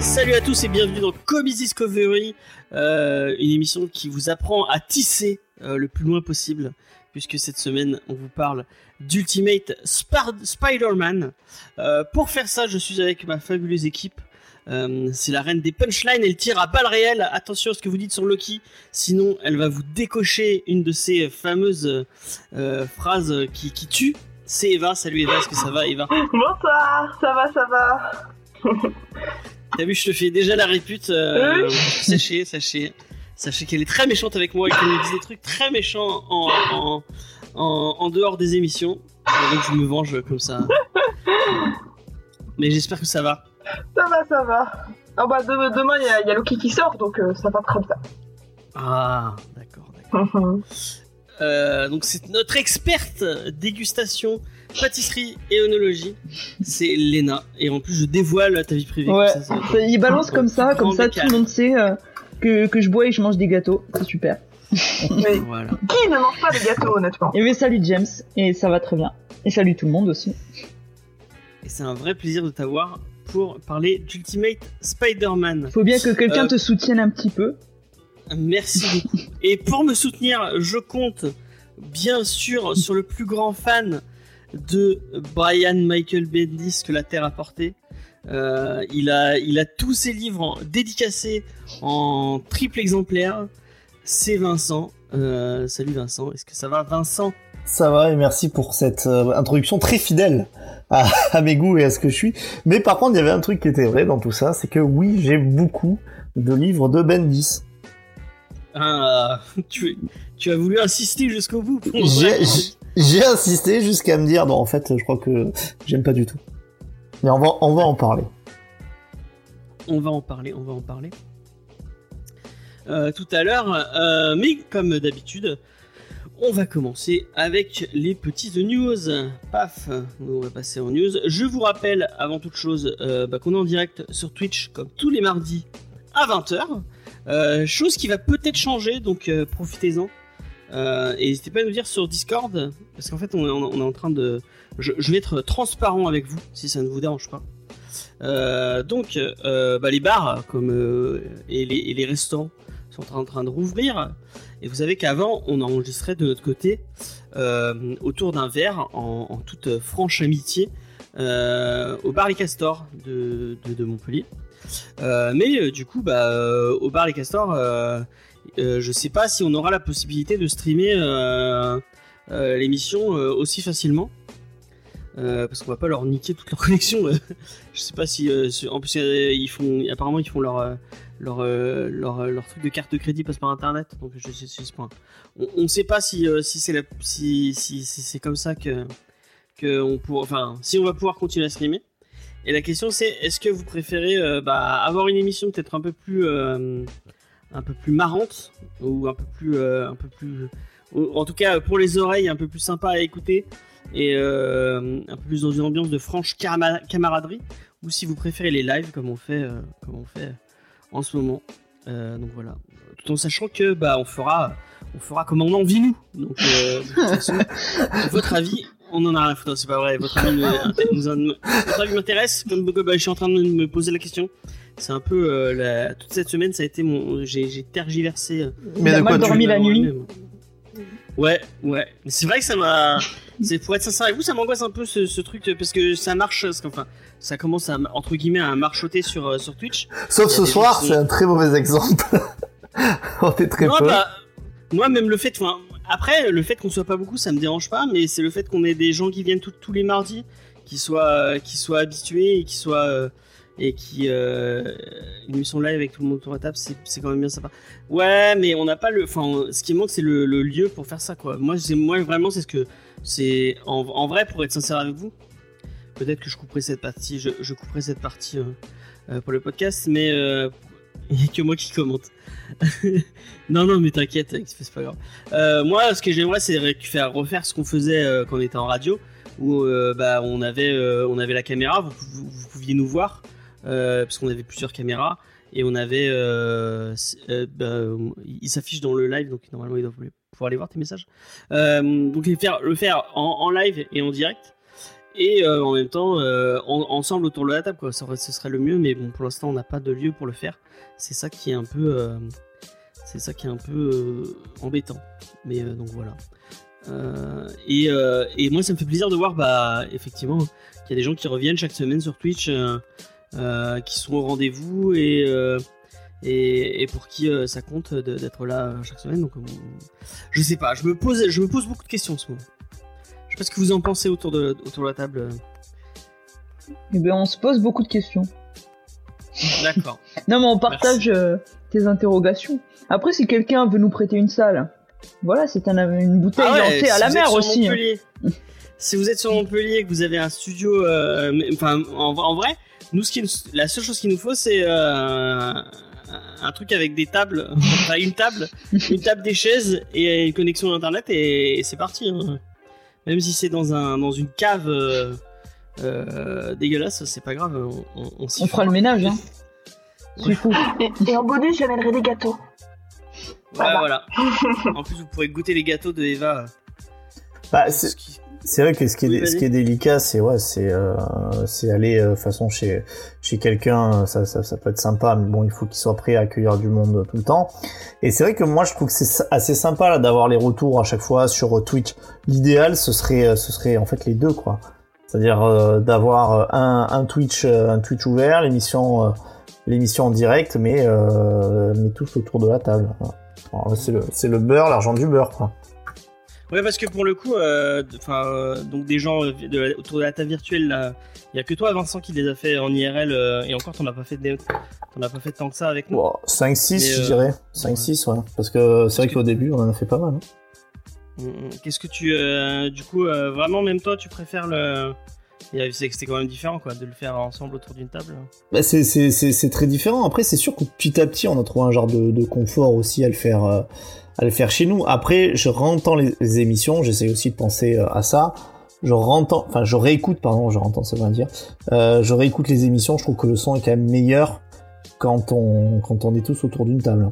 Salut à tous et bienvenue dans Comics Discovery, euh, une émission qui vous apprend à tisser euh, le plus loin possible, puisque cette semaine on vous parle d'Ultimate Spider-Man. Euh, pour faire ça, je suis avec ma fabuleuse équipe. Euh, c'est la reine des punchlines, elle tire à balles réelles. Attention à ce que vous dites sur Loki, sinon elle va vous décocher une de ces fameuses euh, phrases qui, qui tuent. C'est Eva, salut Eva, est-ce que ça va Eva? Bonsoir, ça va, ça va. T'as vu, je te fais déjà la répute. euh, Oui. Sachez, sachez, sachez qu'elle est très méchante avec moi et qu'elle me dit des trucs très méchants en, en, en, en dehors des émissions. Et donc je me venge comme ça. Mais j'espère que ça va. Ça va, ça va. Ah bah de- demain il y, a- il y a Loki qui sort donc euh, ça va très bien. Ah, d'accord, d'accord. Euh, donc c'est notre experte dégustation, pâtisserie et œnologie. C'est Léna. Et en plus je dévoile ta vie privée. Ouais, comme ça, ça va Ça, il balance comme ça, comme ça tout le monde sait euh, que, que je bois et je mange des gâteaux. C'est super. Mais Voilà. qui ne mange pas des gâteaux honnêtement? Et oui, salut James, et ça va très bien. Et salut tout le monde aussi. Et c'est un vrai plaisir de t'avoir pour parler d'Ultimate Spider-Man. Faut bien que quelqu'un Euh, te soutienne un petit peu. Merci beaucoup. Et pour me soutenir, je compte bien sûr sur le plus grand fan de Brian Michael Bendis que la Terre a porté. Euh, il, a, il a tous ses livres en- dédicacés en triple exemplaire. C'est Vincent. Euh, salut Vincent, est-ce que ça va Vincent? Ça va et merci pour cette euh, introduction très fidèle à, à mes goûts et à ce que je suis. Mais par contre, il y avait un truc qui était vrai dans tout ça, c'est que oui, j'ai beaucoup de livres de Bendis. Ah, tu, tu as voulu insister jusqu'au bout. J'ai insisté jusqu'à me dire, non, en fait, je crois que j'aime pas du tout. Mais on va, on va en parler. On va en parler, on va en parler. Euh, tout à l'heure, euh, mais comme d'habitude, on va commencer avec les petites news. Paf, on va passer en news. Je vous rappelle avant toute chose euh, bah, qu'on est en direct sur Twitch comme tous les mardis à 20h. Euh, chose qui va peut-être changer, donc euh, profitez-en. Et n'hésitez pas à nous dire sur Discord, parce qu'en fait on est, en train de... Je, vais être transparent avec vous, si ça ne vous dérange pas. Donc, bah, les bars comme, et, les, et les restaurants sont en train de rouvrir. Et vous savez qu'avant, on enregistrait de notre côté euh, autour d'un verre en, toute franche amitié euh, au bar Les Castors de, Montpellier. Euh, mais euh, du coup, bah, euh, au bar Les Castors, euh, euh, je sais pas si on aura la possibilité de streamer euh, euh, l'émission euh, aussi facilement. Euh, parce qu'on va pas leur niquer toute leur collection. je sais pas si, euh, en plus euh, ils font, apparemment ils font leur leur, leur truc de carte de crédit passe par internet. Donc je sais ce point. On, on sait pas si si c'est si, si, comme ça que que on pour, enfin si on va pouvoir continuer à streamer. Et la question c'est est-ce que vous préférez bah, avoir une émission peut-être un peu plus un peu plus marrante ou un peu plus un peu plus en tout cas pour les oreilles un peu plus sympa à écouter et euh, un peu plus dans une ambiance de franche cama- camaraderie ou si vous préférez les lives comme on fait euh, comme on fait en ce moment. Euh, donc voilà. Tout en sachant que bah on fera on fera comme on en vit nous. Donc euh, de toute façon, votre avis on en a rien à foutre c'est pas vrai. Votre avis, avis m'intéresse. Comme bah, je suis en train de me poser la question. C'est un peu euh, la- toute cette semaine ça a été mon j'ai tergiversé euh, Mais a de mal quoi tu... dormi la nuit. Ouais, ouais. Mais c'est vrai que ça m'a. C'est pour être sincère avec vous, ça m'angoisse un peu ce, ce truc parce que ça marche, parce qu'enfin, ça commence à entre guillemets à marchoter sur euh, sur Twitch. Sauf ce soir, c'est un très mauvais exemple. on est très peu. bah, moi même le fait, enfin, après le fait qu'on soit pas beaucoup, ça me dérange pas, mais c'est le fait qu'on ait des gens qui viennent tout- tous les mardis, qui soient euh, qui soient habitués et qui soient euh, et qui euh, une émission live avec tout le monde autour de table, c'est quand même bien sympa. Ouais, mais on n'a pas le. Enfin, ce qui manque, c'est le, lieu pour faire ça, quoi. Moi, moi vraiment, c'est ce que c'est en, vrai pour être sincère avec vous. Peut-être que je couperai cette partie, je, je couperai cette partie euh, euh, pour le podcast, mais euh, il n'y a que moi qui commente. non, non, mais t'inquiète, c'est pas grave. Moi, ce que j'aimerais, c'est faire refaire ce qu'on faisait quand on était en radio, où bah, on, avait, on avait la caméra, vous, pouviez nous voir parce qu'on avait plusieurs caméras et on avait, euh, euh, bah, il s'affiche dans le live, donc normalement ils doivent pouvoir aller voir tes messages. Euh, donc le faire en, live et en direct et euh, en même temps euh, en- ensemble autour de la table, quoi. Ce serait le mieux, mais bon pour l'instant on n'a pas de lieu pour le faire. C'est ça qui est un peu, euh, c'est ça qui est un peu euh, embêtant. Mais euh, donc voilà. Euh, et, euh, et moi, ça me fait plaisir de voir, bah, effectivement, qu'il y a des gens qui reviennent chaque semaine sur Twitch, euh, euh, qui sont au rendez-vous et, euh, et, et pour qui euh, ça compte d'être là euh, chaque semaine. Donc, euh, je sais pas, je me pose, je me pose beaucoup de questions en ce moment. Je sais pas ce que vous en pensez autour de, autour de la table. euh. Eh ben, on se pose beaucoup de questions. D'accord. Non, mais on partage euh, tes interrogations. Après, si quelqu'un veut nous prêter une salle, voilà, c'est un- une bouteille Ah ouais, à la mer aussi. hein. Si vous êtes sur Montpellier et que vous avez un studio, euh, enfin, en, en vrai, nous, ce qui nous- la seule chose qu'il nous faut, c'est euh, un truc avec des tables, enfin une table, une table, des chaises et une connexion internet et, c'est parti. hein. Même si c'est dans un dans une cave euh, euh, dégueulasse, c'est pas grave, on, on, on s'y On fera le ménage, hein. C'est fou. Et, et en bonus, j'amènerai des gâteaux. Ouais, voilà. en plus, vous pourrez goûter les gâteaux de Eva. Bah, Ce c'est qui- c'est vrai que ce qui est, Oui, ce vas-y. qui est délicat, c'est ouais, c'est euh, c'est aller euh, façon chez chez quelqu'un, ça, ça ça peut être sympa, mais bon, il faut qu'il soit prêt à accueillir du monde tout le temps. Et c'est vrai que moi, je trouve que c'est assez sympa là d'avoir les retours à chaque fois sur euh, Twitch. L'idéal, ce serait euh, ce serait en fait les deux quoi. C'est-à-dire euh, d'avoir euh, un, un Twitch euh, un Twitch ouvert, l'émission euh, l'émission en direct, mais euh, mais tous autour de la table. C'est le c'est le beurre, l'argent du beurre quoi. Ouais, parce que pour le coup, euh, euh, donc des gens euh, de autour de la table virtuelle, il y a que toi, Vincent, qui les a fait en IRL, euh, et encore, t'en as pas fait, des... t'en as pas fait tant que ça avec nous. Bon, 5-6, Mais, je dirais. 5-6, ouais. Parce que c'est vrai que- qu'au début, on en a fait pas mal. hein. Mm, mm. Qu'est-ce que tu, du coup, vraiment, même toi, tu préfères le, Et, c'est que c'était quand même différent, quoi, de le faire ensemble autour d'une table. Bah, c'est, c'est, c'est, c'est très différent. Après, c'est sûr que petit à petit, on a trouvé un genre de, de confort aussi à le faire, à le faire chez nous. Après, je rentends les, les émissions, j'essaie aussi de penser euh, à ça. Je rentends, enfin, je réécoute, pardon, je rentends, ça veut dire. Euh, je réécoute les émissions, je trouve que le son est quand même meilleur quand on, quand on est tous autour d'une table.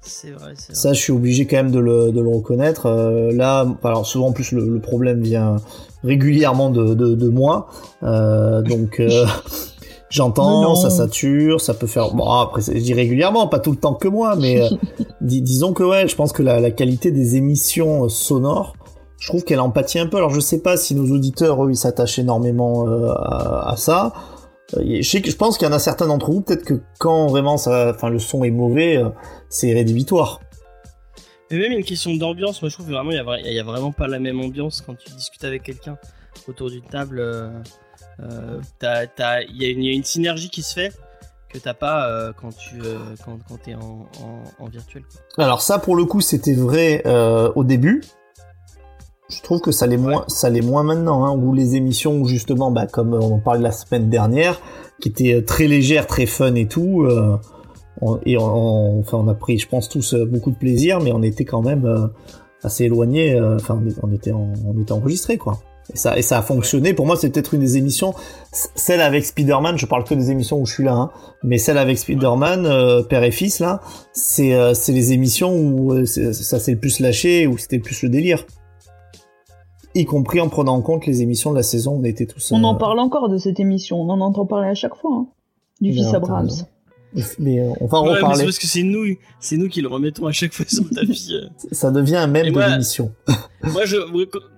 C'est vrai, c'est vrai. Ça, je suis obligé quand même de le, de le reconnaître. Euh, là, alors souvent en plus le, le problème vient régulièrement de, de, de moi, Euh, donc euh. j'entends, ça sature, ça peut faire. Bon, après, je dis régulièrement, pas tout le temps que moi, mais euh, dis- disons que ouais, je pense que la, la qualité des émissions euh, sonores, je trouve qu'elle empathie un peu. Alors je sais pas si nos auditeurs, eux, ils s'attachent énormément euh, à, à ça. Je sais que je pense qu'il y en a certains d'entre vous, peut-être que quand vraiment ça, enfin le son est mauvais, euh, c'est rédhibitoire. Mais même une question d'ambiance, moi je trouve que vraiment il y, a vra- il y a vraiment pas la même ambiance quand tu discutes avec quelqu'un autour d'une table. Euh, euh, Il y, a une- il y a une synergie qui se fait que t'as pas euh, quand tu euh, quand, quand t'es en, en, en virtuel. quoi. Alors ça, pour le coup, c'était vrai euh, au début. Je trouve que ça l'est moins, ça l'est moins maintenant, hein, où les émissions, où justement, bah, comme on en parlait la semaine dernière, qui étaient très légères, très fun et tout, on, et on, on- enfin, on a pris, je pense, tous beaucoup de plaisir, mais on était quand même assez éloignés. Enfin, on, était, en- on était enregistrés, quoi. Et ça, et ça a fonctionné. Pour moi, c'est peut-être une des émissions, celle avec Spider-Man. Je parle que des émissions où je suis là, hein, mais celle avec Spider-Man, euh, père et fils, là, c'est euh, les émissions où euh, c'est- ça s'est le plus lâché, où c'était le plus le délire. Y compris en prenant en compte les émissions de la saison où on était tous. On euh, en parle encore de cette émission, on en entend parler à chaque fois. hein. Du fils Abrams. Mais euh, on va en Ouais, reparler. parce que c'est nous, c'est nous qui le remettons à chaque fois sur le tapis. Ça devient un même Et de l'émission. Moi je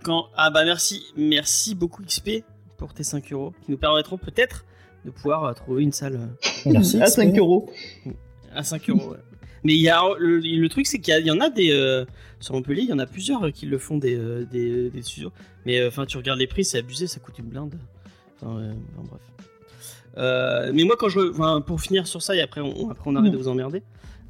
quand- ah bah merci merci beaucoup XP pour tes 5 euros qui nous permettront peut-être de pouvoir euh, trouver une salle. euh, Merci. à 5 XP. euros. À 5 euros, ouais. Mais il y a le, le truc, c'est qu'il y, en a des euh, sur Montpellier, il y en a plusieurs qui le font des euh, des, des studios. Mais euh, enfin, tu regardes les prix, c'est abusé, ça coûte une blinde. Enfin, bref. Euh, mais moi, quand je, enfin, pour finir sur ça et après on, après on arrête Mm. de vous emmerder.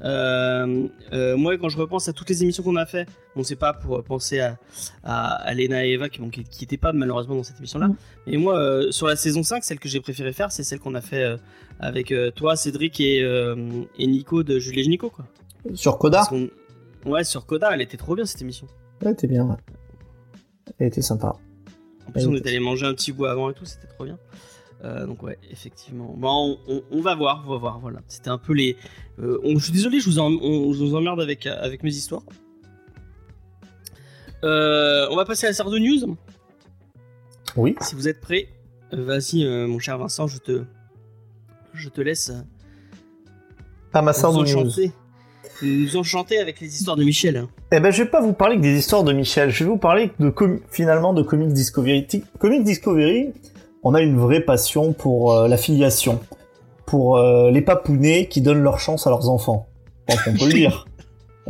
Euh, euh, moi, quand je repense à toutes les émissions qu'on a fait, bon, c'est pas pour penser à, à, à Lena et Eva qui, bon, qui, qui étaient pas malheureusement dans cette émission-là. Mm. Mais moi, euh, sur la saison 5, celle que j'ai préféré faire, c'est celle qu'on a fait avec toi, Cédric et, et Nico de Julie et Nico, quoi. Sur Coda Ouais, sur Coda, elle était trop bien cette émission. Ouais, t'es bien. ouais. Elle était sympa. En plus, Elle on était- est allé manger un petit bout avant et tout, c'était trop bien. Euh, donc ouais, effectivement. Bon, on, on- on va voir, on va voir. Voilà, c'était un peu les. euh, on- je suis désolé, je vous, en- on- je vous emmerde avec avec mes histoires. Euh, on va passer à la Sardo News. Oui. Si vous êtes prêts, euh, vas-y, euh, mon cher Vincent, je te, je te laisse euh, Ah, ma nous enchanter, nous enchanter avec les histoires de Michel. Eh ben, je vais pas vous parler que des histoires de Michel. Je vais vous parler de finalement de Comic Discovery. Comic Discovery, on a une vraie passion pour euh, la filiation, pour euh, les papounets qui donnent leur chance à leurs enfants. Je pense qu'on peut le dire.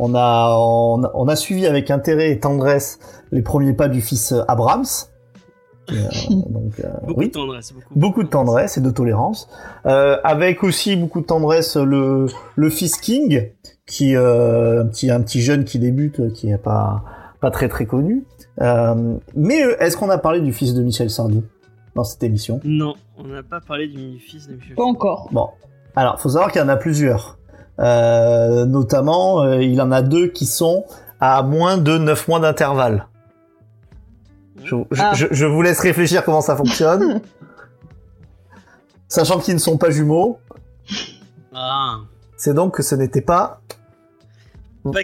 On a, on, a- on a suivi avec intérêt et tendresse les premiers pas du fils Abrams. Euh, donc, Beaucoup oui de tendresse, beaucoup. beaucoup de tendresse et de tolérance, euh, avec aussi beaucoup de tendresse le le fils King, qui euh, un petit un petit jeune qui débute, qui est pas pas très très connu. Euh, mais est-ce qu'on a parlé du fils de Michel Sardou? Dans cette émission Non, on n'a pas parlé du fils de Michel. Pas encore. Bon, alors faut savoir qu'il y en a plusieurs. Euh, notamment, euh, il en a deux qui sont à moins de 9 mois d'intervalle. Je, je- Ah. je- je vous laisse réfléchir comment ça fonctionne. Sachant qu'ils ne sont pas jumeaux, Ah. c'est donc que ce n'était pas... Pas-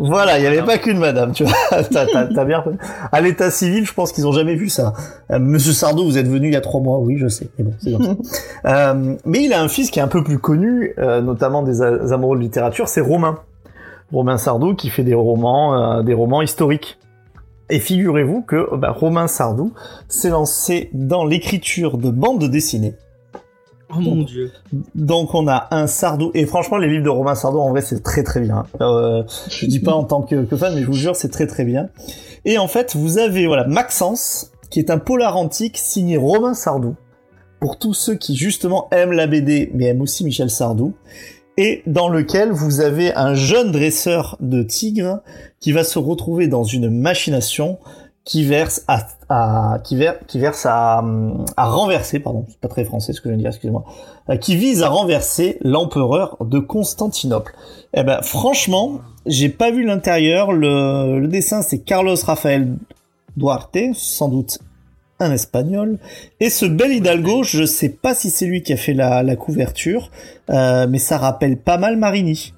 Voilà, il n'y avait Ah. pas qu'une madame, tu vois. T'as- T'as t'as bien... À l'état civil, je pense qu'ils ont jamais vu ça. Euh, Monsieur Sardou, vous êtes venu il y a trois mois, oui, je sais. Mais bon, c'est. Euh, mais il a un fils qui est un peu plus connu, euh, notamment des a- amoureux de littérature, c'est Romain. Romain Sardou qui fait des romans, euh, des romans historiques. Et figurez-vous que bah, Romain Sardou s'est lancé dans l'écriture de bandes dessinées. Oh mon dieu. Donc on a un Sardou et franchement les livres de Romain Sardou en vrai c'est très très bien. Euh, je dis pas en tant que, que fan mais je vous jure c'est très très bien. Et en fait vous avez voilà Maxence qui est un polar antique signé Romain Sardou pour tous ceux qui justement aiment la BD mais aiment aussi Michel Sardou et dans lequel vous avez un jeune dresseur de tigres qui va se retrouver dans une machination qui verse à, à- qui, qui verse à, à renverser pardon c'est pas très français ce que je viens de dire excusez-moi euh, qui vise à renverser l'empereur de Constantinople. Eh ben, franchement, j'ai pas vu l'intérieur. Le, le dessin, c'est Carlos Rafael Duarte, sans doute un espagnol. Et ce bel Hidalgo, je sais pas si c'est lui qui a fait la, la couverture, euh, mais ça rappelle pas mal Marini.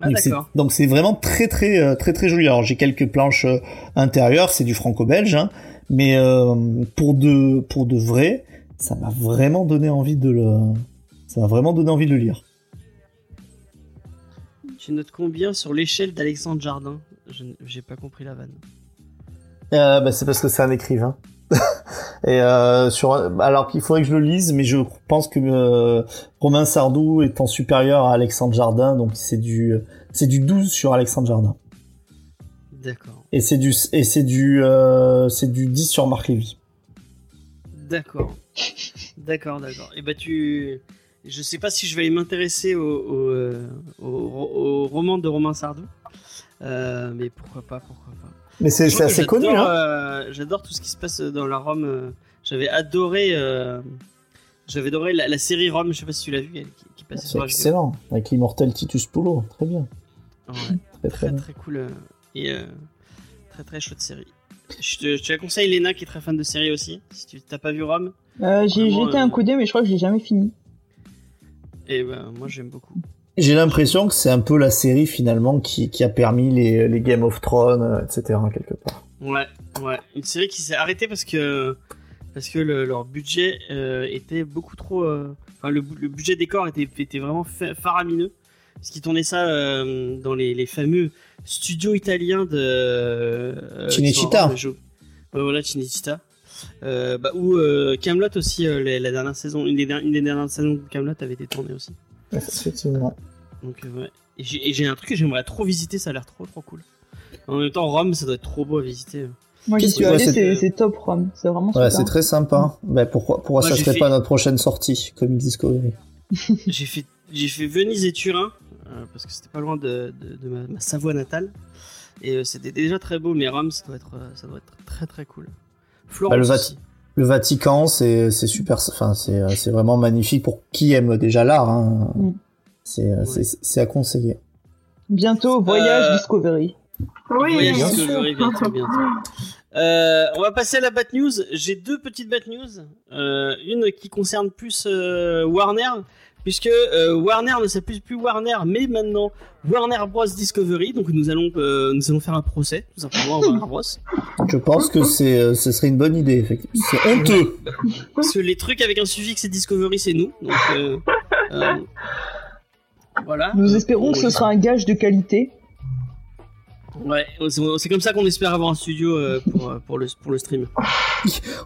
Ah Donc c'est- vraiment très très euh, très très joli. Alors j'ai quelques planches euh, intérieures, c'est du franco-belge, hein, mais euh, pour de pour de vrai, ça m'a vraiment donné envie de le, ça m'a vraiment donné envie de le lire. Tu notes combien sur l'échelle d'Alexandre Jardin? J'ai pas compris la vanne. Euh, bah, c'est parce que c'est un écrivain. Et euh, sur, alors qu'il faudrait que je le lise, mais je pense que euh, Romain Sardou étant supérieur à Alexandre Jardin, donc c'est du c'est du 12 sur Alexandre Jardin. D'accord. Et c'est du et c'est du euh, c'est du 10 sur Marc Lévy. D'accord. D'accord, d'accord. Et bah tu. Je sais pas si je vais aller m'intéresser au, au, au- au roman de Romain Sardou. Euh, mais pourquoi pas, pourquoi pas. Mais c'est Je assez connu, j'adore, hein. euh, J'adore tout ce qui se passe dans la Rome. euh, J'avais adoré. euh, J'avais adoré la, la série Rome. Je sais pas si tu l'as vu, elle, qui, qui passait C'est sur excellent. Avec l'immortel Titus Polo, très bien. Ouais, Très, très très bien. très cool euh, et euh, très très chouette série. Je te, je te la conseille, Léna, qui est très fan de série aussi. Si tu t'as pas vu Rome, Euh, j'ai jeté euh, un coup d'œil, mais je crois que j'ai jamais fini. et ben moi j'aime beaucoup. J'ai l'impression que c'est un peu la série finalement qui, qui a permis les, les Game of Thrones, euh, etc. quelque part. Ouais, ouais. Une série qui s'est arrêtée parce que parce que le- leur budget euh, était beaucoup trop. euh, Enfin, le, le budget décor était, était vraiment fa- faramineux. Parce qu'ils tournaient ça euh, dans les, les fameux studios italiens de. euh, Cinecittà. Ouais, voilà, Cinecittà. Euh, bah, où Camelot aussi, euh, la, la dernière saison, une des, une des dernières saisons de Camelot avait été tournée aussi. Effectivement. Donc, euh, ouais. Et j'ai et j'ai un truc que j'aimerais trop visiter, ça a l'air trop trop cool. En même temps, Rome, ça doit être trop beau à visiter. Moi, j'y Qu'est-ce suis allé, c'est- top Rome. C'est vraiment Ouais, c'est très sympa. Ben, pourquoi, pourquoi Moi, ça serait fait- pas notre prochaine sortie, Comic Discovery j'ai fait j'ai fait Venise et Turin euh, parce que c'était pas loin de, de, de ma, ma Savoie natale et euh, c'était déjà très beau mais Rome ça doit être ça doit être très très cool. Florence Bah, le Vat- aussi. Le Vatican, c'est c'est super, enfin c'est c'est vraiment magnifique pour qui aime déjà l'art. Hein. Mm. C'est c'est- c'est à conseiller. Bientôt, voyage Euh, Discovery. Oui, Voyage bien Discovery, bientôt, bientôt. Euh, on va passer à la Bat News. J'ai deux petites Bat News. Euh, une qui concerne plus euh, Warner, puisque euh, Warner ne s'appelle plus Warner, mais maintenant Warner Bros Discovery. Donc nous allons, euh, nous allons faire un procès, tout simplement, à Warner Bros. Je pense que c'est, euh, ce serait une bonne idée, effectivement. C'est honteux. Parce que les trucs avec un suffixe et Discovery, c'est nous. Donc, euh, euh, voilà. Nous espérons que ce sera un gage de qualité. Ouais, c'est comme ça qu'on espère avoir un studio euh, pour, euh, pour, le, pour le stream.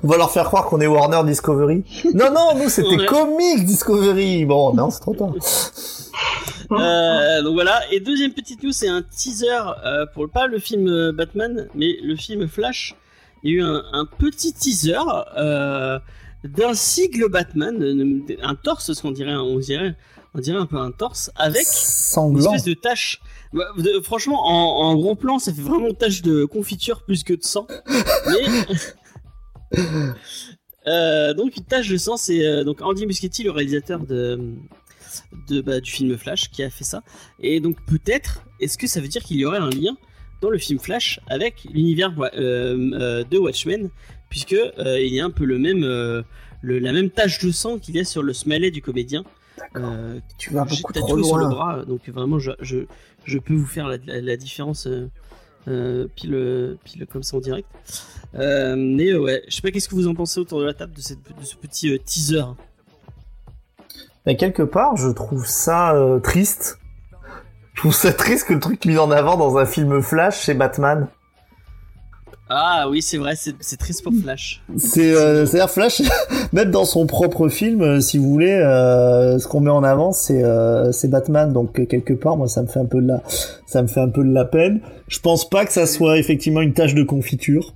On va leur faire croire qu'on est Warner Discovery. Non, non, nous c'était Ouais. Comics Discovery. Bon, non, c'est trop tard. Euh, donc voilà. Et deuxième petite news, c'est un teaser euh, pour pas le film euh, Batman, mais le film Flash. Il y a eu un, un petit teaser euh, d'un sigle Batman, un torse, ce qu'on dirait, on dirait, on dirait un peu un torse avec une espèce de tache. Bah, de- franchement, en, en gros plan, ça fait vraiment tache de confiture plus que de sang. Mais Euh, donc une tache de sang, c'est euh, donc Andy Muschietti, le réalisateur de, de bah, du film Flash, qui a fait ça. Et donc peut-être, est-ce que ça veut dire qu'il y aurait un lien dans le film Flash avec l'univers euh, de Watchmen, puisque il y a un peu le même, le- la même tache de sang qu'il y a sur le smiley du comédien. Euh, Tu vas beaucoup trop tatoué sur le loin. bras, donc vraiment je, je, je peux vous faire la, la- la différence euh, euh, pile, pile comme ça en direct. Euh, mais ouais, je sais pas qu'est-ce que vous en pensez autour de la table de, cette, de ce petit euh, teaser? Mais quelque part, je trouve ça euh, triste. Je trouve ça triste que le truc mis en avant dans un film Flash chez Batman. Ah oui, c'est vrai, c'est c'est triste pour Flash. C'est euh, c'est-à-dire Flash, même dans son propre film, euh, si vous voulez, euh, ce qu'on met en avant, c'est euh, c'est Batman. Donc quelque part, moi, ça me fait un peu de la, ça me fait un peu de la peine. Je pense pas que ça soit effectivement une tâche de confiture,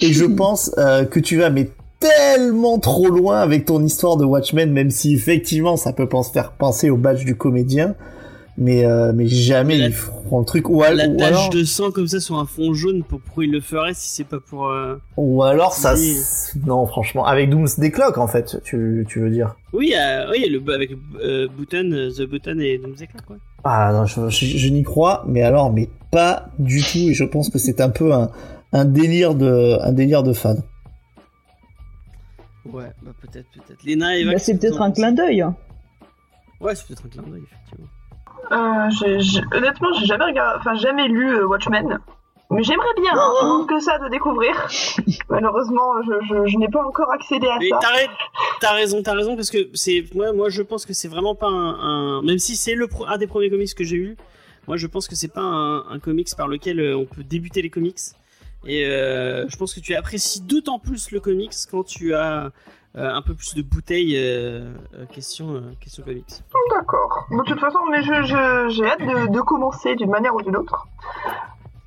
et je pense euh, que tu vas mais tellement trop loin avec ton histoire de Watchmen, même si effectivement ça peut penser faire penser au badge du comédien, mais euh, mais jamais Mais la- ils feront le truc. Ou, al- La ou tache alors, de sang comme ça sur un fond jaune, pour- pourquoi il le ferait si c'est pas pour... euh, ou alors ça, Oui. non franchement, avec Doomsday Clock en fait, tu tu veux dire. Oui, euh, oui le, avec euh, Button, The Button et Doomsday Clock, quoi. Ah non, je, je- je n'y crois, mais alors, mais pas du tout. Et je pense que c'est un peu un, un délire de, un délire de fan. Ouais, bah peut-être, peut-être. Lena et Bah, c'est peut-être un clin d'œil. Ouais, c'est peut-être un clin d'œil, effectivement. Euh, honnêtement, j'ai jamais regardé, enfin jamais lu euh, Watchmen, mais j'aimerais bien Oh hein, que ça de découvrir. Malheureusement, je, je, je n'ai pas encore accédé à Mais ça. t'as ra- t'as raison, t'as raison, parce que c'est moi, moi je pense que c'est vraiment pas un, un- même si c'est le pro- un des premiers comics que j'ai eu, moi je pense que c'est pas un, un comics par lequel euh, on peut débuter les comics. Et euh, je pense que tu apprécies d'autant plus le comics quand tu as un peu plus de bouteilles euh, euh, question euh, question comics. D'accord. De toute façon, mais je, je- j'ai hâte de, de commencer d'une manière ou d'une autre.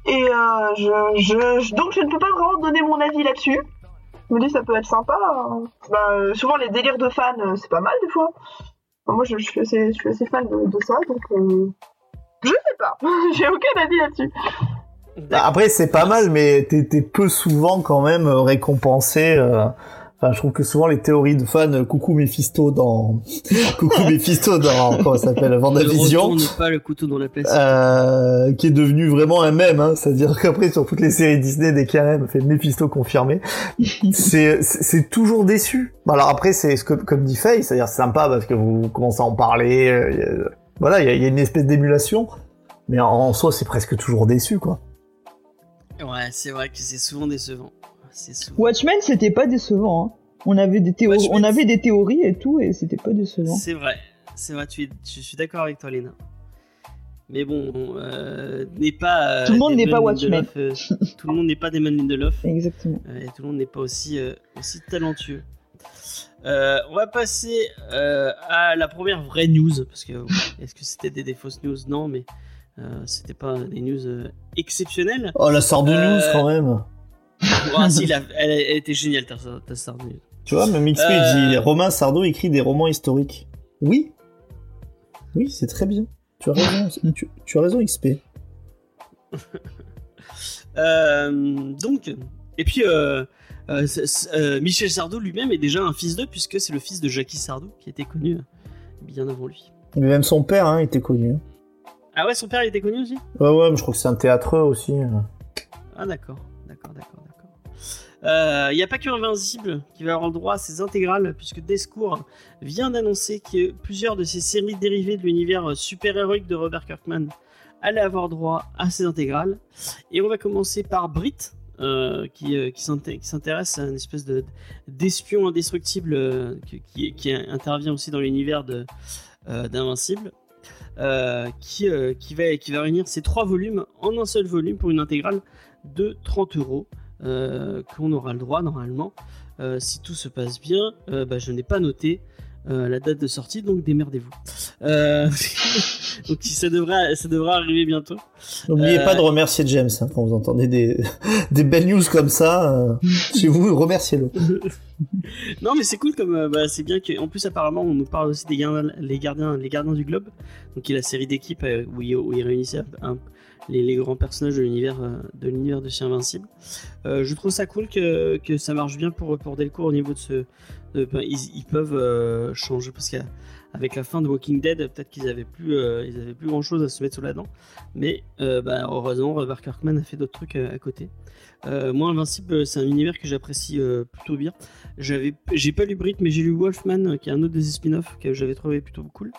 Et euh, je, je, je- donc je ne peux pas vraiment donner mon avis là-dessus. Je me dis ça peut être sympa. hein. Bah, euh, souvent les délires de fans, euh, c'est pas mal des fois. Enfin, moi je, je suis, assez, je suis assez fan de, de ça, donc euh, je sais pas. j'ai aucun avis là-dessus. Bah, Après, c'est pas mal, mais t'es, t'es peu souvent quand même euh, récompensé. euh, Enfin, je trouve que souvent les théories de fans, euh, coucou Mephisto dans, coucou Mephisto dans, comment ça s'appelle, Vendavision, pas le couteau dans la place. euh, qui est devenu vraiment un mème, hein, c'est-à-dire qu'après sur toutes les séries Disney dès qu'il y a un mème, on fait Mephisto confirmé, c'est c'est toujours déçu. Bon, alors après c'est ce que comme dit Faye, c'est-à-dire c'est sympa parce que vous commencez à en parler, euh, voilà, il y y a une espèce d'émulation, mais en, en soi c'est presque toujours déçu quoi. Ouais, c'est vrai que c'est souvent décevant. Watchmen, c'était pas décevant. hein. On avait des théories, Watchmen, on avait des théories et tout, et c'était pas décevant. C'est vrai, c'est vrai, tu es, je suis d'accord avec toi, Léna. Mais bon, euh, n'est pas. euh, Tout le monde n'est pas Watchmen. Euh, tout le monde n'est pas Damon Lindelof. Exactement. euh, et tout le monde n'est pas aussi, euh, aussi talentueux. Euh, on va passer euh, à la première vraie news. Parce que est-ce que c'était des, des fausses news? Non, mais euh, c'était pas des news euh, exceptionnelles. Oh la sort de Euh, news quand même. Ah, si, elle, elle était géniale, ta, ta news. Tu vois, même XP Euh. dit Romain Sardo écrit des romans historiques. Oui. Oui, c'est très bien. Tu as raison, tu, tu as raison XP. Euh, donc, et puis euh, euh, Michel Sardou lui-même est déjà un fils d'eux, puisque c'est le fils de Jackie Sardou qui était connu bien avant lui. Mais même son père hein, était connu. Ah ouais, son père il était connu aussi? Ouais, ouais, mais je crois que c'est un théâtreux aussi. Ah d'accord, d'accord, d'accord. Il n'y a pas que Invincible qui va avoir le droit à ses intégrales, puisque Descours vient d'annoncer que plusieurs de ses séries dérivées de l'univers super-héroïque de Robert Kirkman allaient avoir droit à ses intégrales. Et on va commencer par Brit, euh, qui, euh, qui s'inté- qui s'intéresse à une espèce de d'espion indestructible euh, qui, intervient aussi dans l'univers euh, d'Invincible, euh, qui, euh, va, qui va réunir ces trois volumes en un seul volume pour une intégrale de 30 euros euh, qu'on aura le droit normalement. Euh, si tout se passe bien, euh, bah, je n'ai pas noté euh, la date de sortie, donc démerdez-vous. Euh, donc ça devrait, ça arriver bientôt. N'oubliez Euh, pas de remercier James hein, quand vous entendez des, des belles news comme ça. euh, chez vous, remerciez-le. Non, mais c'est cool comme euh, bah, c'est bien que en plus apparemment on nous parle aussi des gardiens, les gardiens, les gardiens du globe, donc qui est la série d'équipes euh, où, où il réunissait un- les, grands personnages de l'univers euh, de l'univers de chez Invincible. Euh, je trouve ça cool que, que ça marche bien pour pour Delcourt au niveau de ce, ben, ils, peuvent euh, changer parce qu'avec la fin de Walking Dead, peut-être qu'ils avaient plus ils avaient plus grand chose à se mettre sous la dent, mais bah, heureusement Robert Kirkman a fait d'autres trucs à, à côté. Moi, Invincible, c'est un univers que j'apprécie plutôt bien. J'avais, j'ai pas lu Brit, mais j'ai lu Wolfman, qui est un autre des spin-offs que j'avais trouvé plutôt cool.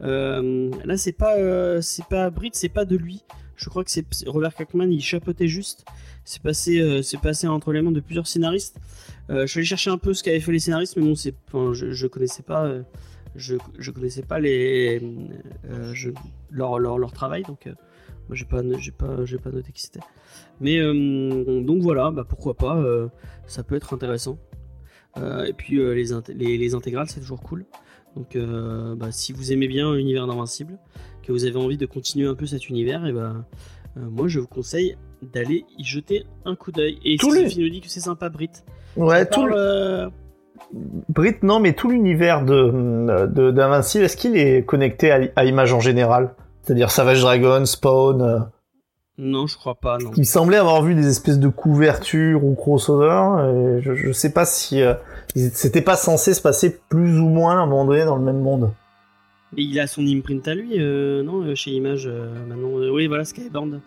Là, c'est pas, c'est pas Brit, c'est pas de lui. Je crois que c'est Robert Kirkman, il chapeautait juste. C'est passé, euh, c'est passé entre les mains de plusieurs scénaristes. Euh, je suis allé chercher un peu ce qu'avaient fait les scénaristes, mais bon, c'est, enfin, je, je connaissais pas, euh, je, connaissais pas les, leur, leur, leur travail, donc moi j'ai pas, j'ai pas, j'ai pas noté qui c'était. Mais donc voilà, bah, pourquoi pas, ça peut être intéressant. Et puis les, les, les intégrales, c'est toujours cool. Donc bah, si vous aimez bien l'univers d'Invincible, que vous avez envie de continuer un peu cet univers, et bah, moi je vous conseille d'aller y jeter un coup d'œil. Et Tous si les- Sophie nous dit que c'est sympa, Brit. Ouais, tout le... euh, Brit, non, mais tout l'univers de, d'Invincible, est-ce qu'il est connecté à, à Image en général? C'est-à-dire Savage Dragon, Spawn euh, Non, je crois pas, non. Il semblait avoir vu des espèces de couvertures ou crossover. Et je, je sais pas si euh, c'était pas censé se passer plus ou moins à un moment donné dans le même monde. Et il a son imprint à lui, euh, non, euh, chez Image euh, maintenant. oui, voilà, Skybound.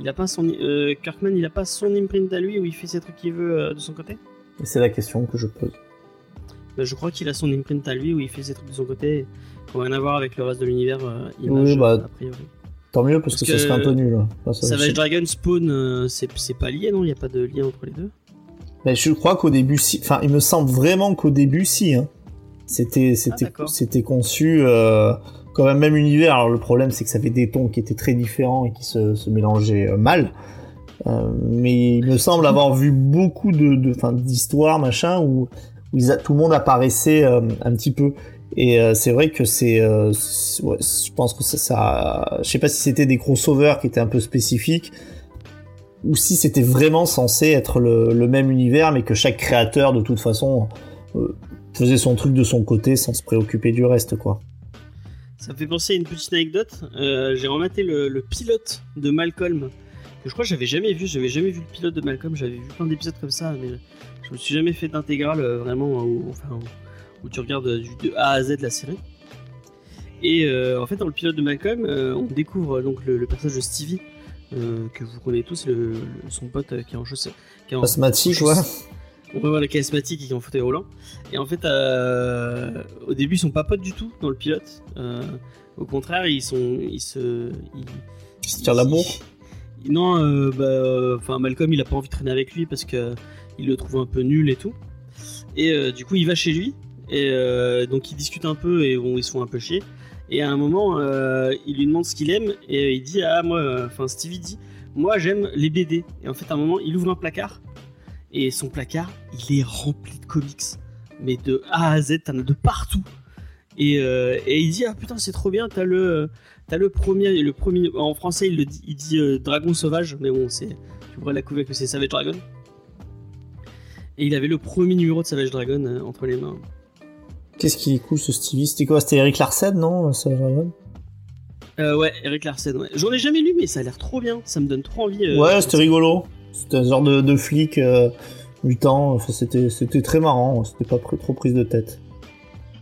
Il a pas son euh, Kirkman, il a pas son imprint à lui où il fait ses trucs qu'il veut de son côté? C'est la question que je pose. Bah, je crois qu'il a son imprint à lui où il fait ses trucs de son côté, qui n'ont rien à voir avec le reste de l'univers Image Oui, bah, a priori. Tant mieux parce, Parce que, que ça serait un peu nul. Enfin, ça- Savage Dragon Spawn, euh, c'est c'est pas lié, non? Il n'y a pas de lien entre les deux? Mais je crois qu'au début, si. Enfin, il me semble vraiment qu'au début, si. Hein. C'était, c'était, d'accord. c'était conçu euh, comme un même univers. Alors le problème, c'est que ça avait des tons qui étaient très différents et qui se, se mélangeaient euh, mal. Euh, mais il me semble avoir vu beaucoup de, d'histoires, machin, où, où ils a- tout le monde apparaissait euh, un petit peu. Et euh, c'est vrai que c'est, euh, c'est- ouais, je pense que ça, ça, je sais pas si c'était des crossovers qui étaient un peu spécifiques, ou si c'était vraiment censé être le, le même univers, mais que chaque créateur, de toute façon, euh, faisait son truc de son côté sans se préoccuper du reste, quoi. Ça me fait penser à une petite anecdote. Euh, J'ai rematé le, le pilote de Malcolm, que je crois que j'avais jamais vu. J'avais jamais vu le pilote de Malcolm. J'avais vu plein d'épisodes comme ça, mais je me suis jamais fait d'intégrale euh, vraiment où, enfin, où, où tu regardes du, de A à Z la série. Et euh, en fait, dans le pilote de Malcolm, euh, on découvre euh, donc le, le personnage de Stevie, euh, que vous connaissez tous, le, son pote euh, qui est en chaussée. Qui est en, Asthmatique, ouais. On voit le cas asthmatique qui est en fauteuil roulant. Et en fait, euh, au début, ils sont pas potes du tout dans le pilote. Euh, au contraire, ils sont, ils se, ils, Il se tire la bourre. ils- non, euh, bah, enfin Malcolm, il a pas envie de traîner avec lui parce que il le trouve un peu nul et tout. Et du coup, il va chez lui et donc ils discutent un peu et bon, ils se font un peu chier. Et à un moment, il lui demande ce qu'il aime et il dit ah moi, enfin Stevie dit moi j'aime les BD. Et en fait, à un moment, il ouvre un placard et son placard, il est rempli de comics, mais de A à Z, t'en as de partout. Et, euh, et il dit ah putain c'est trop bien, t'as le le premier le premier en français il le dit il dit euh, dragon sauvage, mais bon c'est tu vois la couverture que c'est Savage Dragon. Et il avait le premier numéro de Savage Dragon euh, entre les mains. Qu'est-ce qui est cool, ce Stevie? C'était quoi? C'était Eric Larsen, non ça, Dragon? Ouais, Eric Larsen, ouais. J'en ai jamais lu, mais ça a l'air trop bien. Ça me donne trop envie. Ouais, c'était rigolo. C'était un genre de, de flic euh, mutant. Enfin, c'était, c'était très marrant. C'était pas pr- trop prise de tête.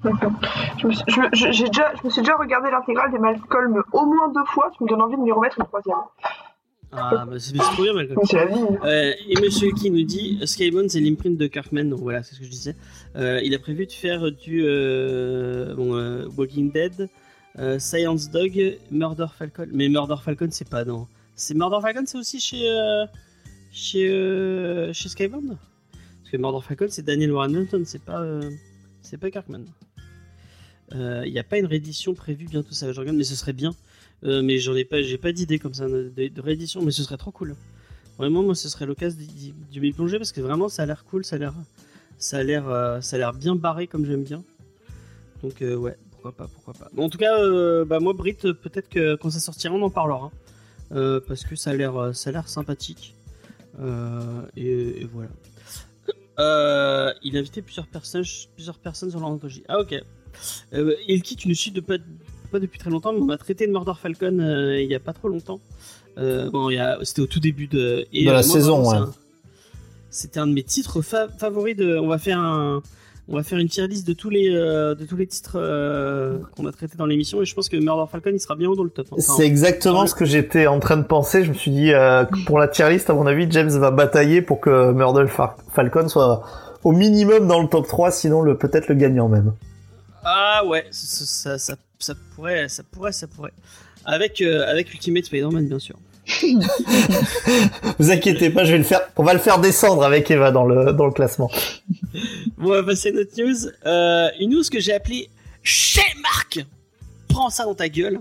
Je me, suis, je, me- je- j'ai déjà, je me suis déjà regardé l'intégrale des Malcolm au moins deux fois, ça me donne envie de m'y remettre une troisième. Ah, bah c'est c'est trop bien, Malcolm. C'est la vie. Euh, et Monsieur qui nous dit Skybound c'est l'imprint de Kirkman, donc voilà, c'est ce que je disais. Euh, il a prévu de faire du euh, bon, euh, Walking Dead, euh, Science Dog, Murder Falcon. Mais Murder Falcon c'est pas dans. C'est Murder Falcon, c'est aussi chez euh, chez euh, Skybound. Parce que Murder Falcon c'est Daniel Warren c'est pas euh, pas Kirkman. Euh, Il n'y a pas une réédition prévue bientôt, ça je regarde, mais ce serait bien. Euh, mais j'en ai pas, j'ai pas d'idée comme ça de, de réédition, mais ce serait trop cool. Vraiment, moi, ce serait l'occasion d'y m'y plonger parce que vraiment, ça a l'air cool, ça a l'air, ça a l'air, euh, ça a l'air bien barré comme j'aime bien. Donc euh, ouais, pourquoi pas, pourquoi pas. En tout cas, euh, bah moi, Brit, euh, peut-être que quand ça sortira, on en parlera Euh, parce que ça a l'air, euh, ça a l'air sympathique. Euh, et, et voilà. Euh, il a invité plusieurs personnes, plusieurs personnes sur l'anthologie. Ah ok. Euh, Elki, tu nous suis de pas, pas depuis très longtemps, mais on a traité de Murder Falcon euh, il y a pas trop longtemps. Euh, bon, il c'était au tout début de, et, De la moi, saison, ouais. C'était un de mes titres fa- favoris. De, on va faire un, on va faire une tier list de tous les, euh, de tous les titres euh, qu'on a traités dans l'émission, et je pense que Murder Falcon il sera bien haut dans le top. Enfin, C'est exactement ce que j'étais en train de penser. Je me suis dit, euh, pour la tier list, à mon avis, James va batailler pour que Murder Fa- Falcon soit au minimum dans le top 3, sinon le peut-être le gagnant même. Ah ouais, ça, ça, ça, ça pourrait, ça pourrait, ça pourrait. Avec, avec Ultimate Spider-Man, bien sûr. Vous inquiétez pas, je vais le faire. On va le faire descendre avec Eva dans le dans le classement. Bon, on va passer à notre news. Euh, une news que j'ai appelée Chez Marc Prends ça dans ta gueule.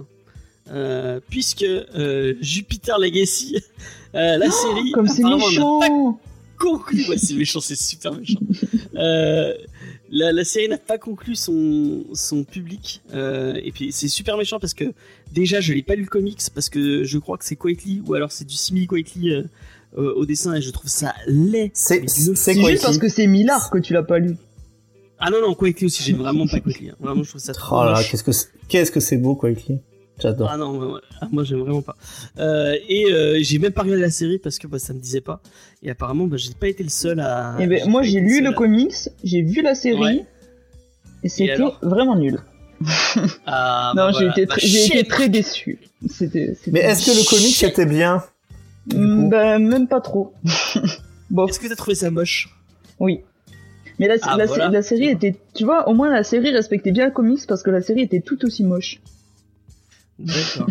Euh, puisque euh, Jupiter Legacy, euh, la série, Comme c'est méchant conclu. Ouais, c'est méchant, c'est super méchant. La, la série n'a pas conclu son, son public. Euh, et puis c'est super méchant parce que déjà je l'ai pas lu le comics parce que je crois que c'est Quietly ou alors c'est du simili Quietly euh, euh, au dessin et je trouve ça laid. C'est Mais d'une- c'est C'est quoi juste parce que c'est Millard que tu l'as pas lu. Ah non non Quietly aussi j'aime vraiment pas Quietly. hein. Vraiment je trouve ça trop Oh là, qu'est-ce que c'est- qu'est-ce que c'est beau quoi écrit. J'adore. Ah non, moi, ah, moi, j'aime vraiment pas. Euh, et euh, j'ai même pas regardé la série parce que bah, ça me disait pas. Et apparemment, bah, j'ai pas été le seul à. Eh ben, moi j'ai lu le à- comics, j'ai vu la série, Ouais. et c'était vraiment nul. Ah, non, bah, j'ai voilà. été, Bah, très- j'ai été très déçu. C'était, Mais est-ce que le comic Shit. était bien Mm, Ben, même pas trop. bon, Est-ce que t'as trouvé ça moche? Oui. Mais la, Ah, la, voilà. la série était, tu vois, au moins la série respectait bien le comics parce que la série était tout aussi moche. D'accord.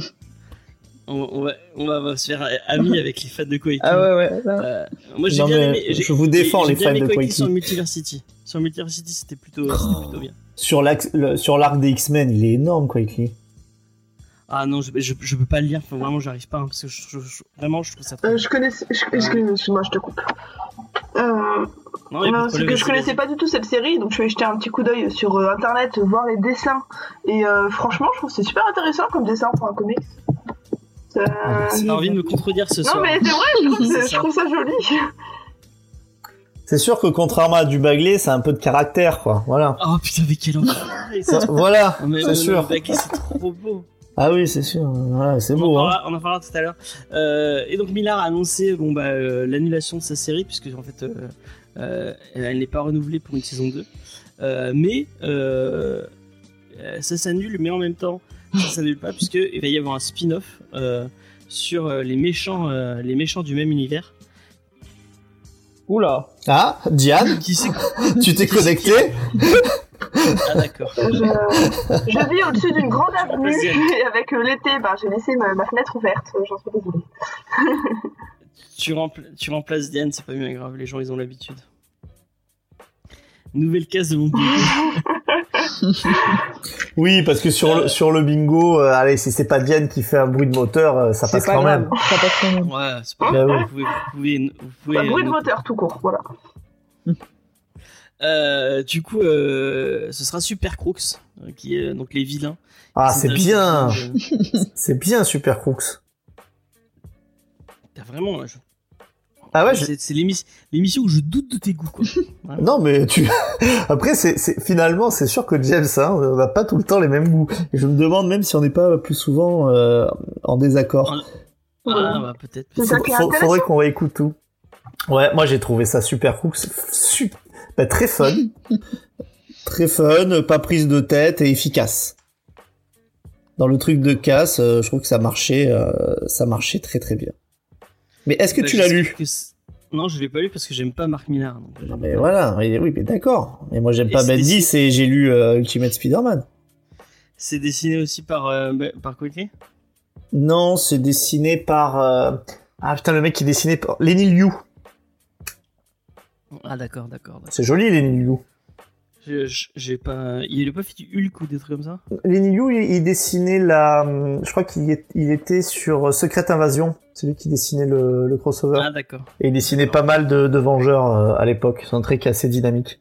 on, on va, on va- on va se faire amis avec les fans de Koiki. Ah ouais, ouais. Euh, moi j'ai bien mais aimé. j'ai- je vous défends, j'ai les fans aimé de Koiki. Sur Multiversity. Sur Multiversity, c'était plutôt, c'était plutôt bien. sur l'axe- le- sur l'arc des X-Men, il est énorme quoi écrit. Ah non, je, je, je peux pas le lire. Enfin, vraiment, j'arrive pas hein, parce que je, je- je- vraiment, je trouve ça. Trop... Euh, je connaissais. je- Excuse- Excuse-moi, je te coupe. Euh, non, a non, c'est que je connaissais pas du tout cette série, donc je allée jeter un petit coup d'œil sur euh, internet, voir les dessins. Et euh, franchement, je trouve que c'est super intéressant comme dessin pour un comics. Ça- vas-y. T'as envie de me contredire ce Non, soir. mais c'est vrai, je trouve, ça. je trouve ça joli. C'est sûr que contrairement à du Bagley, c'est un peu de caractère quoi. Voilà. Oh putain, mais quel ça. voilà, Non, c'est sûr. le c'est trop beau. Ah oui, c'est sûr. C'est en, beau. Hein. on en parlera tout à l'heure. Euh, et donc Millard a annoncé bon, bah, euh, l'annulation de sa série, puisque en fait, euh, euh, elle n'est pas renouvelée pour une saison 2. Euh, mais euh, euh, ça s'annule, mais en même temps, ça s'annule pas, puisqu'il va y avoir un spin-off euh, sur euh, les, méchants, euh, les méchants du même univers. Oula. Ah, Diane, Qui c'est tu t'es connecté Ah d'accord. Je, je vis au-dessus d'une grande avenue et avec euh, l'été, bah, j'ai laissé ma, ma fenêtre ouverte. J'en suis désolée. Tu, rempla- tu remplaces Diane, c'est pas bien grave, les gens ils ont l'habitude. Nouvelle case de mon bingo. Oui, parce que sur le sur le bingo, euh, allez, si c'est pas Diane qui fait un bruit de moteur, euh, ça passe pas quand grave. même. Ça passe quand même. Ouais, c'est pas Bah grave. Vous pouvez, vous pouvez, vous pouvez, Bah, bruit de moteur tout court, voilà. Euh, du coup, euh, ce sera Super Crooks, euh, qui est donc les vilains. Ah, c'est bien, c'est bien Super Crooks. T'as vraiment. je- Ah ouais, je- C'est c'est l'émis- l'émission où je doute de tes goûts, quoi. non mais tu. Après, c'est finalement, c'est sûr que James, hein, on n'a pas tout le temps les mêmes goûts. Et je me demande même si on n'est pas plus souvent euh, en désaccord. Ah, bah, peut-être. Intéressant. faudrait qu'on réécoute tout. Ouais, moi j'ai trouvé ça Super Crooks, su- bah, très fun. Très fun, pas prise de tête et efficace. Dans le truc de casse, euh, je trouve que ça marchait, euh, ça marchait très très bien. Mais est-ce que Bah, tu l'as lu que Non, je l'ai pas lu parce que j'aime pas Mark Millar. donc mais voilà, oui, mais d'accord. Mais moi j'aime Et pas Bendis dessiné- et j'ai lu euh, Ultimate Spider-Man. C'est dessiné aussi par euh, par Quickly Non, c'est dessiné par. euh, Ah putain, le mec qui dessinait par. Lenny Liu. Ah d'accord, d'accord. d'accord. C'est joli, Lenny Liu. J'ai pas. Il a pas fait du Hulk ou des trucs comme ça? Lenny Liu, il, il dessinait la. Je crois qu'il il était sur Secret Invasion. C'est lui qui dessinait le, le crossover. Ah d'accord, Et il dessinait pas mal de, de Vengeurs euh, à l'époque. C'est un est assez dynamique.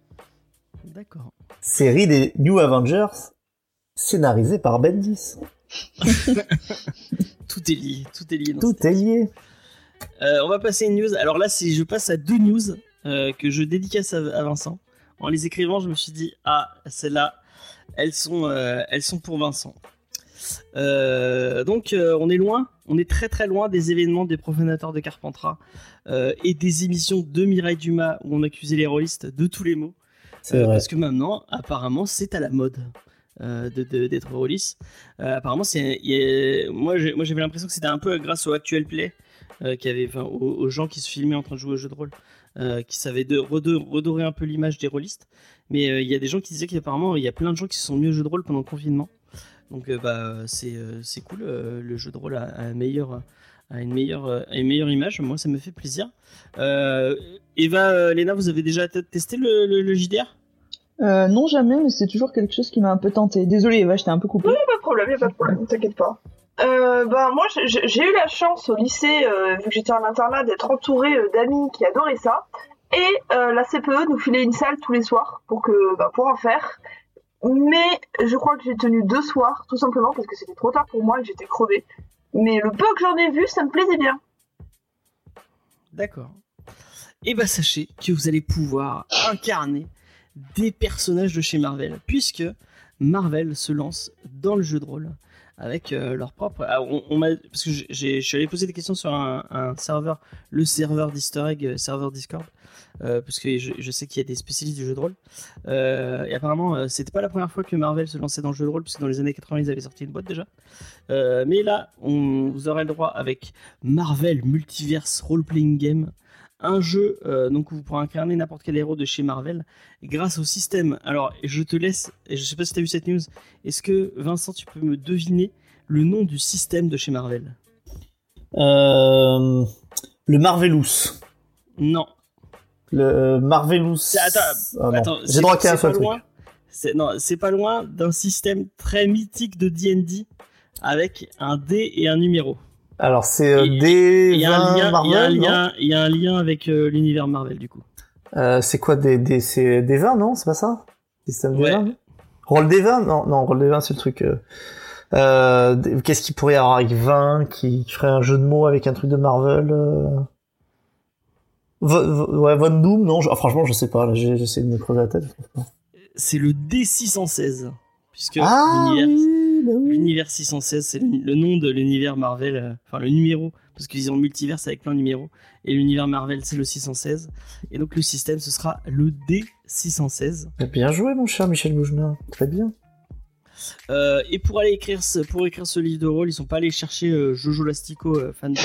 d'accord. Série des New Avengers, scénarisée par Bendis. Tout est lié, tout est lié. dans Tout est lié. Euh, on va passer une news. Alors là, je passe à deux news euh, que je dédicace à, à Vincent. En les écrivant, je me suis dit ah celles-là, elles sont euh, elles sont pour Vincent. Euh, donc euh, on est loin, on est très très loin des événements des profanateurs de Carpentras et des émissions de Mireille Dumas où on accusait les rôlistes de tous les mots. Parce que maintenant, apparemment, c'est à la mode euh, de- de- d'être rôliste. Euh, apparemment, c'est, moi, j'avais l'impression que c'était un peu grâce au actual play, euh, qui avait, enfin, aux, aux gens qui se filmaient en train de jouer au jeu de rôle, euh, qui savaient de, redo- redorer un peu l'image des rôlistes. Mais euh, il y a des gens qui disaient qu'apparemment, il y a plein de gens qui se sont mis au jeu de rôle pendant le confinement. Donc, euh, bah, c'est, euh, c'est cool. euh, le jeu de rôle a, a un meilleur, a une meilleure, a une meilleure image. Moi, ça me fait plaisir. Euh, Eva, euh, Léna, vous avez déjà testé le, le- le JDR Euh, non, jamais, mais c'est toujours quelque chose qui m'a un peu tenté. Désolé, Eva, je t'ai un peu coupé. Pas de problème, y a pas de problème, t'inquiète pas. Euh, ben moi j'ai- eu la chance au lycée, euh, vu que j'étais en internat, d'être entourée euh, d'amis qui adoraient ça. Et euh, la CPE nous filait une salle tous les soirs pour que bah, pour en faire. Mais je crois que j'ai tenu deux soirs, tout simplement parce que c'était trop tard pour moi et que j'étais crevée. Mais le peu que j'en ai vu, ça me plaisait bien. D'accord. Et bah sachez que vous allez pouvoir incarner des personnages de chez Marvel, puisque Marvel se lance dans le jeu de rôle avec euh, leur propre. Ah, on, parce que j'ai- je suis allé poser des questions sur un, serveur, le serveur d'Easter Egg, euh, serveur Discord, euh, parce que je, sais qu'il y a des spécialistes du jeu de rôle. Euh, et apparemment, c'était pas la première fois que Marvel se lançait dans le jeu de rôle, puisque dans les années 80 ils avaient sorti une boîte déjà. Mais là, on vous aurez le droit avec Marvel Multiverse Role Playing Game un jeu euh, donc où vous pourrez incarner n'importe quel héros de chez Marvel grâce au système. Alors, je te laisse, et je sais pas si tu as vu cette news, est-ce que Vincent, tu peux me deviner le nom du système de chez Marvel? Euh, le Marvelous. Non. Le euh, Marvelous. Attends, Ah. Attends, J'ai c'est- droit qu'à un c'est seul pas truc. loin. C'est non, c'est pas loin d'un système très mythique de D&D avec un dé et un numéro. Alors c'est euh, Il- des Il y a un 20 lien, il y a un Marvel, non lien, il y a un lien avec euh, l'univers Marvel du coup. Euh, c'est quoi des des c'est des 20 non? C'est pas ça? Système des Ouais. 20 non? Roll des 20 non non Roll des 20 c'est le truc euh, euh, des- qu'est-ce qu'il pourrait y avoir avec 20 qui, ferait un jeu de mots avec un truc de Marvel euh... Ouais Von Doom non? Je- ah, franchement je sais pas j'essaie de me creuser la tête. C'est le D616 puisque ah l'univers oui, oui. L'univers 616, c'est le, nom de l'univers Marvel, euh, enfin le numéro, parce qu'ils ont le multiverse avec plein de numéros, et l'univers Marvel c'est le 616, et donc le système ce sera le D616. bien joué mon cher Michel Bougenin très bien Euh, et pour aller écrire ce, pour écrire ce livre de rôle, ils sont pas allés chercher euh, Jojo Lastico, euh, fan de,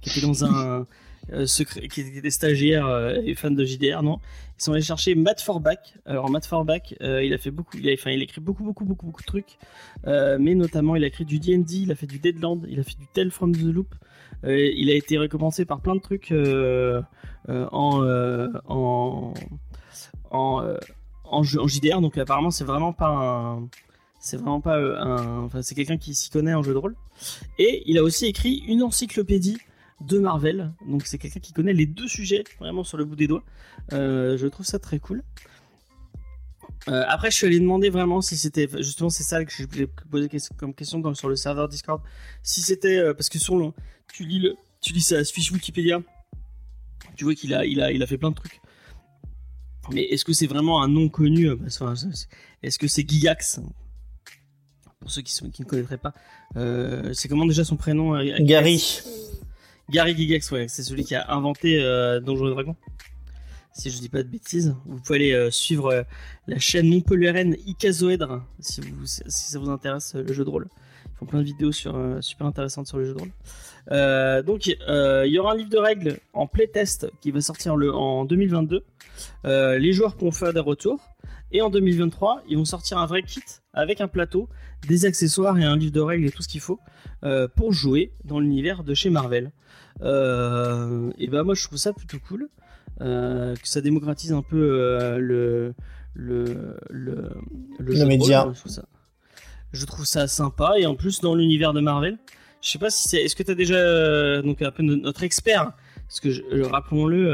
qui était dans un euh, secret, qui était stagiaire euh, et fan de JDR, non. Ils sont allés chercher Matt Forbach. Alors Matt Forbach, euh, il a fait beaucoup, il enfin il écrit beaucoup beaucoup beaucoup beaucoup de trucs, euh, mais notamment il a écrit du D&D, il a fait du Deadland, il a fait du Tell from the Loop. Euh, il a été récompensé par plein de trucs euh, en, en en jeu- en JDR. Donc apparemment c'est vraiment pas un c'est vraiment pas un. C'est quelqu'un qui s'y connaît en jeu de rôle. Et il a aussi écrit une encyclopédie de Marvel. Donc c'est quelqu'un qui connaît les deux sujets vraiment sur le bout des doigts. Euh, je trouve ça très cool. Euh, après, je suis allé demander vraiment si c'était justement c'est ça que j'ai posé que- comme question sur le serveur Discord. Si c'était euh, parce que sur le, tu lis tu lis sa fiche Wikipédia, tu vois qu'il a, il a, il a fait plein de trucs. Mais est-ce que c'est vraiment un nom connu? Est-ce que c'est Gigax? Pour ceux qui, ne connaîtraient pas, c'est comment déjà son prénom? Gary Gary Gigax, ouais, c'est celui qui a inventé euh, Donjons Dragons. si je dis pas de bêtises. Vous pouvez aller euh, suivre euh, la chaîne montpelliéraine Icazoèdre si, si ça vous intéresse euh, le jeu de rôle. Ils font plein de vidéos super intéressantes sur le jeu de rôle. Donc il y aura un livre de règles en playtest qui va sortir en 2022. Euh, les joueurs pourront faire des retours. Et en 2023, ils vont sortir un vrai kit avec un plateau, des accessoires et un livre de règles et tout ce qu'il faut euh, pour jouer dans l'univers de chez Marvel. Euh, et ben moi je trouve ça plutôt cool euh, que ça démocratise un peu le le le, Le jeu média. rôle. Je trouve, ça, je trouve ça sympa et en plus dans l'univers de Marvel. Je sais pas si c'est. Est-ce que tu as déjà donc un peu no- notre expert parce que rappelons-le,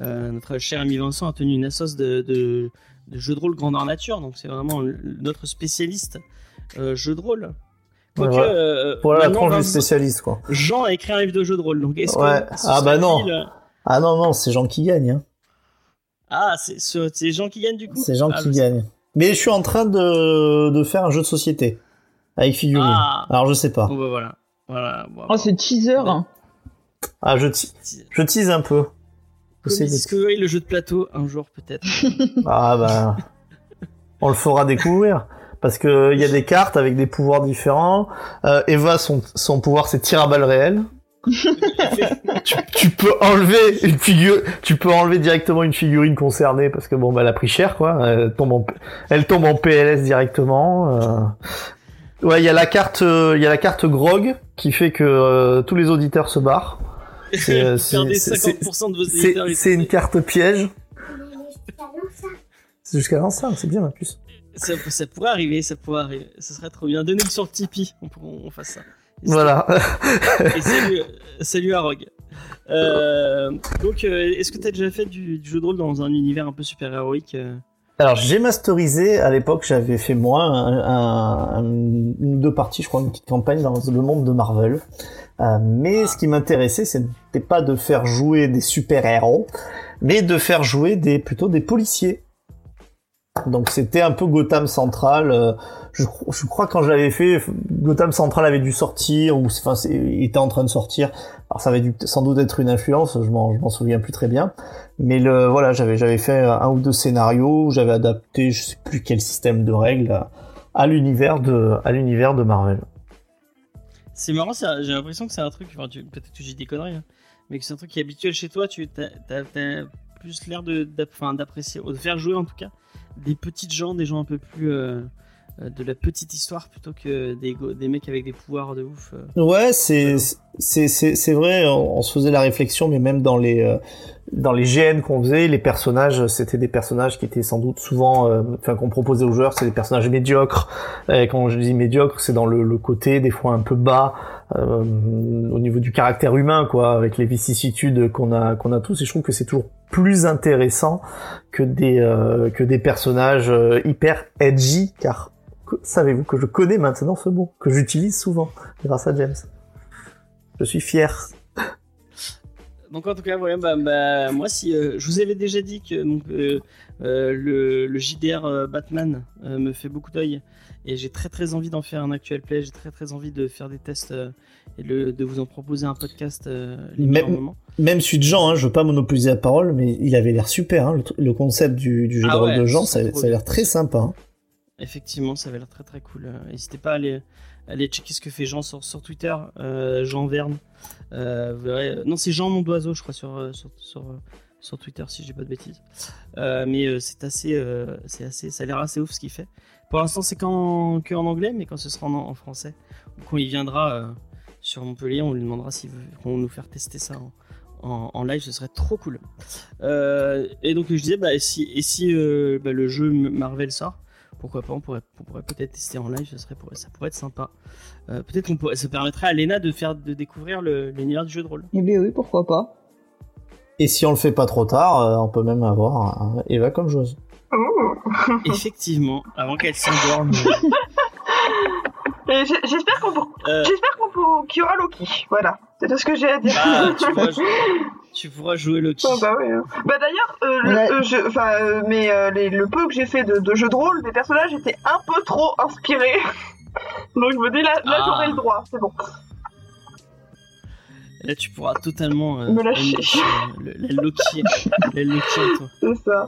euh, notre cher ami Vincent a tenu une assoce de, de, de jeux de rôle grandeur nature, donc c'est vraiment notre spécialiste euh, jeu de rôle. Quoique, Voilà. euh, Voilà la tranche du spécialiste, quoi. Jean a écrit un livre de jeu de rôle, donc est-ce Ouais. que Ah bah non. euh, Ah non, non, c'est Jean qui gagne. Hein. Ah, c'est ce- c'est Jean qui gagne du coup? C'est Jean Ah, qui gagne. Mais je suis en train de, de faire un jeu de société. Avec figurines. Ah. Alors je sais pas. Bon bah voilà. Voilà. bon, Oh, c'est teaser. hein. Ah, je tease un peu. Comme Discovery, le jeu de plateau, un jour peut-être. Ah bah, on le fera découvrir parce que il y a des cartes avec des pouvoirs différents. Euh, Eva, son, son pouvoir c'est tir à balles réelles. tu, tu peux enlever une figure, tu peux enlever directement une figurine concernée parce que bon bah elle a pris cher quoi. Elle tombe en, elle tombe en PLS directement. euh. Ouais, il y a la carte, euh, il y a la carte Grog qui fait que euh, tous les auditeurs se barrent. C'est, euh, c'est- Perdez c'est- 50% de vos C'est éditeurs. c'est une carte piège. C'est jusqu'à l'enceinte, c'est bien en plus. Ça, ça pourrait arriver, ça pourrait arriver. Ça serait trop bien. Donnez-le sur le Tipeee, on, fasse ça. Et Voilà. Et salut, salut à Rogue. Euh, donc, euh, est-ce que tu as déjà fait du, du jeu de rôle dans un univers un peu super-héroïque Alors j'ai masterisé à l'époque, j'avais fait moi un, un- un- une ou deux parties, je crois, une petite campagne dans le monde de Marvel. Euh, mais ce qui m'intéressait, c'était pas de faire jouer des super-héros, mais de faire jouer des plutôt des policiers. Donc c'était un peu Gotham Central. euh, je, cro- je crois quand je l'avais fait, Gotham Central avait dû sortir ou enfin était en train de sortir. Alors ça avait dû sans doute être une influence, je m'en souviens plus très bien. Mais le voilà, j'avais j'avais fait un ou deux scénarios, j'avais adapté je sais plus quel système de règles à l'univers de Marvel. C'est marrant, j'ai l'impression que c'est un truc, enfin, peut-être que j'ai des conneries, hein, mais que c'est un truc qui est habituel chez toi, tu as, plus l'air de- d'apprécier, ou de faire jouer en tout cas, des petites gens, des gens un peu plus euh, de la petite histoire plutôt que des, des mecs avec des pouvoirs de ouf. euh. Ouais, c'est c'est vrai, on, se faisait la réflexion, mais même dans les euh, dans les GN qu'on faisait, les personnages, c'était des personnages qui étaient sans doute souvent, euh, enfin qu'on proposait aux joueurs, c'est des personnages médiocres. Et quand je dis médiocre, c'est dans le, le côté des fois un peu bas euh, au niveau du caractère humain, quoi, avec les vicissitudes qu'on a qu'on a tous. Et je trouve que c'est toujours plus intéressant que des euh, que des personnages euh, hyper edgy, car savez-vous que je connais maintenant ce mot, que j'utilise souvent grâce à James. Je suis fier. Donc en tout cas, voilà, bah, bah, moi si euh, je vous avais déjà dit que donc, euh, euh, le, le JDR euh, Batman euh, me fait beaucoup d'œil et j'ai très très envie d'en faire un actual play, j'ai très très envie de faire des tests euh, et de, de vous en proposer un podcast euh, les Même-. Même celui de Jean, hein, je veux pas monopoliser la parole, mais il avait l'air super. Hein, le, concept du, du jeu Ah de rôle ouais, de Jean, ça, a l'air très sympa. hein. Effectivement, ça avait l'air très très cool. Euh, N'hésitez pas à aller, checker ce que fait Jean sur, Twitter, euh, Jean Verne. Euh, vous verrez, non, c'est Jean Mondoiseau, je crois, sur, sur, sur, Twitter, si je dis pas de bêtises. Mais c'est assez, c'est assez, ça a l'air assez ouf ce qu'il fait. Pour l'instant, c'est qu'en que en anglais, mais quand ce sera en, français, ou quand il viendra sur Montpellier, on lui demandera s'il veut qu'on nous faire tester ça en, en, live, ce serait trop cool. Et donc je disais, bah, et si, et si bah, le jeu Marvel sort, pourquoi pas, on pourrait, on pourrait peut-être tester en live, ça, serait, pour- ça pourrait être sympa. Euh, peut-être qu'on pourrait, ça permettrait à Lena de faire, de découvrir le- l'univers du jeu de rôle. Eh bien oui, pourquoi pas. Et si on le fait pas trop tard, euh, on peut même avoir euh, Eva comme joueuse. Ouh. Effectivement, avant qu'elle s'endorme. J'espère qu'on pour- Euh, j'espère qu'on pour- qu'il y aura Loki. Voilà, c'est tout ce que j'ai à dire. ah, tu, pourras jouer, tu pourras jouer Loki. Ah bah oui. hein. Bah d'ailleurs, euh, le, Ouais. euh, je- euh, mais euh, les- le peu que j'ai fait de, de jeux de rôle, mes personnages étaient un peu trop inspirés. Donc je me dis là, là Ah. j'aurai le droit, c'est bon. Et là, tu pourras totalement euh, Me lâcher. euh, le- la Loki, la Loki toi. C'est ça.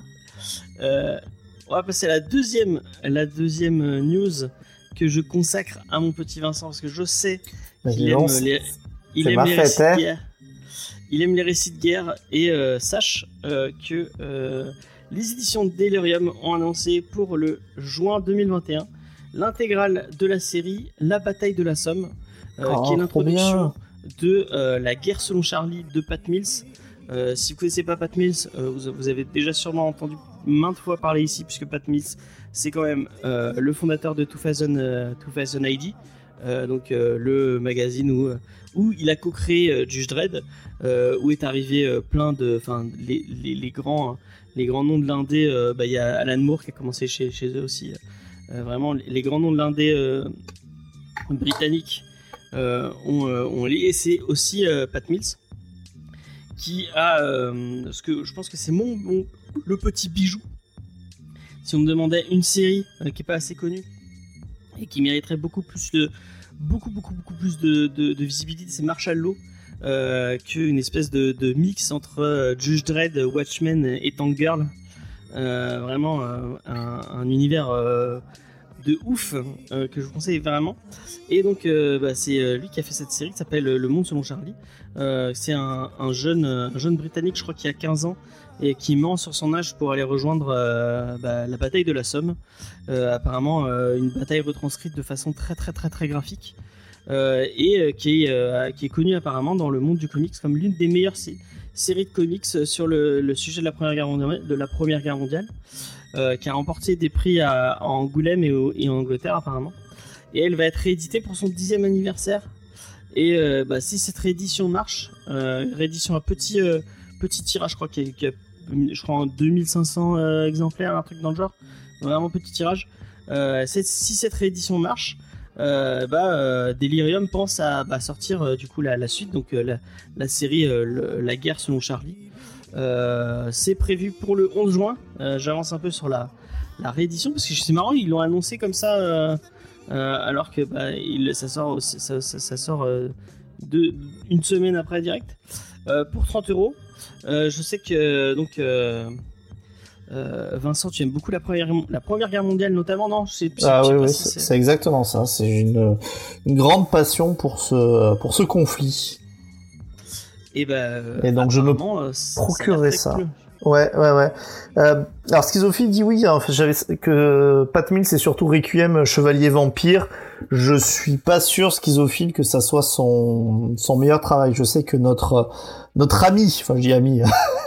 Euh, on va passer à la deuxième, la deuxième news que je consacre à mon petit Vincent parce que je sais qu'il aime les, il aime ma les fête, hein. de guerre. Il aime les récits de guerre et euh, sache euh, que euh, les éditions Delirium ont annoncé pour le juin 2021 l'intégrale de la série La bataille de la Somme, Oh, qui est l'introduction de la guerre selon Charlie de Pat Mills. Si vous connaissez pas Pat Mills, vous, vous avez déjà sûrement entendu maintes fois parler ici, puisque Pat Mills, c'est quand même le fondateur de 2000, euh, 2000 ID, euh, donc euh, le magazine où, il a co-créé euh, Judge Dredd, où est arrivé plein de, enfin les, les, les grands, les noms de l'indé. bah, Il y a Alan Moore qui a commencé chez, eux aussi. Vraiment, les, les grands noms de l'indé euh, ont lié. Et c'est aussi Pat Mills qui a je pense que c'est mon, mon- le petit bijou. Si on me demandait une série qui est pas assez connue et qui mériterait beaucoup plus de beaucoup beaucoup beaucoup plus de, visibilité, c'est Marshall Law. Euh, qu'une espèce de, mix entre euh, Judge Dredd, Watchmen et Tank Girl. Euh, vraiment euh, un, un univers de ouf que je vous conseille vraiment. Et donc bah, c'est lui qui a fait cette série qui s'appelle Le Monde selon Charlie. C'est un, un jeune, un jeune britannique, je crois qu'il a 15 ans, et qui ment sur son âge pour aller rejoindre euh, bah, la bataille de la Somme. Euh, apparemment, euh, une bataille retranscrite de façon très très très très graphique. Et qui, est, qui est connue apparemment dans le monde du comics comme l'une des meilleures sé- séries de comics sur le, sujet de la Première Guerre mondiale, qui a remporté des prix à, Angoulême et, en Angleterre apparemment. Et elle va être rééditée pour son dixième anniversaire. Et bah, si cette réédition marche, réédition à petit, petit tirage, je crois qu'il y a, qu'il y a, je crois, en 2500 euh, exemplaires, un truc dans le genre, vraiment petit tirage. Euh, si cette réédition marche, euh, bah, Delirium pense à bah, sortir du coup la, suite, donc la, série La guerre selon Charlie. C'est prévu pour le 11 juin. J'avance un peu sur la, réédition parce que c'est marrant, ils l'ont annoncé comme ça, alors que bah, ça sort, une semaine après direct. Pour 30 euros. Euh, Je sais que donc euh, euh, Vincent, tu aimes beaucoup la première, la première guerre mondiale notamment, non? Je sais- je sais Ah oui, oui, si c'est c'est exactement ça. C'est une, une grande passion pour ce, pour ce conflit. Et, bah, Et donc, je me procurerai ça. Ouais, ouais, ouais. Euh, alors, Schizophile dit oui. hein, j'avais que Pat Mills, c'est surtout Requiem, Chevalier Vampire. Je suis pas sûr, Schizophile, que ça soit son, son meilleur travail. Je sais que notre, notre ami, enfin, je dis ami,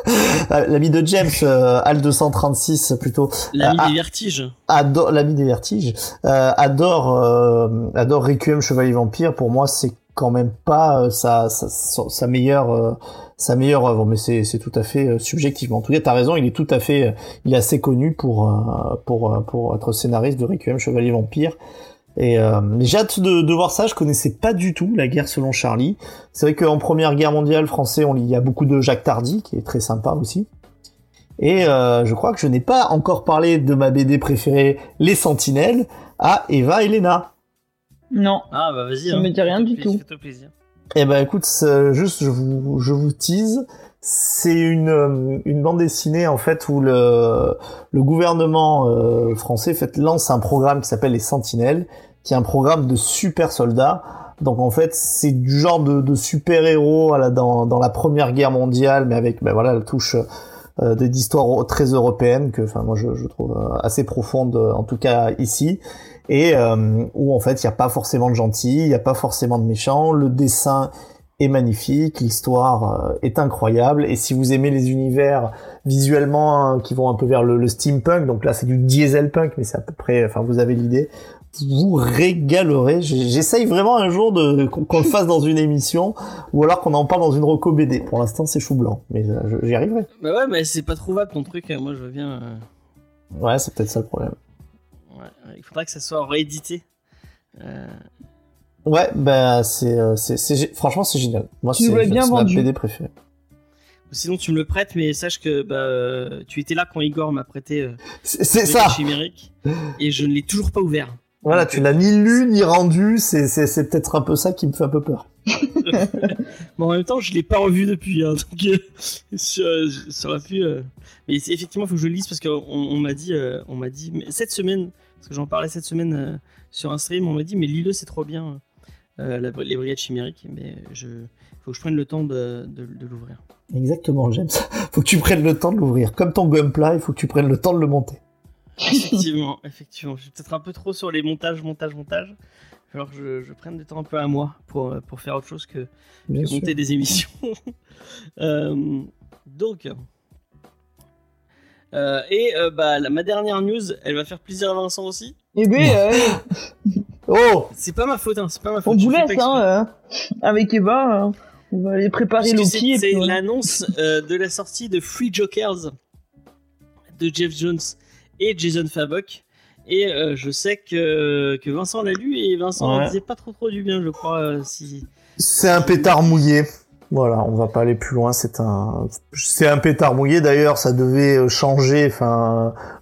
l'ami de James, euh, Al 236 plutôt. L'ami Ah, des vertiges. adore l'ami des vertiges euh, adore euh, adore Requiem Chevalier Vampire pour moi c'est quand même pas euh, sa, sa, sa, meilleure euh, sa meilleure œuvre mais c'est c'est tout à fait euh, subjectivement en tout cas t'as raison il est tout à fait euh, il est assez connu pour euh, pour euh, pour être scénariste de Requiem Chevalier Vampire et euh, j'ai hâte de, de voir ça je connaissais pas du tout la guerre selon Charlie c'est vrai qu'en première guerre mondiale français on lit- il y a beaucoup de Jacques Tardy qui est très sympa aussi et euh, je crois que je n'ai pas encore parlé de ma BD préférée, Les Sentinelles, à Eva et Lena. Non. Ah bah vas-y. Ça hein. me dit rien du plaisir, tout. plaisir. Eh ben écoute, c'est- juste je vous je vous tease, c'est une euh, une bande dessinée en fait où le le gouvernement euh, français fait lance un programme qui s'appelle les Sentinelles, qui est un programme de super soldats. Donc en fait, c'est du genre de, de super héros dans dans la Première Guerre mondiale, mais avec ben voilà la touche euh, d'histoire très européenne que enfin moi je, je trouve euh, assez profonde euh, en tout cas ici et euh, où en fait il n'y a pas forcément de gentils, il n'y a pas forcément de méchants, le dessin est magnifique, l'histoire euh, est incroyable et si vous aimez les univers visuellement hein, qui vont un peu vers le, le steampunk, donc là c'est du dieselpunk mais c'est à peu près, enfin vous avez l'idée, vous régalerez. J'essaye vraiment un jour de qu'on le fasse dans une émission ou alors qu'on en parle dans une reco BD. Pour l'instant c'est chou blanc, mais euh, j'y arriverai. Bah ouais, mais c'est pas trouvable ton truc. hein. Moi, je veux bien. euh, Ouais, c'est peut-être ça le problème. ouais, il faudra que ça soit réédité. Euh, Ouais, bah c'est, euh, c'est, franchement c'est génial. Moi Tu c'est, bien c'est ma vendu. BD préférée. Sinon, tu me le prêtes, mais sache que bah, euh, tu étais là quand Igor m'a prêté euh, C'est, ça. chimérique et je ne l'ai toujours pas ouvert. Voilà, tu l'as ni lu ni rendu, c'est c'est c'est peut-être un peu ça qui me fait un peu peur. Bon, en même temps, je l'ai pas revu depuis, hein, donc euh, ça, ça aurait pu. euh, Mais c'est- effectivement, il faut que je le lise parce qu'on on, m'a dit, euh, on m'a dit, mais cette semaine, parce que j'en parlais cette semaine euh, sur un stream, on m'a dit, mais lis-le, c'est trop bien, euh, la- les brigades chimériques. Mais je, faut que je prenne le temps de, de, de l'ouvrir. Exactement, James. Faut que tu prennes le temps de l'ouvrir. Comme ton gunpla, il faut que tu prennes le temps de le monter. Effectivement, effectivement, je suis peut-être un peu trop sur les montages, montages, montages. Alors que je, je prenne du temps un peu à moi pour, euh, pour faire autre chose que, Bien monter des émissions. Euh, donc, euh, et euh, bah, la- ma dernière news, elle va faire plaisir à Vincent aussi. Eh euh, Oh C'est pas ma faute, hein, c'est pas ma faute. on vous laisse, hein, euh, avec Eva, euh, on va aller préparer Loki. c'est l'annonce euh, de la sortie de Free Jokers de Jeff Jones et Jason Fabok. Et euh, je sais que, que Vincent l'a lu et Vincent Ouais. disait pas trop trop du bien, je crois. euh, si... C'est un pétard mouillé. Voilà, on va pas aller plus loin. C'est un, c'est un pétard mouillé. D'ailleurs, ça devait changer,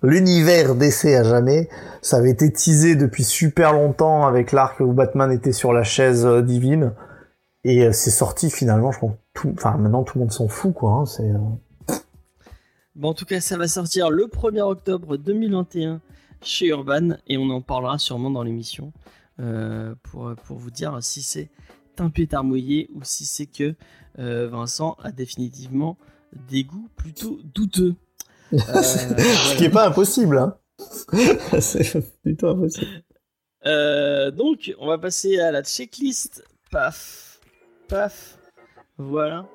l'univers d'essai à jamais. Ça avait été teasé depuis super longtemps avec l'arc où Batman était sur la chaise euh, divine. Et euh, c'est sorti finalement, je. Tout, enfin, maintenant tout le monde s'en fout, quoi. hein, euh, Bon, en tout cas, ça va sortir le 1er octobre 2021 chez Urban et on en parlera sûrement dans l'émission pour vous dire si c'est un pétard mouillé ou si c'est que euh, Vincent a définitivement des goûts plutôt douteux. Euh, Ce qui est pas impossible, hein. c'est plutôt impossible. Euh, donc, on va passer à la checklist. Paf, paf, voilà.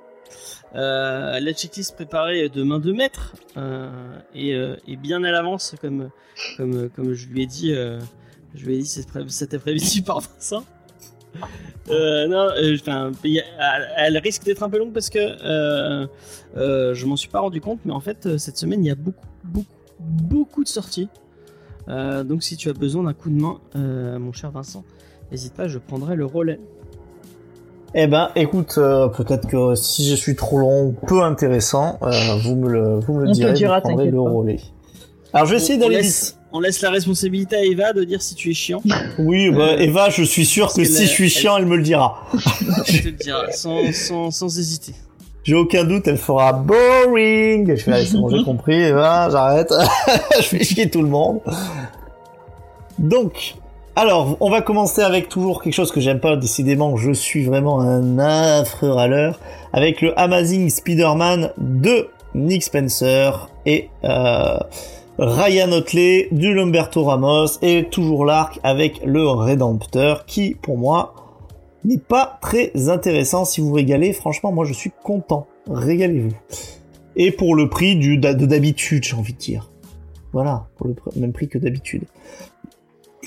Euh, la checklist préparée de main de maître euh, et, euh, et bien à l'avance, comme, comme, comme je lui ai dit. euh, je lui ai dit cet après-midi par Vincent. Euh, non, euh, a- elle, risque d'être un peu longue parce que euh, euh, je m'en suis pas rendu compte, mais en fait, euh, cette semaine, il y a beaucoup, beaucoup, beaucoup de sorties. Euh, donc si tu as besoin d'un coup de main, euh, mon cher Vincent, n'hésite pas, je prendrai le relais. Eh ben, écoute, euh, peut-être que si je suis trop long, ou peu intéressant, euh, vous me le, vous me le On direz, dira, vous prendrez le pas. relais. Alors, je vais essayer d'aller vite. On laisse la responsabilité à Eva de dire si tu es chiant. Oui, bah, Euh, Eva, je suis sûr que si je suis chiant, elle me le dira. je te le dirai, sans, sans, sans hésiter. J'ai aucun doute, elle fera boring. Je fais, allez, c'est bon, j'ai compris, Eva, j'arrête. je fais chier tout le monde. Donc, alors, on va commencer avec toujours quelque chose que j'aime pas, décidément, je suis vraiment un affreux râleur, avec le Amazing Spider-Man de Nick Spencer et euh, Ryan Otley, du Lumberto Ramos, et toujours l'arc avec le Rédempteur, qui, pour moi, n'est pas très intéressant. Si vous régalez, franchement, moi je suis content. Régalez-vous. Et pour le prix de d'habitude, j'ai envie de dire. Voilà, pour le même prix que d'habitude.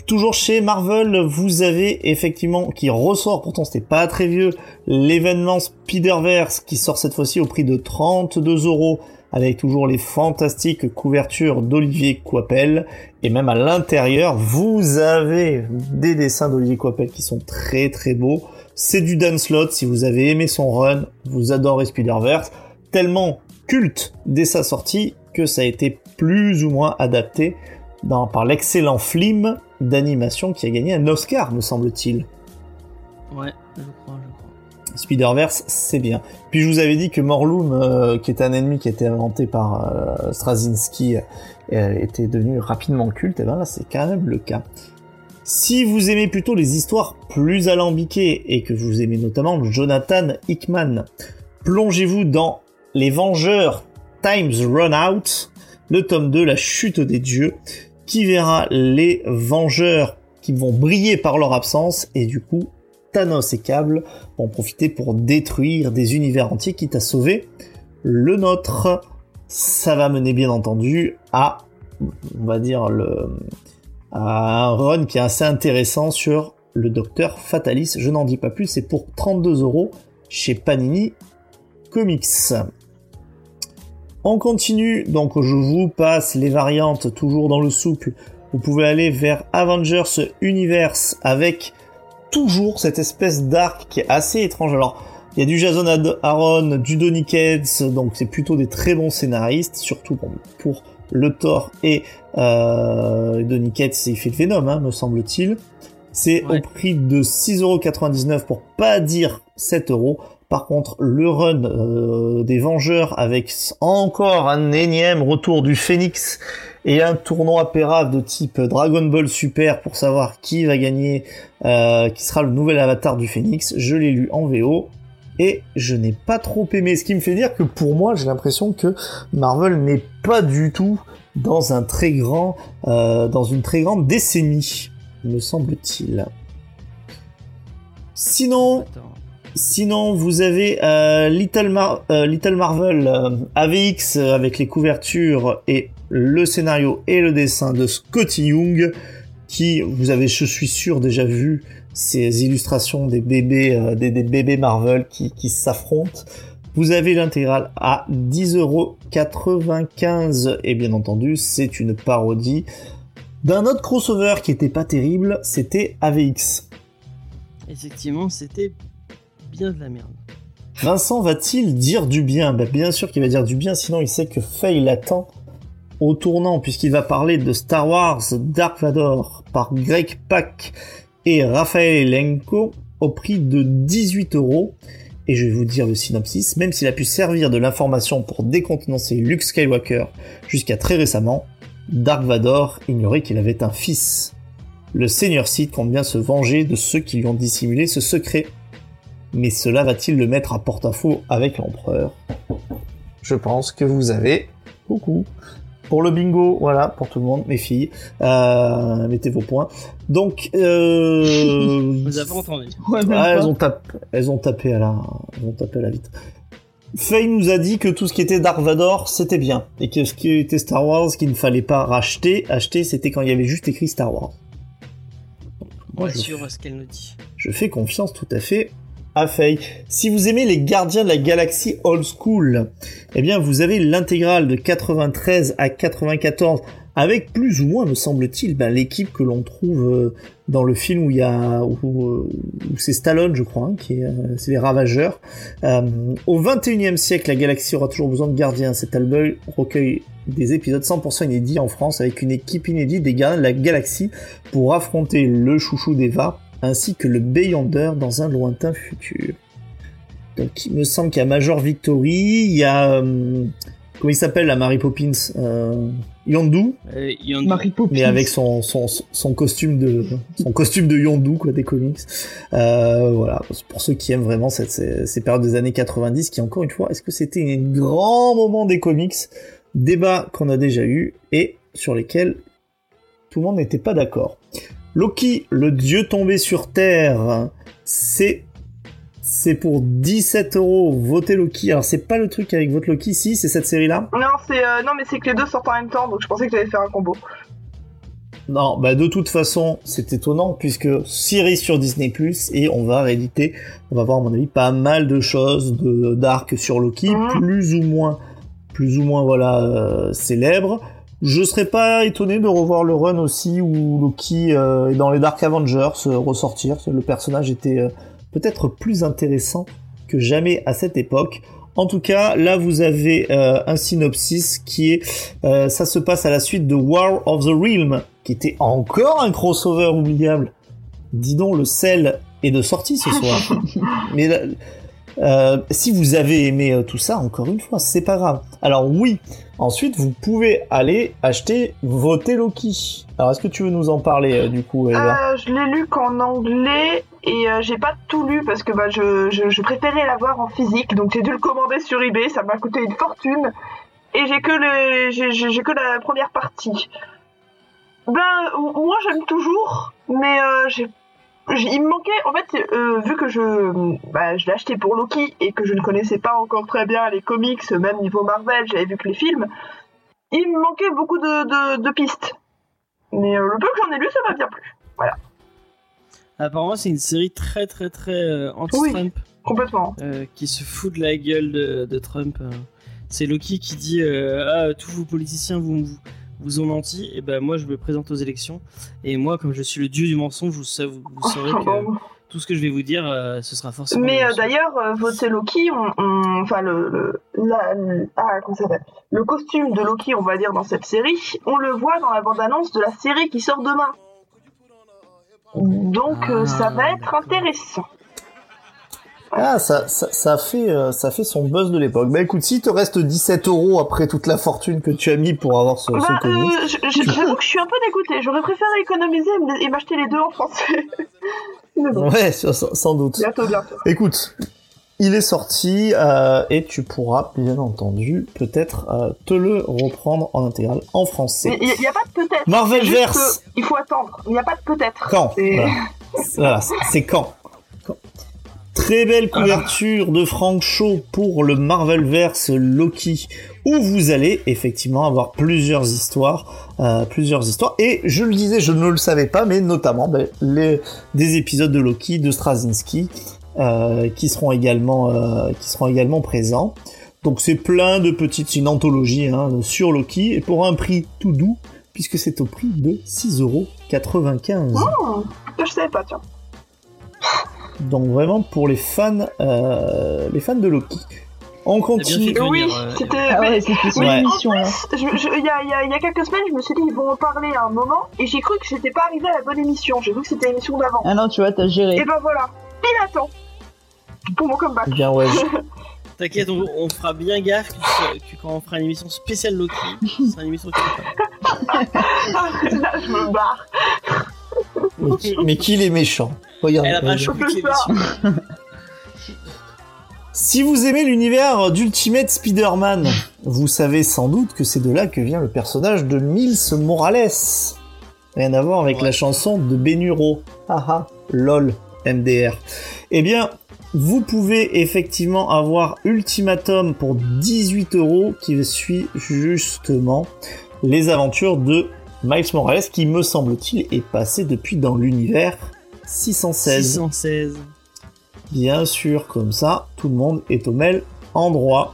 Toujours chez Marvel, vous avez effectivement, qui ressort, pourtant c'était pas très vieux, l'événement Spider-Verse qui sort cette fois-ci au prix de 32 euros avec toujours les fantastiques couvertures d'Olivier Coipel. Et même à l'intérieur, vous avez des dessins d'Olivier Coipel qui sont très très beaux. C'est du Dan Slott, si vous avez aimé son run, vous adorez Spider-Verse. Tellement culte dès sa sortie que ça a été plus ou moins adapté par l'excellent film d'animation qui a gagné un Oscar, me semble-t-il. Ouais, je crois. Spider-Verse, c'est bien. Puis je vous avais dit que Morlun, euh, qui est un ennemi qui a été inventé par euh, Straczynski, euh, était devenu rapidement culte, et ben là c'est quand même le cas. Si vous aimez plutôt les histoires plus alambiquées et que vous aimez notamment Jonathan Hickman, plongez-vous dans Les Vengeurs Times Run Out, le tome 2, La chute des dieux, qui verra les Vengeurs qui vont briller par leur absence et du coup Thanos et Cable vont profiter pour détruire des univers entiers quitte à sauver le nôtre. Ça va mener bien entendu à, on va dire, le, à un run qui est assez intéressant sur le docteur Fatalis. Je n'en dis pas plus, c'est pour 32 euros chez Panini Comics. On continue, donc je vous passe les variantes toujours dans le souple. Vous pouvez aller vers Avengers Universe avec toujours cette espèce d'arc qui est assez étrange. Alors, il y a du Jason Aaron, du Donny Cates, donc c'est plutôt des très bons scénaristes, surtout pour, pour le Thor et euh, Donny Cates, il fait le Venom, hein, me semble-t-il. C'est Ouais. au prix de 6,99€ pour pas dire 7€. Par contre, le run euh, des Vengeurs avec encore un énième retour du Phoenix et un tournoi pérave de type Dragon Ball Super pour savoir qui va gagner, euh, qui sera le nouvel avatar du Phoenix. Je l'ai lu en VO et je n'ai pas trop aimé. Ce qui me fait dire que pour moi, j'ai l'impression que Marvel n'est pas du tout dans un très grand, euh, dans une très grande décennie, me semble-t-il. Sinon, Attends. Sinon, vous avez euh, Little, Mar- euh, Little Marvel AVX avec les couvertures et le scénario et le dessin de Scotty Young, qui, vous avez, je suis sûr, déjà vu ces illustrations des bébés, euh, des, des bébés Marvel qui, qui s'affrontent. Vous avez l'intégrale à 10,95€ et bien entendu, c'est une parodie d'un autre crossover qui était pas terrible, c'était AVX. Effectivement, c'était bien de la merde. Vincent va-t-il dire du bien? Bah, Bien sûr qu'il va dire du bien, sinon il sait que Faye l'attend au tournant, puisqu'il va parler de Star Wars Dark Vador par Greg Pak et Raphaël Elenko au prix de 18 euros. Et je vais vous dire le synopsis, même s'il a pu servir de l'information pour décontenancer Luke Skywalker jusqu'à très récemment, Dark Vador ignorait qu'il avait un fils. Le Seigneur Sith compte bien se venger de ceux qui lui ont dissimulé ce secret. Mais cela va-t-il le mettre à porte-à-faux avec l'empereur? Je pense que vous avez beaucoup. Pour le bingo, voilà, pour tout le monde, mes filles, euh, mettez vos points. Donc, euh, Vous avez entendu. Ouais, ah, elles ont tapé, elles ont tapé à la, elles ont tapé à la vitre. Faye nous a dit que tout ce qui était Dark Vador, c'était bien. Et que ce qui était Star Wars, qu'il ne fallait pas racheter, acheter, c'était quand il y avait juste écrit Star Wars. Moi, je- sûr à ce qu'elle nous dit. je fais confiance tout à fait à. Si vous aimez les Gardiens de la Galaxie Old School, eh bien vous avez l'intégrale de 93 à 94 avec plus ou moins, me semble-t-il, ben, l'équipe que l'on trouve euh, dans le film où il y a où, euh, c'est Stallone, je crois, hein, qui est, euh, c'est les Ravageurs. Au 21e siècle, la galaxie aura toujours besoin de gardiens. Cet album recueille des épisodes 100% inédits en France avec une équipe inédite des Gardiens de la Galaxie pour affronter le chouchou d'Eva ainsi que le Beyonder dans un lointain futur. Donc il me semble qu'il y a Major Victory, il y a... euh, comment il s'appelle la Mary Poppins euh, Yondu, Euh, il y en a- Marie Poppins. mais avec son, son, son costume de son costume de Yondu quoi des comics. Euh, voilà, pour ceux qui aiment vraiment cette, ces, ces périodes des années 90 qui encore une fois, est-ce que c'était un grand moment des comics? Débat qu'on a déjà eu et sur lesquels tout le monde n'était pas d'accord. Loki, le dieu tombé sur Terre, c'est c'est pour 17 euros. Votez Loki. Alors c'est pas le truc avec votre Loki, si c'est cette série-là. Non, c'est euh, non, mais c'est que les deux sortent en même temps, donc je pensais que j'allais faire un combo. Non, bah de toute façon, c'est étonnant puisque série sur Disney et on va rééditer, on va voir à mon avis pas mal de choses de d'arc sur Loki, Mhm. plus ou moins, plus ou moins voilà euh, célèbres. Je serais pas étonné de revoir le run aussi où Loki euh, est dans les Dark Avengers euh, ressortir. Le personnage était euh, peut-être plus intéressant que jamais à cette époque. En tout cas, là vous avez euh, un synopsis qui est, euh, ça se passe à la suite de War of the Realm, qui était encore un crossover oubliable. Dis donc, le sel est de sortie ce soir. Mais là, euh, si vous avez aimé euh, tout ça, encore une fois, c'est pas grave. Alors oui, ensuite vous pouvez aller acheter voter Loki. Alors est-ce que tu veux nous en parler euh, du coup, Euh, je l'ai lu qu'en anglais et euh, j'ai pas tout lu parce que bah, je, préférais l'avoir en physique, donc j'ai dû le commander sur eBay, ça m'a coûté une fortune et j'ai que le j'ai- j'ai que la première partie. Ben moi j'aime toujours, mais j'ai- il me manquait en fait euh, vu que je bah, je l'ai acheté pour Loki et que je ne connaissais pas encore très bien les comics, même niveau Marvel, j'avais vu que les films, il me manquait beaucoup de, de, de pistes. Mais euh, le peu que j'en ai lu, ça m'a bien plu. Apparemment, c'est une série très très très euh, anti-Trump Complètement. euh, qui se fout de la gueule de, de Trump. euh. C'est Loki qui dit Ah, tous vos politiciens vous, vous, vous ont menti, et ben moi je me présente aux élections. Et moi, comme je suis le dieu du mensonge, vous, sa- vous, vous saurez que tout ce que je vais vous dire, euh, ce sera forcément. Mais euh, d'ailleurs, euh, voter Loki, on, on- enfin le, le, la- le- ah, comment ça le costume de Loki, on va dire dans cette série, on le voit dans la bande-annonce de la série qui sort demain. Donc euh, Ah, ça va être d'accord. intéressant. Ah, ça, ça, ça fait, euh, ça fait son buzz de l'époque. Bah écoute, si te reste 17 euros après toute la fortune que tu as mis pour avoir ce, ce Bah, comics, euh, j'avoue que je suis un peu dégoûtée. J'aurais préféré économiser et m'acheter les deux en français. Bon, ouais, sans, doute. bientôt, bientôt. Écoute, il est sorti euh, et tu pourras bien entendu peut-être euh, te le reprendre en intégral en français. Il n'y a, pas de peut-être. Marvel C'est juste Verse. que Il faut attendre. Il n'y a pas de peut-être. Quand? Et- Voilà, Voilà, c'est- c'est quand? Quand? Très belle couverture de Frank Shaw pour le Marvelverse Loki, où vous allez effectivement avoir plusieurs histoires, euh, plusieurs histoires. Et je le disais, je ne le savais pas, mais notamment ben, les, des épisodes de Loki de Straczynski euh, qui seront également, euh, qui seront également présents. Donc c'est plein de petites, une anthologie hein, sur Loki et pour un prix tout doux, puisque c'est au prix de 6,95€. Oh, je savais pas, tiens. Donc vraiment pour les fans, euh, les fans de Loki. On continue. Oui, euh, c'était. Ah mais- ouais, c'était sur Ouais. je- Il y, a, y y quelques semaines, je me suis dit, ils vont en parler à un moment, et j'ai cru que j'étais pas arrivé à la bonne émission. J'ai cru que c'était l'émission d'avant. Ah non, tu vois, t'as géré. Et ben voilà, pile à temps pour mon comeback. Eh Bien ouais. T'inquiète, on, on fera bien gaffe que, tu- que quand on fera une émission spéciale Loki, ce sera une émission qui Là, je me barre. Mais, qui- mais qu'il est méchant? Regarde. Elle a pas chopé l'émission. Si vous aimez l'univers d'Ultimate Spider-Man, vous savez sans doute que c'est de là que vient le personnage de Miles Morales. Rien à voir avec Ouais. la chanson de Benuro. Haha, lol, MDR. Eh bien, vous pouvez effectivement avoir Ultimatum pour 18 euros qui suit justement les aventures de Miles Morales qui, me semble-t-il, est passé depuis dans l'univers 616. 616. Bien sûr, comme ça, tout le monde est au même endroit.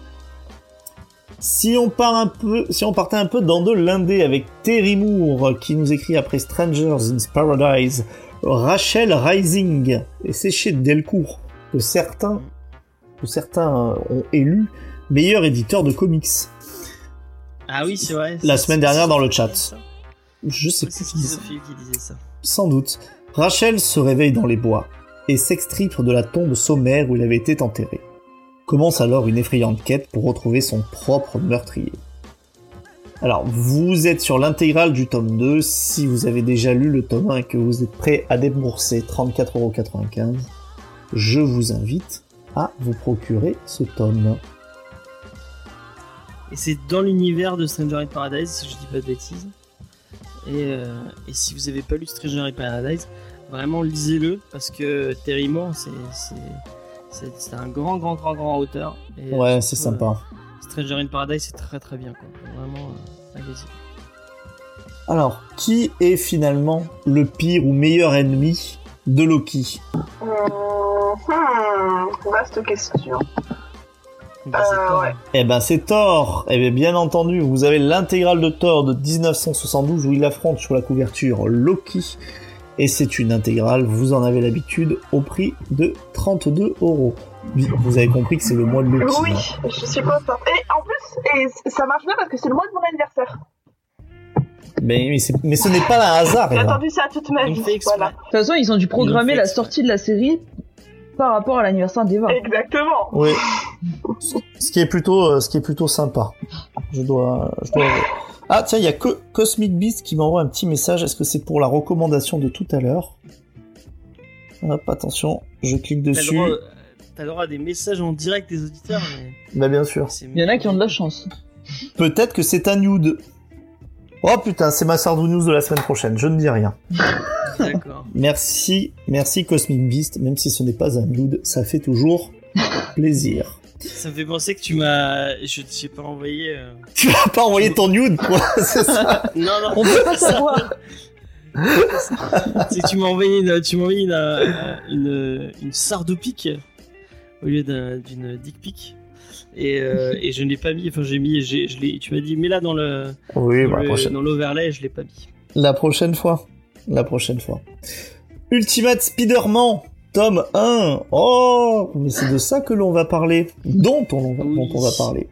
Si on part un peu, si on partait un peu dans de l'indé avec Terry Moore qui nous écrit après Strangers in Paradise, Rachel Rising et c'est chez Delcourt que certains, que certains ont élu meilleur éditeur de comics. Ah oui, c'est vrai. La semaine dernière dans le chat. Je sais plus qui disait ça. Sans doute. Rachel se réveille dans les bois et s'extripe de la tombe sommaire où il avait été enterré. Commence alors une effrayante quête pour retrouver son propre meurtrier. Alors, vous êtes sur l'intégrale du tome 2. Si vous avez déjà lu le tome 1 et que vous êtes prêt à débourser 34,95€, je vous invite à vous procurer ce tome. Et c'est dans l'univers de Stranger in Paradise, si je dis pas de bêtises. Et, euh, et si vous avez pas lu Stranger in Paradise, vraiment lisez-le parce que Terry Moore, c'est c'est- c'est c'est un grand, grand, grand, grand auteur. Et, Ouais, euh, c'est sympa. euh, Stranger in Paradise, c'est très, très bien. Quoi. Vraiment, euh, allez-y. Alors, qui est finalement le pire ou meilleur ennemi de Loki? Hum, hmm, vaste question. Bah, Euh, ouais. Eh ben c'est Thor. Eh bien bien entendu, vous avez l'intégrale de Thor de 1972 où il affronte sur la couverture Loki. Et c'est une intégrale, vous en avez l'habitude, au prix de 32 euros. Vous avez compris que c'est le mois de Loki. Oui, je suis contente. Et en plus, et ça marche bien parce que c'est le mois de mon anniversaire. Mais, mais, ce n'est pas un hasard. J'ai attendu ça toute ma vie. Voilà. De toute façon, ils ont dû programmer la sortie de la série par rapport à l'anniversaire d'Eva. Exactement. Oui. Ce qui est plutôt, euh, ce qui est plutôt sympa. Je dois, je dois. Ah tiens, il y a que Cosmic Beast qui m'envoie un petit message. Est-ce que c'est pour la recommandation de tout à l'heure? Hop, attention, je clique dessus. euh, t'as le droit à des messages en direct des auditeurs, mais Bah bien sûr. c'est Il y en a qui ont de la chance. Peut-être que c'est un nude. Oh putain, c'est ma Sardou News de la semaine prochaine. Je ne dis rien. D'accord. Merci, merci Cosmic Beast. Même si ce n'est pas un nude, ça fait toujours plaisir. Ça me fait penser que tu m'as. Je t'ai pas envoyé. euh, Tu vas pas envoyer ton nude, quoi. C'est ça. Non, non, On peut pas savoir. c'est que tu m'as envoyé une, tu m'as envoyé une, euh, une, une sardopique au lieu d'un- d'une dick pic. Et, euh, et je ne l'ai pas mis, enfin j'ai mis, j'ai, je l'ai, tu m'as dit, mets-la dans le, Oui, dans, bah, la le- prochaine. dans l'overlay, je l'ai pas mis. La prochaine fois. La prochaine fois. Ultimate Spider-Man. Tome 1. Oh, mais c'est de ça que l'on va parler. Dont on, va- Oui. dont on va parler.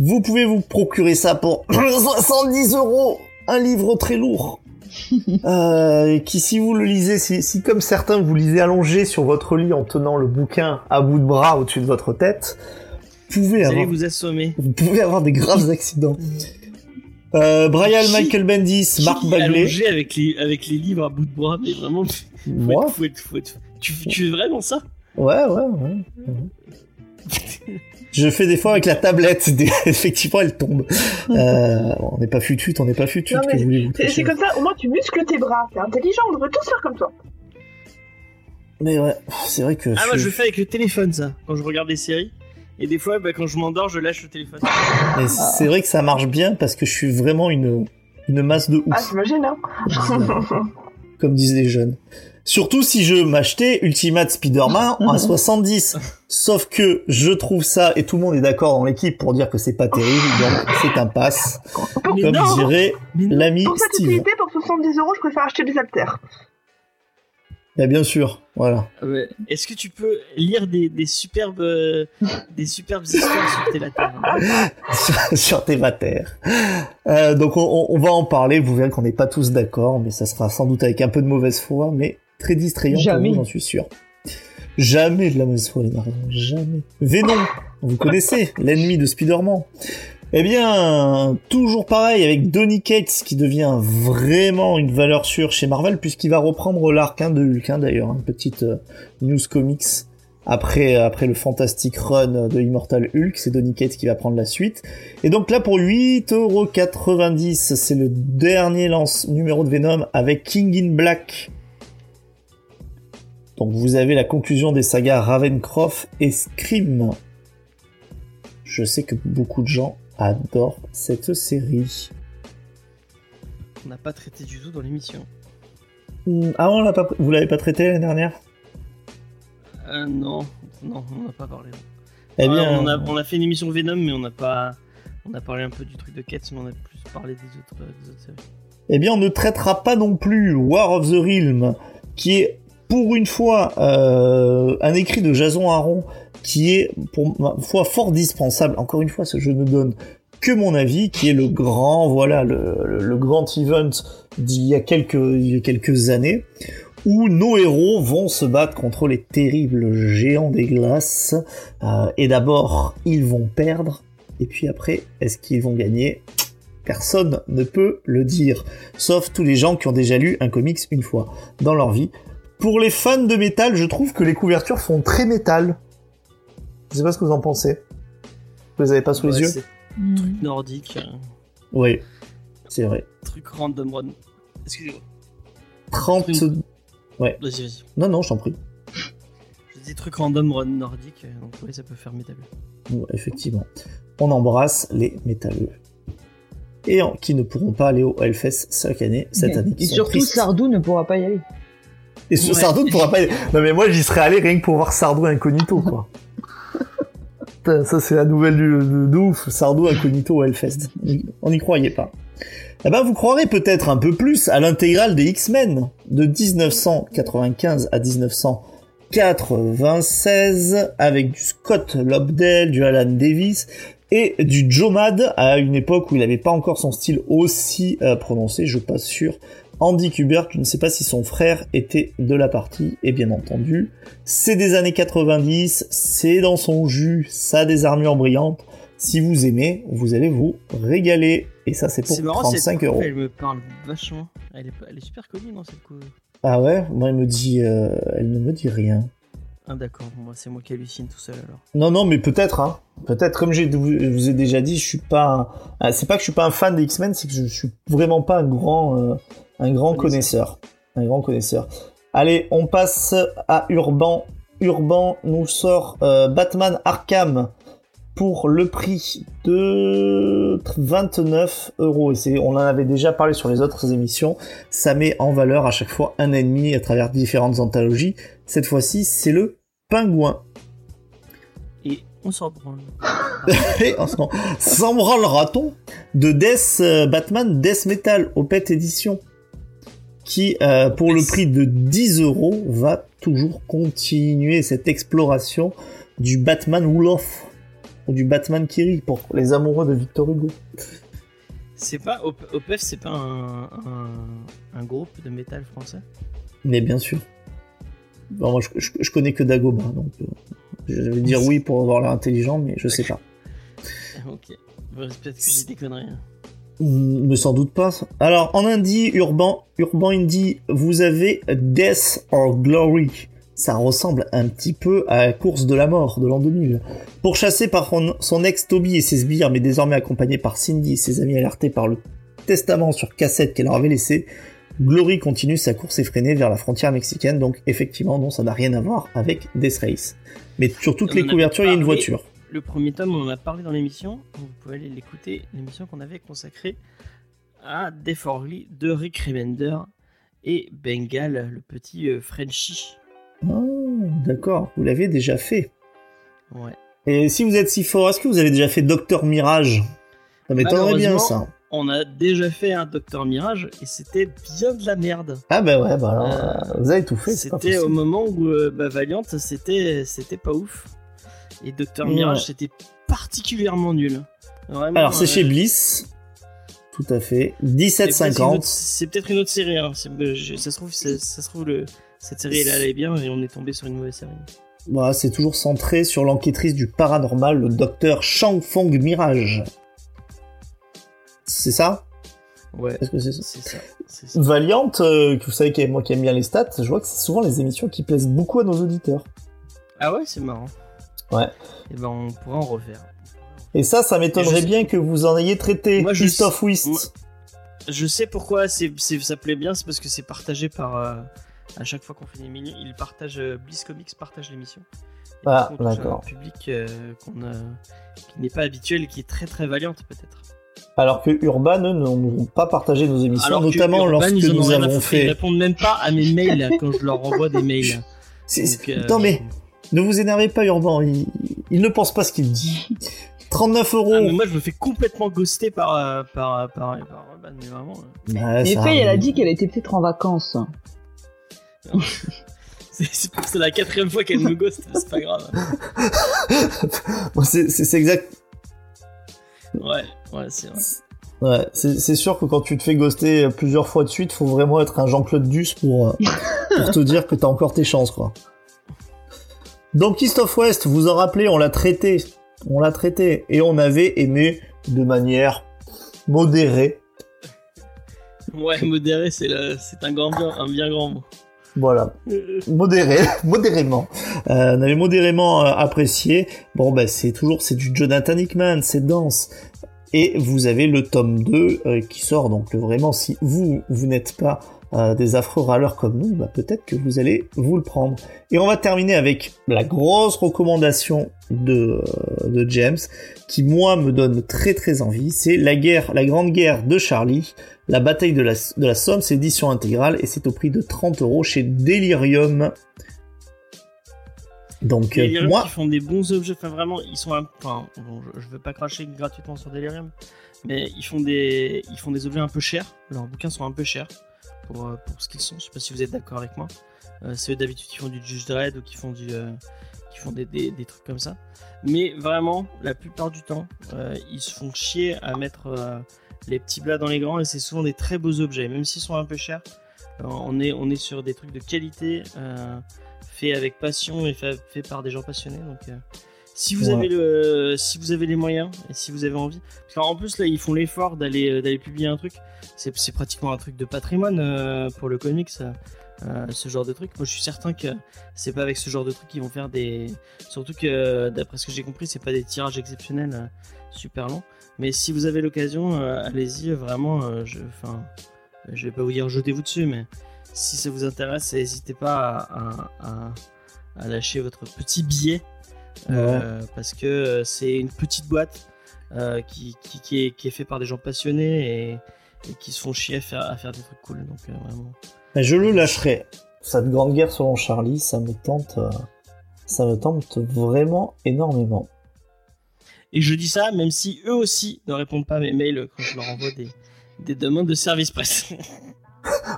Vous pouvez vous procurer ça pour 70 euros. Un livre très lourd. Euh, qui, si vous le lisez, si, si comme certains vous lisez allongé sur votre lit en tenant le bouquin à bout de bras au-dessus de votre tête, pouvez Vous allez avoir vous assommer. vous pouvez avoir des graves accidents. Euh, Brian Qui- Michael Bendis, Qui Marc Bagley, allongé avec les, avec les livres à bout de bras, mais vraiment, faut moi. être- faut être- faut être- tu, tu fais vraiment ça? Ouais, ouais, ouais. ouais. Je fais des fois avec la tablette, effectivement elle tombe. Euh, on n'est pas futut, on n'est pas futut, C'est comme ça, au moins tu muscles tes bras. T'es intelligent, on devrait tous faire comme toi. Mais ouais, c'est vrai que... Ah, moi je le fais avec le téléphone, ça, quand je regarde des séries. Et des fois, bah, quand je m'endors, je lâche le téléphone. mais c'est vrai que ça marche bien parce que je suis vraiment une, une masse de Ah, ouf, t'imagines, hein comme disent les jeunes. Surtout si je m'achetais Ultimate Spider-Man à 70. Sauf que je trouve ça, et tout le monde est d'accord dans l'équipe pour dire que c'est pas terrible, donc c'est un pass. Mais Comme non dirait l'ami Pour cette Steve. utilité, pour 70 euros, je préfère acheter des haltères. Bah, bien sûr, voilà. Ouais. Est-ce que tu peux lire des, des superbes euh, des superbes histoires sur tes latères sur, sur tes vatères. Euh, donc on, on- on va en parler, vous verrez qu'on n'est pas tous d'accord, mais ça sera sans doute avec un peu de mauvaise foi, mais très distrayant Jamais. pour vous, j'en suis sûr. Jamais de la mauvaise foi, Lénard, jamais. Venom, vous connaissez, l'ennemi de Spider-Man. Eh bien, toujours pareil avec Donny Cates qui devient vraiment une valeur sûre chez Marvel puisqu'il va reprendre l'arc de Hulk hein, d'ailleurs, une petite euh, news comics après après le fantastic run de Immortal Hulk, c'est Donny Cates qui va prendre la suite. Et donc là pour 8,90€, c'est le dernier lance numéro de Venom avec King in Black. Donc vous avez la conclusion des sagas Ravencroft et Scream. Je sais que beaucoup de gens adorent cette série. On n'a pas traité du tout dans l'émission. Hmm, Ah on l'a pas, vous l'avez pas traité l'année dernière? Euh, non, non, on n'a pas parlé. Eh bien, on, a, on a fait une émission Venom, mais on n'a pas. On a parlé un peu du truc de Cats, mais on a plus parlé des autres, euh, des autres séries. eh bien, on ne traitera pas non plus War of the Realm, qui est pour une fois euh, un écrit de Jason Aaron, qui est pour ma foi fort dispensable. Encore une fois, ce jeu ne donne que mon avis, qui est le grand, voilà, le, grand event d'il y a quelques, années, où nos héros vont se battre contre les terribles géants des glaces. Euh, et d'abord, ils vont perdre, et puis après, est-ce qu'ils vont gagner? Personne ne peut le dire, sauf tous les gens qui ont déjà lu un comics une fois dans leur vie. Pour les fans de métal, je trouve que les couvertures font très métal. Je sais pas ce que vous en pensez. Vous les avez pas sous les Ouais, yeux c'est Hmm. nordique, euh, Oui, c'est vrai. truc random run. Excusez-moi. 30... Vas-y, vas-y. Non, non, je t'en prie. Je dis truc random run nordique, euh, donc oui, ça peut faire métal. Ouais, effectivement. On embrasse les métalleux. Et en- qui ne pourront pas aller au Hellfest chaque année, cette année. qui Et sont surtout, tristes. Sardou ne pourra pas y aller. Et Ouais. Sardou ne pourra pas. Non mais moi j'y serais allé rien que pour voir Sardou incognito quoi. Ça c'est la nouvelle de, de ouf. Sardou incognito Hellfest. On n'y croyait pas. Eh ben vous croirez peut-être un peu plus à l'intégrale des X-Men de 1995 à 1996 avec du Scott Lobdell, du Alan Davis et du Joe Mad à une époque où il n'avait pas encore son style aussi euh, prononcé, je passe sur Andy Kubert, je ne sais pas si son frère était de la partie, et bien entendu, c'est des années 90, c'est dans son jus, ça a des armures brillantes. Si vous aimez, vous allez vous régaler. Et ça, c'est pour marrant, 35 cette euros. Elle me parle vachement. Elle est, elle est super connue, non, cette couve Ah ouais? Moi, elle me dit, euh, elle ne me dit rien. Ah, d'accord, moi, c'est moi qui hallucine tout seul alors. Non, non, mais peut-être, hein. Peut-être, comme je vous ai déjà dit, je suis pas, un- ah, c'est pas que je suis pas un fan des X-Men, c'est que je suis vraiment pas un grand, euh, un grand connaisseur. Un grand connaisseur. Allez, on passe à Urban. Urban nous sort euh, Batman Arkham pour le prix de 29 euros. Et c'est, on en avait déjà parlé sur les autres émissions. Ça met en valeur à chaque fois un ennemi à travers différentes anthologies. Cette fois-ci, c'est le pingouin. Et on s'en branle. Et en ce moment, sans branle raton de Death euh, Batman Death Metal Opet Edition. Qui, euh, pour le prix de 10 euros, va toujours continuer cette exploration du Batman Wolof ou du Batman Kiri pour les amoureux de Victor Hugo. C'est pas Op- OPF, c'est pas un, un, un groupe de métal français? Mais bien sûr. Bon, moi, je, je- je connais que Dagoba, donc euh, je vais dire oui pour avoir l'air intelligent, mais je sais pas. Ok. Bon, Peut-être que j'ai des conneries. hein. Mais sans doute pas. Alors, en indie, urban, urban indie, vous avez Death or Glory. Ça ressemble un petit peu à la course de la mort de l'an 2000. Pourchassé par son, ex Toby et ses sbires, mais désormais accompagné par Cindy et ses amis alertés par le testament sur cassette qu'elle leur avait laissé, Glory continue sa course effrénée vers la frontière mexicaine. Donc, effectivement, non, ça n'a rien à voir avec Death Race. Mais sur toutes On les couvertures, il y a une voiture. Le premier tome, on en a parlé dans l'émission. Vous pouvez aller l'écouter, l'émission qu'on avait consacrée à Glee de Rick Remender et Bengal, le petit euh, Frenchie. Ah, d'accord, vous l'avez déjà fait. Ouais. Et si vous êtes si fort, est-ce que vous avez déjà fait Docteur Mirage? Ça m'étonnerait bien ça. On a déjà fait un Docteur Mirage et c'était bien de la merde. Ah bah ouais, bah alors, Euh, vous avez tout fait. C'était au moment où euh, bah, Valiant, c'était c'était pas ouf. Et Docteur Ouais. Mirage, c'était particulièrement nul. Vraiment, Alors c'est euh, chez Bliss, tout à fait. c'est peut-être une autre- 17,50. C'est peut-être une autre série. hein. Euh, je- Ça se trouve, ça, ça se trouve le, cette série elle allait bien et on est tombé sur une mauvaise série. Voilà, c'est toujours centré sur l'enquêtrice du paranormal, le docteur Shang Fong Mirage. C'est ça? Ouais, Est-ce que c'est ça? Valiant, euh, que vous savez moi qui aime bien les stats, je vois que c'est souvent les émissions qui plaisent beaucoup à nos auditeurs. Ah ouais, c'est marrant. Ouais. Et ben on pourra en refaire. Et ça, ça m'étonnerait Je bien que vous en ayez traité. Moi, je Christophe sais- Wist. moi- Je sais pourquoi c'est, ça plaît bien, c'est parce que c'est partagé par. euh, à chaque fois qu'on fait une émission, il partage. euh, Bliss Comics partage l'émission. Et Ah, d'accord. Un public euh, qu'on a, qui n'est pas habituel, qui est très très valiante peut-être. Alors que Urban, eux, n'ont pas partagé nos émissions, Alors que notamment Urban, lorsque ils nous avons foutre, Ils fait. répondent même pas à mes mails quand je leur envoie des mails. C'est- Donc, euh, Non mais, ne vous énervez pas, Urban. Il, il ne pense pas ce qu'il dit. 39 euros. Ah, mais moi je me fais complètement ghoster par euh, par par, par Urban, mais vraiment. euh, Mais ça Faye, elle a dit qu'elle était peut-être en vacances. c'est, la quatrième fois qu'elle me ghost, c'est pas grave. Bon, c'est- exact. Ouais, ouais, c'est vrai. Ouais, c'est c'est sûr que quand tu te fais ghoster plusieurs fois de suite, faut vraiment être un Jean-Claude Duss pour, euh, pour te dire que t'as encore tes chances, quoi. Donc, East of West, vous en rappelez, on l'a traité. On l'a traité. Et on avait aimé de manière modérée. Ouais, modéré, c'est un grand bien, un bien grand mot. Voilà. modéré, modérément. Euh, on avait modérément euh, apprécié. Bon, bah, c'est toujours, c'est du Jonathan Hickman, c'est dense. Et vous avez le tome 2 euh, qui sort, donc vraiment, si vous, vous n'êtes pas euh, des affreux râleurs comme nous, bah, peut-être que vous allez vous le prendre. Et on va terminer avec la grosse recommandation de, euh, de James, qui moi me donne très très envie, c'est la guerre, la grande guerre de Charlie, la bataille de la, de la Somme, c'est édition intégrale et c'est au prix de 30 euros chez Delirium. Donc euh, moi, qui font des bons objets, enfin vraiment, ils sont un... enfin, bon, je, je veux pas cracher gratuitement sur Delirium, mais ils font des, ils font des objets un peu chers. Leurs bouquins sont un peu chers pour, euh, pour ce qu'ils sont. Je sais pas si vous êtes d'accord avec moi. Euh, c'est eux d'habitude qui font du Judge Dredd ou qui font du, euh, qui font des, des, trucs comme ça. Mais vraiment, la plupart du temps, euh, ils se font chier à mettre les petits blats dans les grands et c'est souvent des très beaux objets, même s'ils sont un peu chers. on est, on est sur des trucs de qualité. euh, fait avec passion et fait, fait par des gens passionnés. Donc, si vous Ouais. avez le, si vous avez les moyens et si vous avez envie, parce qu'en plus là, ils font l'effort d'aller, euh, d'aller publier un truc. C'est, c'est pratiquement un truc de patrimoine euh, pour le comics, euh, ce genre de truc. Moi, je suis certain que c'est pas avec ce genre de truc qu'ils vont faire des. Surtout que, d'après ce que j'ai compris, c'est pas des tirages exceptionnels euh, super longs. Mais si vous avez l'occasion, allez-y. Vraiment, je, enfin, je vais pas vous dire jetez-vous dessus, mais si ça vous intéresse, n'hésitez pas à, à- à- à lâcher votre petit billet euh, parce que euh, c'est une petite boîte euh, qui, qui, qui est, qui est fait par des gens passionnés et, et qui se font chier à faire, à faire des trucs cool. Donc vraiment. je le lâcherai. Cette grande guerre selon Charlie, ça me tente, ça me tente vraiment énormément. Et je dis ça même si eux aussi ne répondent pas à mes mails quand je leur envoie des, des demandes de service presse.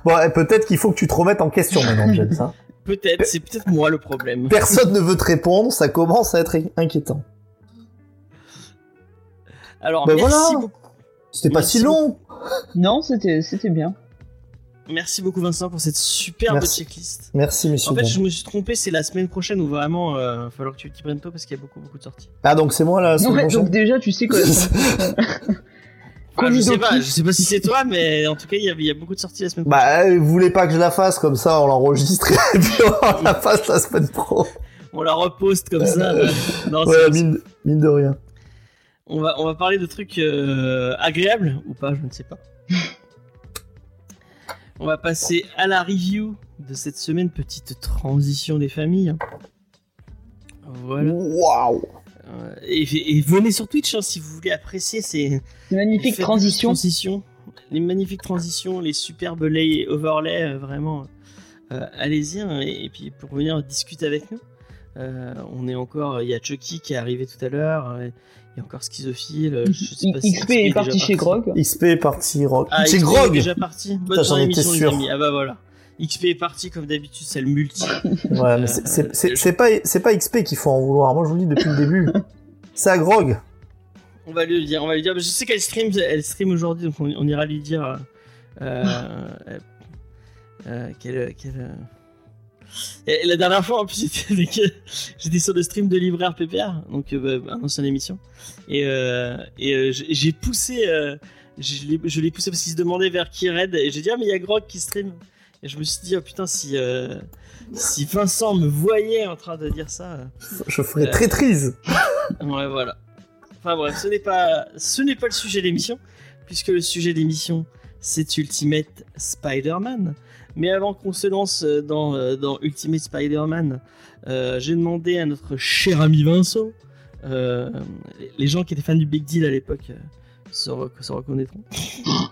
Bon, peut-être qu'il faut que tu te remettes en question maintenant, James. hein. Peut-être, c'est peut-être moi le problème. Personne ne veut te répondre, ça commence à être inquiétant. Alors, Ben merci voilà. beaucoup. C'était pas Merci si long. Non, c'était c'était bien. Merci beaucoup Vincent pour cette superbe Merci. checklist. Merci, messieurs. En fait, je me suis trompé, c'est la semaine prochaine où vraiment euh, il va falloir que tu t'y prennes tôt parce qu'il y a beaucoup beaucoup de sorties. Ah, donc c'est moi là, la semaine Ouais, prochaine donc déjà, tu sais que. Ah, je sais pas, je sais pas si c'est toi, mais en tout cas, il y a, il y a beaucoup de sorties la semaine Bah, euh, vous voulez pas que je la fasse comme ça, on l'enregistre et puis on la fasse la semaine pro. prochaine. On la reposte comme ça. non, Ouais, mine, mine de rien. on, va, on va parler de trucs euh, agréables ou pas, je ne sais pas. on va passer à la review de cette semaine, petite transition des familles. Voilà. Waouh et, et venez sur Twitch hein, si vous voulez apprécier ces C'est magnifique Faites transition. des transitions, les magnifiques transitions, les superbes lay overlays, euh, vraiment, euh, allez-y. hein, et, et puis pour venir discuter avec nous, euh, on est encore, il y a Chucky qui est arrivé tout à l'heure, euh, il y a encore Schizophile, euh, je sais pas si XP est parti chez Grog. XP est parti rock. Ah, c'est XP est Grog déjà parti. Bonne Putain, les sûr. amis. Ah bah voilà. XP est parti comme d'habitude, c'est le multi. Ouais, mais c'est- c'est pas, c'est pas XP qu'il faut en vouloir. Moi, je vous le dis depuis le début. C'est à Grog. On va lui dire, on va lui dire. Je sais qu'elle stream, elle stream aujourd'hui, donc on, on ira lui dire. euh, euh, euh, qu'elle, qu'elle, euh, Et la dernière fois, en plus, j'étais, euh, sur le stream de Libraire PPR, donc euh, bah, une ancienne émission, et, euh, et euh, j'ai, poussé, euh, je, l'ai, je l'ai poussé parce qu'il se demandait vers qui raid, et j'ai dit ah mais il y a Grog qui stream, et je me suis dit oh putain si euh, si Vincent me voyait en train de dire ça. euh, Je ferai traîtrise. Ouais, voilà. Enfin bref, ce n'est pas, ce n'est pas le sujet de l'émission, puisque le sujet de l'émission, c'est Ultimate Spider-Man. Mais avant qu'on se lance euh, dans, euh, dans Ultimate Spider-Man, euh, j'ai demandé à notre cher ami Vincent, euh, les gens qui étaient fans du Big Deal à l'époque euh, se, re- se reconnaîtront.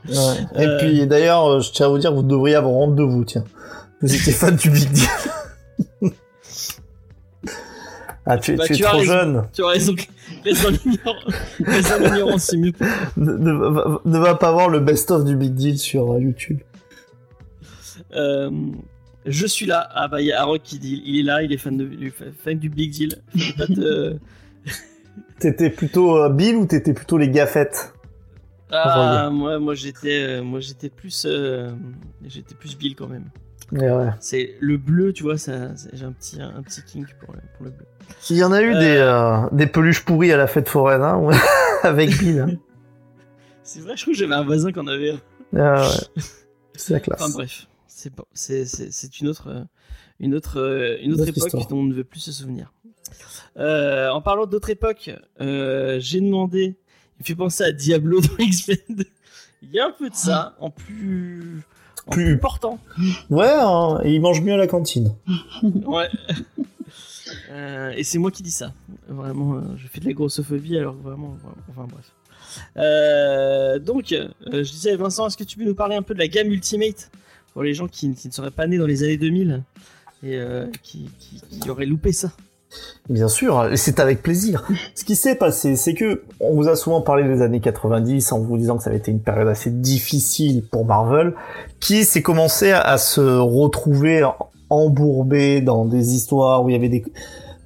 Ouais. Et Euh. puis, d'ailleurs, euh, je tiens à vous dire vous devriez avoir honte de vous, tiens. Vous étiez fan du Big Deal. ah, tu, Bah, tu es tu as trop raison. jeune. Tu as raison, dans l'ignorance, c'est mieux. Ne, ne va- ne va pas voir le best-of du Big Deal sur euh, YouTube. Euh, je suis là. Ah bah il y a Arok qui dit, il est là, il est fan, de, du- fan du Big Deal. T'étais plutôt Bill ou t'étais plutôt les gaffettes Ah, moi, moi j'étais, euh, moi j'étais plus, euh, j'étais plus Bill quand même. Ouais. C'est le bleu, tu vois, ça, j'ai un petit, un petit kink pour, le- pour le bleu. Il y en a eu Euh. des, euh, des peluches pourries à la fête foraine, hein, avec Bill. hein. C'est vrai, je crois que j'avais un voisin qui en avait. un. Ah ouais. C'est la classe. Enfin bref, c'est c'est, une autre, euh, une autre, euh, une autre Autre époque histoire. dont on ne veut plus se souvenir. Euh, en parlant d'autres époques, euh, j'ai demandé, il fait penser à Diablo dans X-Men. Il y a un peu de ça, en plus, en Plus- plus portant. Ouais, hein, et il mange mieux à la cantine. Ouais. Euh, et c'est moi qui dis ça. Vraiment, euh, je fais de la grossophobie alors vraiment, vraiment, enfin bref. Euh, donc, je disais Vincent, est-ce que tu peux nous parler un peu de la gamme Ultimate pour les gens qui, qui ne seraient pas nés dans les années 2000 et qui, qui, qui auraient loupé ça? Bien sûr, c'est avec plaisir. Ce qui s'est passé, c'est que on vous a souvent parlé des années 90 en vous disant que ça avait été une période assez difficile pour Marvel, qui s'est commencé à se retrouver embourbé dans des histoires où il y avait des,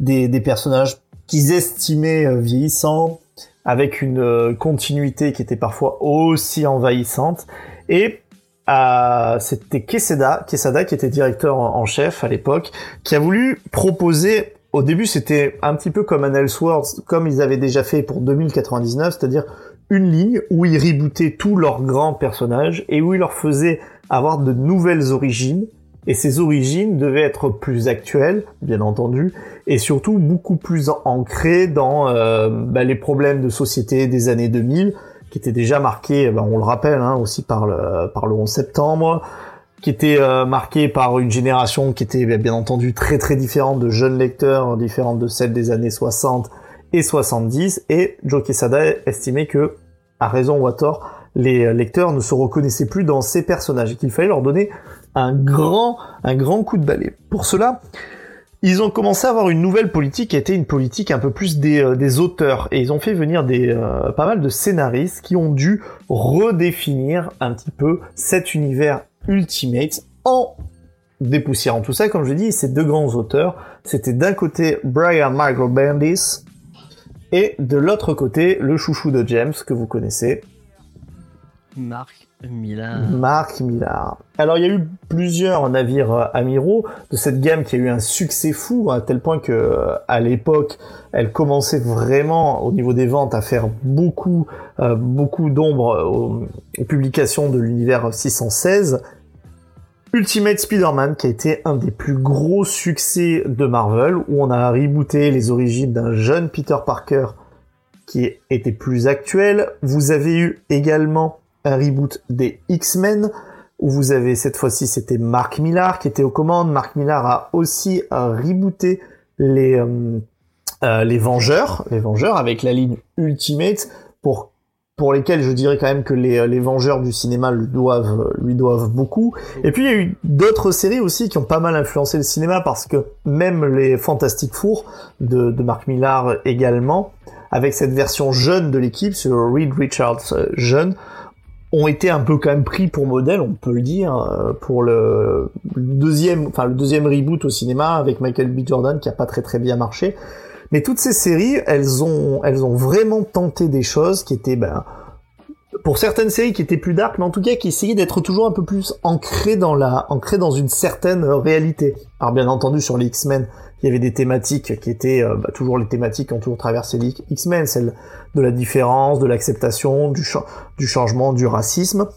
des, des personnages qu'ils estimaient euh, vieillissants, avec une euh, continuité qui était parfois aussi envahissante. Et euh, c'était Quesada, Quesada qui était directeur en chef à l'époque, qui a voulu proposer au début, c'était un petit peu comme un Elseworlds, comme ils avaient déjà fait pour 2099, c'est-à-dire une ligne où ils rebootaient tous leurs grands personnages et où ils leur faisaient avoir de nouvelles origines. Et ces origines devaient être plus actuelles, bien entendu, et surtout beaucoup plus ancrées dans euh, bah, les problèmes de société des années 2000, qui étaient déjà marqués, bah, on le rappelle, hein, aussi par le, par le 11 septembre, qui était euh, marqué par une génération qui était bien entendu très très différente de jeunes lecteurs, différente de celle des années 60 et 70, et Joe Quesada estimait que, à raison ou à tort, les lecteurs ne se reconnaissaient plus dans ces personnages et qu'il fallait leur donner un grand, un grand coup de balai. Pour cela, ils ont commencé à avoir une nouvelle politique qui était une politique un peu plus des, euh, des auteurs et ils ont fait venir des pas mal de scénaristes qui ont dû redéfinir un petit peu cet univers Ultimate en dépoussiérant tout ça, comme je dis, ces deux grands auteurs, c'était d'un côté Brian Michael Bendis et de l'autre côté le chouchou de James que vous connaissez, Marc Millar. Marc Millar. Alors il y a eu plusieurs navires euh, amiraux de cette gamme qui a eu un succès fou à tel point que euh, à l'époque elle commençait vraiment au niveau des ventes à faire beaucoup euh, beaucoup d'ombre aux, aux publications de l'univers 616. Ultimate Spider-Man qui a été un des plus gros succès de Marvel où on a rebooté les origines d'un jeune Peter Parker qui était plus actuel. Vous avez eu également un reboot des X-Men où vous avez cette fois-ci c'était Mark Millar qui était aux commandes. Mark Millar a aussi rebooté les euh, euh, les Vengeurs, les Vengeurs avec la ligne Ultimate pour pour lesquels je dirais quand même que les, les Vengeurs du cinéma lui doivent lui doivent beaucoup. Et puis il y a eu d'autres séries aussi qui ont pas mal influencé le cinéma parce que même les Fantastic Four de, de Mark Millar également avec cette version jeune de l'équipe, ce Reed Richards euh, jeune, ont été un peu quand même pris pour modèle, on peut le dire, euh, pour le deuxième, enfin le deuxième reboot au cinéma avec Michael B. Jordan qui a pas très très bien marché. Mais toutes ces séries, elles ont, elles ont vraiment tenté des choses qui étaient, ben, pour certaines séries qui étaient plus dark, mais en tout cas qui essayaient d'être toujours un peu plus ancrées dans la, ancrées dans une certaine réalité. Alors bien entendu sur les X-Men, il y avait des thématiques qui étaient euh, bah, toujours les thématiques qui ont toujours traversé les X-Men, celle de la différence, de l'acceptation, du, du changement, du racisme.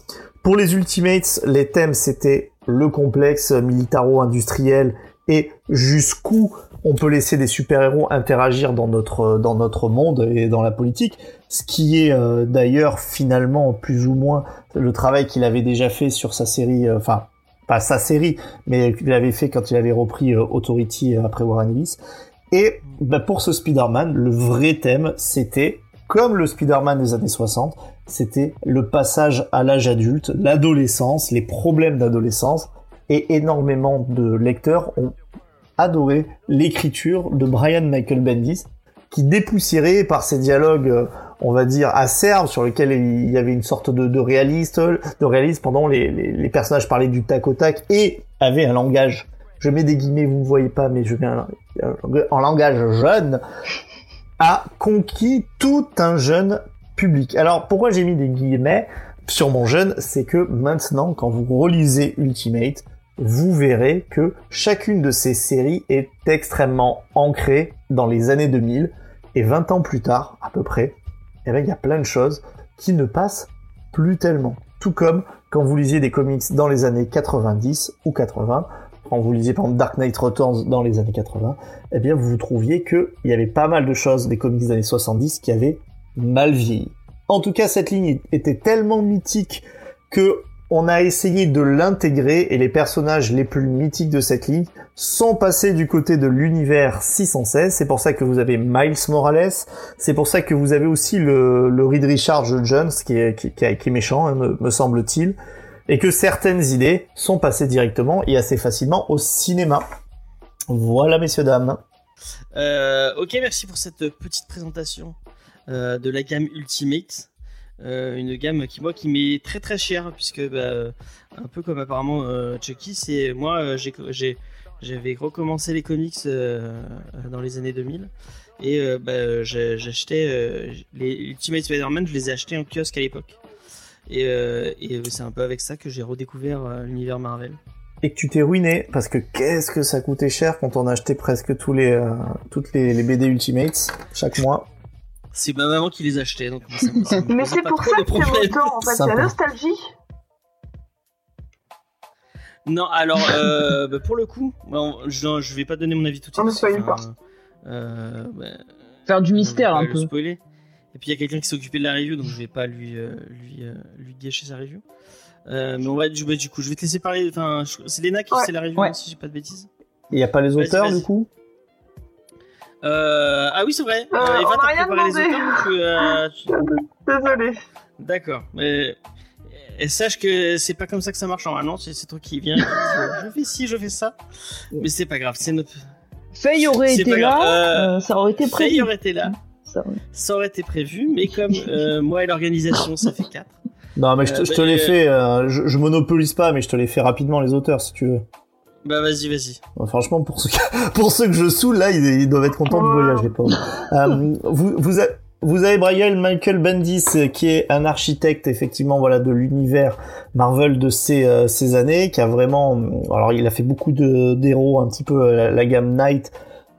Pour les Ultimates, les thèmes c'était le complexe militaro-industriel et jusqu'où on peut laisser des super-héros interagir dans notre dans notre monde et dans la politique, ce qui est euh, d'ailleurs finalement plus ou moins le travail qu'il avait déjà fait sur sa série, euh, enfin pas sa série, mais qu'il avait fait quand il avait repris euh, Authority euh, après Warren Ellis. Et bah, pour ce Spider-Man, le vrai thème, c'était comme le Spider-Man des années 60, c'était le passage à l'âge adulte, l'adolescence, les problèmes d'adolescence, et énormément de lecteurs ont adoré l'écriture de Brian Michael Bendis, qui dépoussiérait par ses dialogues, euh, on va dire, acerbes, sur lesquels il y avait une sorte de, réaliste, de réalisme pendant les, personnages parlaient du tac au tac et avaient un langage. Je mets des guillemets, vous ne voyez pas, mais je mets en langage jeune, a conquis tout un jeune public. Alors pourquoi j'ai mis des guillemets sur mon jeune, c'est que maintenant, quand vous relisez Ultimate, vous verrez que chacune de ces séries est extrêmement ancrée dans les années 2000 et 20 ans plus tard, à peu près, eh ben, il y a plein de choses qui ne passent plus tellement. Tout comme quand vous lisiez des comics dans les années 90 ou 80, quand vous lisiez par exemple Dark Knight Returns dans les années 80, eh bien vous trouviez que il y avait pas mal de choses des comics des années 70 qui avaient mal vieilli. En tout cas, cette ligne était tellement mythique que on a essayé de l'intégrer et les personnages les plus mythiques de cette ligne sont passés du côté de l'univers 616. C'est pour ça que vous avez Miles Morales. C'est pour ça que vous avez aussi le, le Reed Richards Jones qui est, méchant, hein, me, me semble-t-il. Et que certaines idées sont passées directement et assez facilement au cinéma. Voilà, messieurs, dames. Euh, ok, merci pour cette petite présentation euh, de la gamme Ultimate. Euh, une gamme qui moi qui m'est très très chère puisque bah, un peu comme apparemment euh, Chucky, c'est moi euh, j'ai j'avais recommencé les comics euh, dans les années 2000 et euh, bah, j'achetais euh, les Ultimate Spider-Man, je les ai achetés en kiosque à l'époque. Et, euh, euh, c'est un peu avec ça que j'ai redécouvert euh, l'univers Marvel. Et que tu t'es ruiné parce que qu'est-ce que ça coûtait cher quand on achetait presque tous les euh, toutes les, les BD Ultimates chaque mois? C'est ma maman qui les achetait donc ça ça Mais c'est pour ça que problème. autant, en fait, c'est la nostalgie. Non, alors euh, bah, pour le coup, bon, je, non, je vais pas donner mon avis tout de On ne suite. spoil pas. euh, bah, Faire du mystère un peu. Le spoiler. Et puis il y a quelqu'un qui s'est occupé de la review, donc je vais pas lui euh, lui euh, lui gâcher sa review. Euh, mais on va du, bah, du coup, je vais te laisser parler. Enfin, c'est Léna qui Ouais. fait la review, Ouais. si j'ai pas de bêtises. Il y a pas les auteurs du coup? Euh, ah oui, c'est vrai. Euh, Eva, on rien préparé les demandé. auteurs tu, euh, tu- Désolé. D'accord. Mais et sache que c'est pas comme ça que ça marche normalement. C'est c'est toi qui dis, je fais ci, je fais ça. Mais c'est pas grave. C'est notre. Faye aurait C'est été là, euh, euh, ça aurait été Faye prévu. aurait été là. Ça, ouais. Ça aurait été prévu, mais comme euh, moi et l'organisation, ça fait 4. Non, mais je te, Euh, je te bah, les euh, fais. euh, je, je monopolise pas, mais je te les fais rapidement les auteurs si tu veux. Bah vas-y, vas-y. Ouais, Franchement, pour ceux, que, pour ceux que je saoule, là, ils, ils doivent être contents du voyage, les pauvres. Euh, vous, vous, a- vous avez Brian Michael Bendis, euh, qui est un architecte, effectivement, voilà, de l'univers Marvel de ces, euh, ces années, qui a vraiment, euh, alors, il a fait beaucoup de d'héros, un petit peu euh, la, la gamme Knight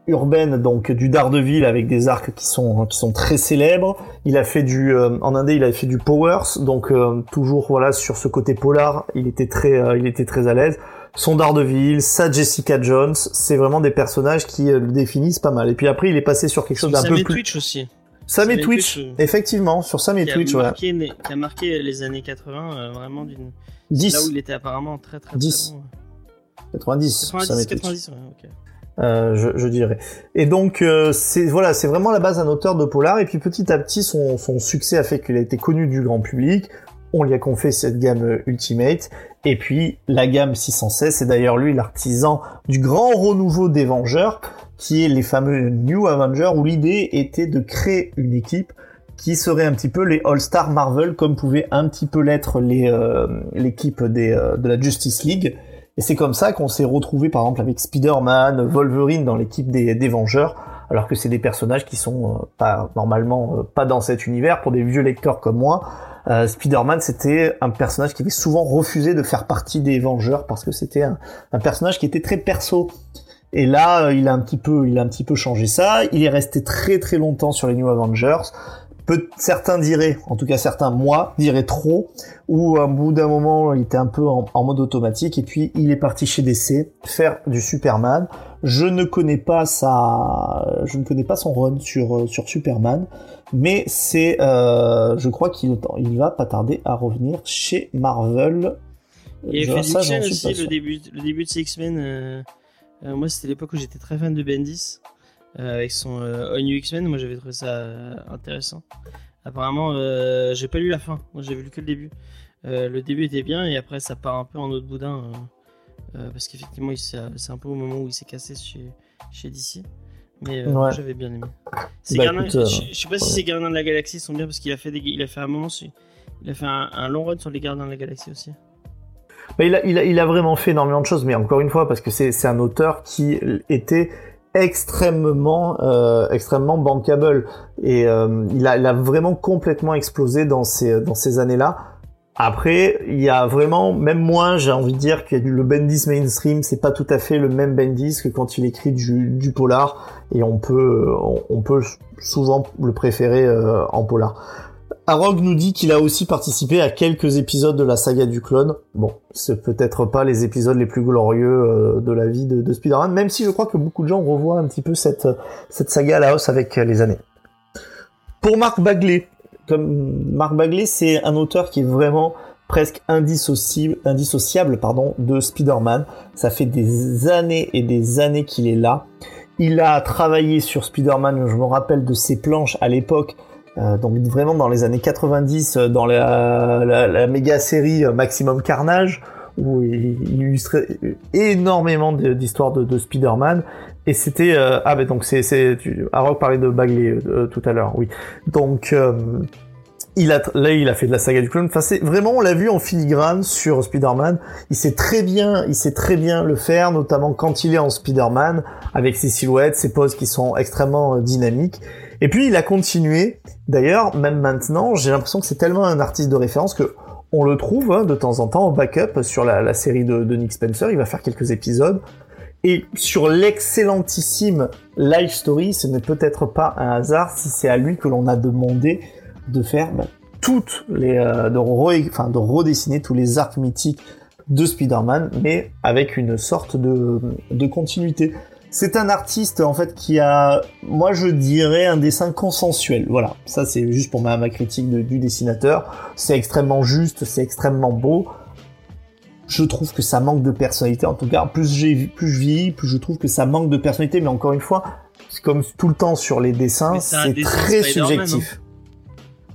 urbaine, donc du Daredevil avec des arcs qui sont qui sont très célèbres. Il a fait du euh, en indé, il a fait du Powers, donc euh, toujours voilà sur ce côté polar, il était très euh, il était très à l'aise son Daredevil, sa Jessica Jones, c'est vraiment des personnages qui euh, le définissent pas mal. Et puis après, il est passé sur quelque chose d'un Sam peu et plus. Twitch aussi. Sam et Sam et Twitch, Twitch, euh, effectivement, sur Sam et Twitch, marqué, les- qui a marqué les années 80 euh, vraiment d'une. 10, Là où il était apparemment très très, très 10. bon. 90, Sam 90, et Twitch. 90, ouais, ok. Euh, je, je dirais. Et donc euh, c'est voilà, c'est vraiment la base d'un auteur de polar. Et puis petit à petit, son, son succès a fait qu'il a été connu du grand public. On lui a confié cette gamme Ultimate. Et puis la gamme 616, c'est d'ailleurs lui l'artisan du grand renouveau des Vengeurs, qui est les fameux New Avengers, où l'idée était de créer une équipe qui serait un petit peu les All-Star Marvel, comme pouvait un petit peu l'être euh, l'équipe euh, de la Justice League. Et c'est comme ça qu'on s'est retrouvé par exemple avec Spider-Man, Wolverine dans l'équipe des, des Vengeurs, alors que c'est des personnages qui sont euh, normalement pas dans cet univers pour des vieux lecteurs comme moi. Euh, Spider-Man c'était un personnage qui avait souvent refusé de faire partie des Vengeurs parce que c'était un, personnage qui était très perso. Et là, euh, il a un petit peu, il a un petit peu changé ça. Il est resté très très longtemps sur les New Avengers. Peu, certains diraient, en tout cas certains, moi, diraient trop, ou à bout d'un moment, il était un peu en, en mode automatique, et puis il est parti chez DC faire du Superman. Je ne connais pas sa, je ne connais pas son run sur euh, sur Superman, mais c'est, euh, je crois qu'il il va pas tarder à revenir chez Marvel. Il ça, X-Men suis aussi, le début, le début de ces X-Men. euh, euh, moi, c'était l'époque où j'étais très fan de Bendis. avec son All New X-Men, moi j'avais trouvé ça intéressant. Apparemment, j'ai pas lu la fin, moi j'ai vu que le début. Le début était bien et après ça part un peu en autre boudin. parce qu'effectivement, c'est un peu au moment où il s'est cassé chez, chez DC. Mais euh, Ouais. j'avais bien aimé. Bah, écoute, euh, je, je sais pas si ces Gardiens de la Galaxie sont bien parce qu'il a fait des, il a fait un moment, il a fait un, un long run sur les Gardiens de la Galaxie aussi. Bah, il, a, il, a, il a vraiment fait énormément de choses, mais encore une fois, parce que c'est un auteur qui était extrêmement euh, extrêmement bankable et euh, il, a, il a vraiment complètement explosé dans ces dans ces années-là. Après, il y a vraiment même moins, j'ai envie de dire que le Bendis mainstream, c'est pas tout à fait le même Bendis que quand il écrit du, polar et on peut on, peut souvent le préférer euh, en polar. Arog nous dit qu'il a aussi participé à quelques épisodes de la saga du clone. Bon, c'est peut-être pas les épisodes les plus glorieux euh, de la vie de, de Spider-Man, même si je crois que beaucoup de gens revoient un petit peu cette, cette saga à la hausse avec euh, les années. Pour Marc Bagley, comme Marc Bagley, c'est un auteur qui est vraiment presque indissociable, pardon, de Spider-Man. Ça fait des années et des années qu'il est là. Il a travaillé sur Spider-Man, je me rappelle de ses planches à l'époque, euh, donc vraiment dans les années 90, euh, dans la, la, la méga série euh, Maximum Carnage, où il, il illustrait énormément d'histoires de Spider-Man. Et c'était euh, ah ben donc c'est c'est parlait de Bagley euh, tout à l'heure, oui. Donc euh, il a là il a fait de la saga du clone. Enfin c'est vraiment on l'a vu en filigrane sur Spider-Man. Il sait très bien il sait très bien le faire, notamment quand il est en Spider-Man avec ses silhouettes, ses poses qui sont extrêmement euh, dynamiques. Et puis il a continué. D'ailleurs, même maintenant, j'ai l'impression que c'est tellement un artiste de référence que on le trouve hein, de temps en temps en backup sur la, série de Nick Spencer. Il va faire quelques épisodes. Et sur l'excellentissime Life Story, ce n'est peut-être pas un hasard si c'est à lui que l'on a demandé de faire bah, toutes les, euh, de, redessiner tous les arcs mythiques de Spider-Man, mais avec une sorte de, de continuité. C'est un artiste en fait qui a, moi je dirais, un dessin consensuel. Voilà, ça c'est juste pour ma, critique du dessinateur. C'est extrêmement juste, c'est extrêmement beau. Je trouve que ça manque de personnalité. En tout cas, plus j'ai plus je vieillis, plus je trouve que ça manque de personnalité. Mais encore une fois, c'est comme tout le temps sur les dessins, c'est dessin très Spider-Man, subjectif.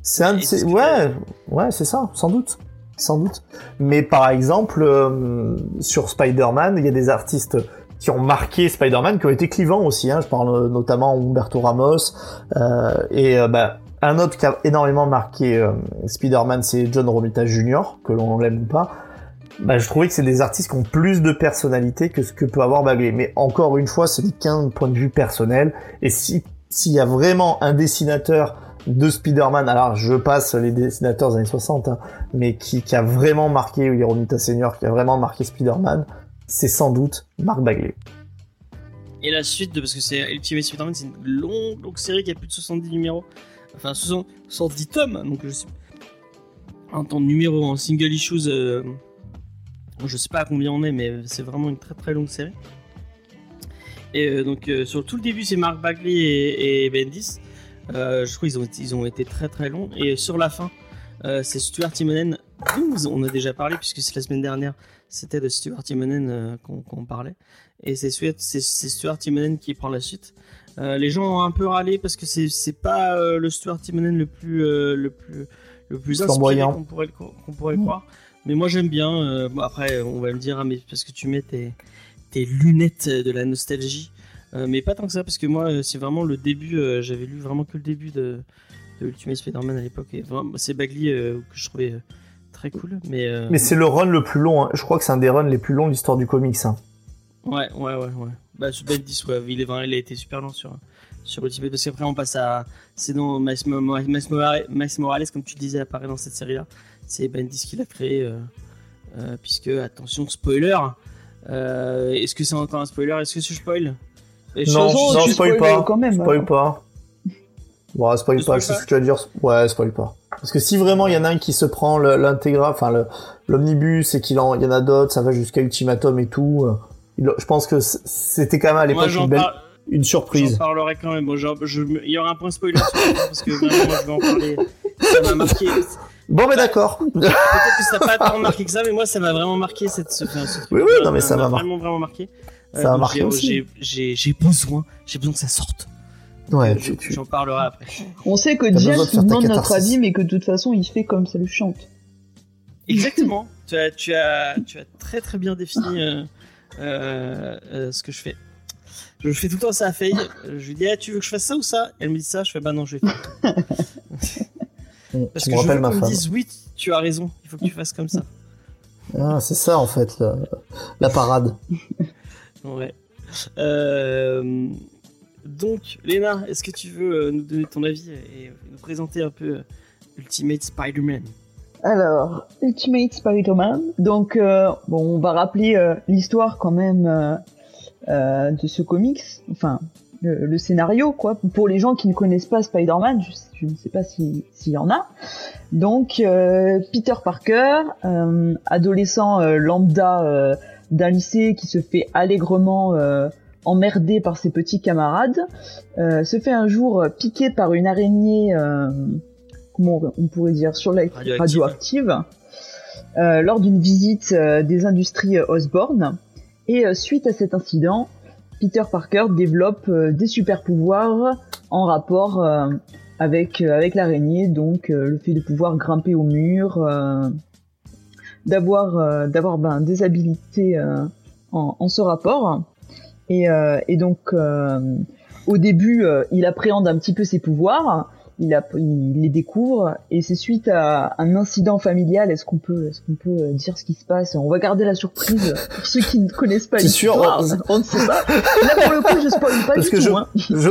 C'est un, c'est ouais, ouais, c'est ça, sans doute, sans doute. Mais par exemple, euh, sur Spider-Man, il y a des artistes qui ont marqué Spider-Man qui ont été clivants aussi. Hein. Je parle euh, notamment Humberto Ramos euh, et euh, bah, un autre qui a énormément marqué euh, Spider-Man, c'est John Romita Jr., que l'on l'aime ou pas. Bah, je trouvais que c'est des artistes qui ont plus de personnalité que ce que peut avoir Bagley. Mais encore une fois, ce n'est qu'un point de vue personnel. Et si s'il y a vraiment un dessinateur de Spider-Man, alors je passe les dessinateurs des années 60, hein, mais qui, qui a vraiment marqué, ou Romita Senior, qui a vraiment marqué Spider-Man, c'est sans doute Mark Bagley. Et la suite, de, parce que c'est Ultimate Spider-Man, c'est une longue, longue série qui a plus de 70 numéros. Enfin, 70 tomes, donc je sais En temps de numéro, en single issues, euh, je sais pas à combien on est, mais c'est vraiment une très très longue série. Et euh, donc, euh, sur tout le début, c'est Mark Bagley et, Bendis. je crois qu'ils ont, ils ont été très très longs. Et sur la fin, c'est Stuart Timonen, on a déjà parlé, puisque c'est la semaine dernière, c'était de Stuart Timonen qu'on parlait. Et c'est Stuart Timonen qui prend la suite. Euh, les gens ont un peu râlé parce que c'est pas euh, le Stuart Timonen le plus euh, le plus le plus inspiré qu'on pourrait qu'on pourrait croire. Mais moi j'aime bien. après on va me dire ah, mais parce que tu mets tes, tes lunettes de la nostalgie. mais pas tant que ça parce que moi c'est vraiment le début. J'avais lu vraiment que le début de, de Ultimate Spider-Man à l'époque. C'est Bagley que je trouvais très cool. Mais mais c'est le run le plus long. Hein. Je crois que c'est un des runs les plus longs de l'histoire du comics. Hein. Ouais, ouais, ouais, ouais. Bah, Ben 10, ouais, il, est, il a été super long sur, sur Ultimate, parce qu'après on passe à. C'est dans Miles Morales, comme tu disais, apparaît dans cette série-là. C'est Ben 10 qui l'a créé, euh, euh, puisque, attention, spoiler. Euh, est-ce que c'est encore un spoiler? Est-ce que je spoil? Non, non, spoil pas. Quand même, spoil pas. Bon, spoil pas, c'est ce que tu vas dire. Ouais, spoil pas. Parce que si vraiment il y en a un qui se prend l'intégral, enfin l'omnibus et qu'il y en a d'autres, ça va jusqu'à Ultimatum et tout je pense que c'était quand même à l'époque une, belle, une surprise. J'en parlerai quand même. Bon, genre, je, il y aura un point spoiler sur parce que vraiment, moi, je vais en parler. Ça m'a marqué. Bon, mais d'accord. Peut-être que ça n'a pas tant marqué que ça, mais moi, ça m'a vraiment marqué cette, ce. Oui, oui, non, mais ça m'a vraiment, vraiment marqué. Ça m'a euh, marqué aussi. J'ai besoin, j'ai besoin que ça sorte. Ouais, tu, tu... J'en parlerai après. On sait que Diaz nous demande notre avis, mais que de toute façon, il fait comme ça le chante. Exactement. tu, as, tu, as, tu as très très bien défini euh, euh, euh, ce que je fais. Je fais tout le temps ça à Faye. Je lui dis, ah, tu veux que je fasse ça ou ça? Elle me dit ça, je fais, bah non, je vais faire. Parce que je veux me dise, oui, tu as raison, il faut que tu fasses comme ça. Ah, c'est ça en fait, la, parade. ouais. Euh, donc, Léna, est-ce que tu veux nous donner ton avis et nous présenter un peu Ultimate Spider-Man? Alors, Ultimate Spider-Man. Donc, euh, bon, on va rappeler euh, l'histoire quand même euh, de ce comics. Enfin, le, scénario, quoi. Pour les gens qui ne connaissent pas Spider-Man, je, ne sais pas s'il y en a. Donc, Peter Parker, adolescent lambda d'un lycée qui se fait allègrement emmerder par ses petits camarades, se fait un jour piquer par une araignée comment on pourrait dire, sur la radioactive, euh, lors d'une visite euh, des industries euh, Osborne. Et suite à cet incident, Peter Parker développe des super pouvoirs en rapport avec avec l'araignée, donc le fait de pouvoir grimper au mur, d'avoir d'avoir ben, des habilités en, ce rapport. Et donc au début, il appréhende un petit peu ses pouvoirs, il, il les découvre et c'est suite à un incident familial. Est-ce qu'on peut, est-ce qu'on peut euh, dire ce qui se passe? On va garder la surprise pour ceux qui ne connaissent pas l'histoire. Sûr, on... ne sait pas. Là pour le coup, je spoil pas Parce du que tout. Je, hein. je...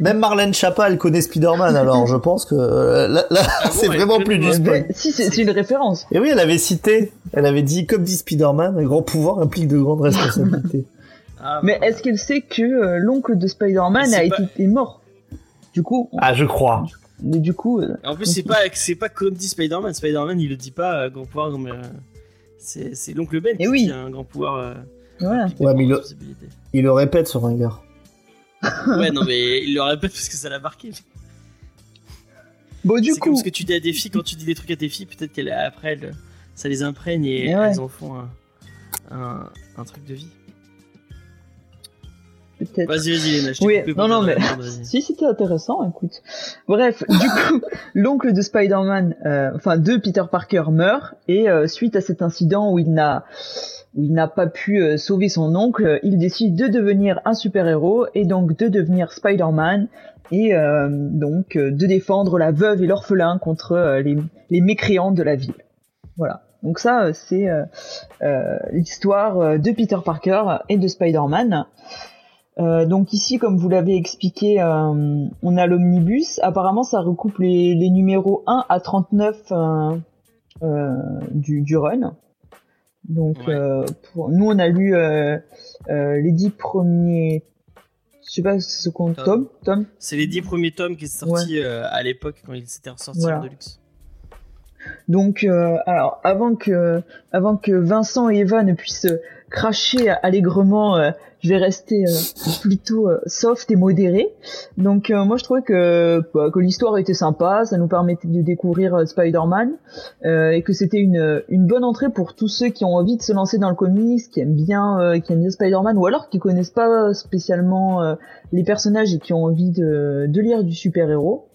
Même Marlène Chapa, elle connaît Spider-Man, alors je pense que euh, là, là ah c'est vraiment plus du spoil. Si, c'est une référence. Et oui, elle avait cité, elle avait dit, comme dit Spider-Man, un grand pouvoir implique de grandes responsabilités. Ah, Mais est-ce qu'elle sait que euh, l'oncle de Spider-Man a été mort? Du coup. Ah, je crois. Mais du coup. Euh, en plus, c'est pas, c'est pas comme dit Spider-Man. Spider-Man, il le dit pas, euh, grand pouvoir, mais. Euh, c'est, c'est l'oncle Ben qui oui. dit un grand pouvoir. voilà. Ouais, mais il le, il le répète, ce ringard. ouais, non, mais il le répète parce que ça l'a marqué. Bon, du c'est coup. comme ce que tu dis à des filles, quand tu dis des trucs à tes filles, peut-être qu'après, ça les imprègne et, elles en font un, un, un truc de vie. Vas-y, vas-y, Oui, non, non, mais si c'était intéressant, écoute. Bref, du coup, l'oncle de Spider-Man, euh, enfin de Peter Parker meurt et euh, suite à cet incident où il n'a où il n'a pas pu euh, sauver son oncle, il décide de devenir un super-héros et donc de devenir Spider-Man et donc de défendre la veuve et l'orphelin contre les, les mécréants de la ville. Voilà. Donc ça, c'est euh, euh, l'histoire de Peter Parker et de Spider-Man. Euh, donc ici, comme vous l'avez expliqué, euh, on a l'omnibus. Apparemment, ça recoupe les, les numéros 1 à 39 euh, euh, du, du run. Donc Ouais. euh, pour, nous, on a lu euh, euh, les 10 premiers... Je sais pas ce qu'on... Tom. Tom Tom? C'est les dix premiers tomes qui sont sortis euh, à l'époque quand ils s'étaient ressortis Voilà. en Deluxe. Donc, euh, alors, avant que, avant que Vincent et Eva ne puissent cracher allègrement, euh, je vais rester euh, plutôt euh, soft et modéré. Donc, moi, je trouvais que, bah, que l'histoire était sympa, ça nous permettait de découvrir Spider-Man, et que c'était une, une bonne entrée pour tous ceux qui ont envie de se lancer dans le comics, qui aiment bien, qui aiment Spider-Man, ou alors qui connaissent pas spécialement les personnages et qui ont envie de, de lire du super-héros.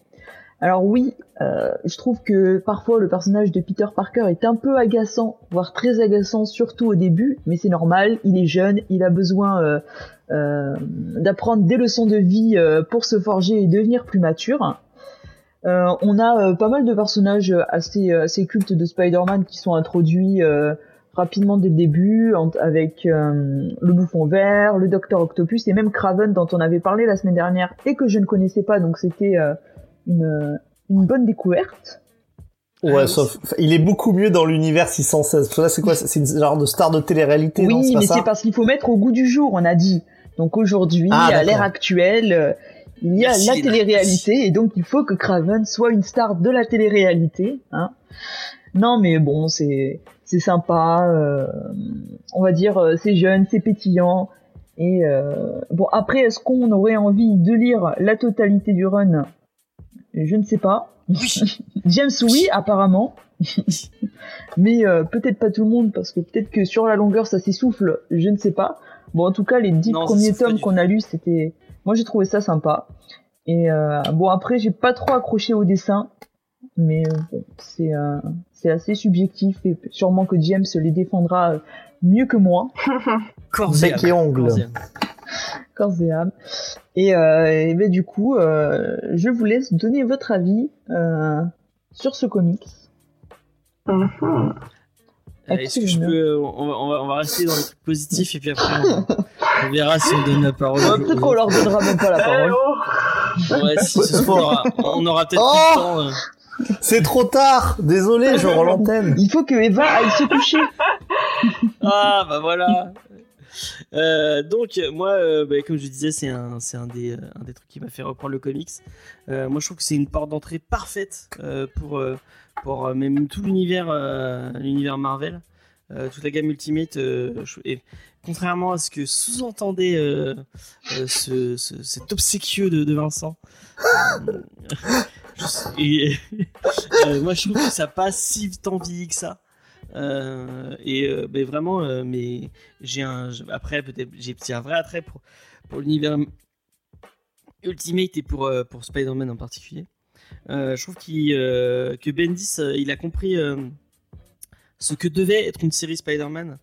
Alors oui, euh, je trouve que parfois le personnage de Peter Parker est un peu agaçant, voire très agaçant, surtout au début, mais c'est normal, il est jeune, il a besoin euh, euh, d'apprendre des leçons de vie pour se forger et devenir plus mature. On a pas mal de personnages assez, assez cultes de Spider-Man qui sont introduits rapidement dès le début, avec le bouffon vert, le Docteur Octopus et même Craven dont on avait parlé la semaine dernière et que je ne connaissais pas, donc c'était une, une bonne découverte. Ouais, Ah, sauf, il est beaucoup mieux dans l'univers 616. Parce que Là, c'est quoi? C'est une genre de star de télé-réalité, non? Oui, C'est pas mais ça? c'est parce qu'il faut mettre au goût du jour, on a dit. Donc aujourd'hui, Ah, à d'accord. l'ère actuelle, euh, il y a Merci, la télé-réalité et donc il faut que Craven soit une star de la télé-réalité. Hein. Non, mais bon, c'est c'est sympa. euh, on va dire, euh, c'est jeune, c'est pétillant. Et euh, bon, après, est-ce qu'on aurait envie de lire la totalité du run? Je ne sais pas. Oui. James, oui, apparemment. Mais euh, peut-être pas tout le monde, parce que peut-être que sur la longueur, ça s'essouffle, je ne sais pas. Bon, en tout cas, les dix Non, premiers tomes qu'on a lus, c'était... Moi, j'ai trouvé ça sympa. Et euh, bon, après, j'ai pas trop accroché au dessin, mais euh, bon, c'est euh, c'est assez subjectif, et sûrement que James les défendra euh, mieux que moi, Corps et Bec et âme. ongles. Corps et âme. Et euh, et ben, du coup, euh, je vous laisse donner votre avis euh, sur ce comics. Euh, Est-ce que je peux. On va, on, va, on va rester dans les trucs positifs et puis après, on, on verra si on donne la parole. Peut-être qu'on leur donnera même pas la parole. oh Ouais, si, ce soir, on aura, on aura peut-être Oh plus le temps. euh. C'est trop tard Désolé, je rends l'antenne. Il faut que Eva aille se coucher. Ah, bah voilà. Euh, donc moi, euh, bah, comme je disais, c'est euh, un des trucs qui m'a fait reprendre le comics. Moi, je trouve que c'est une porte d'entrée parfaite pour, même tout l'univers, Marvel, toute la gamme Ultimate. contrairement à ce que sous-entendait ce, ce- cet obséquieux de, Vincent. moi, je trouve que ça passe si tant vieilli que ça. Euh, et euh, ben vraiment, euh, mais j'ai un après peut-être j'ai un vrai attrait pour pour l'univers Ultimate et pour euh, pour Spider-Man en particulier. Je trouve qu'il que Bendis il a compris ce que devait être une série Spider-Man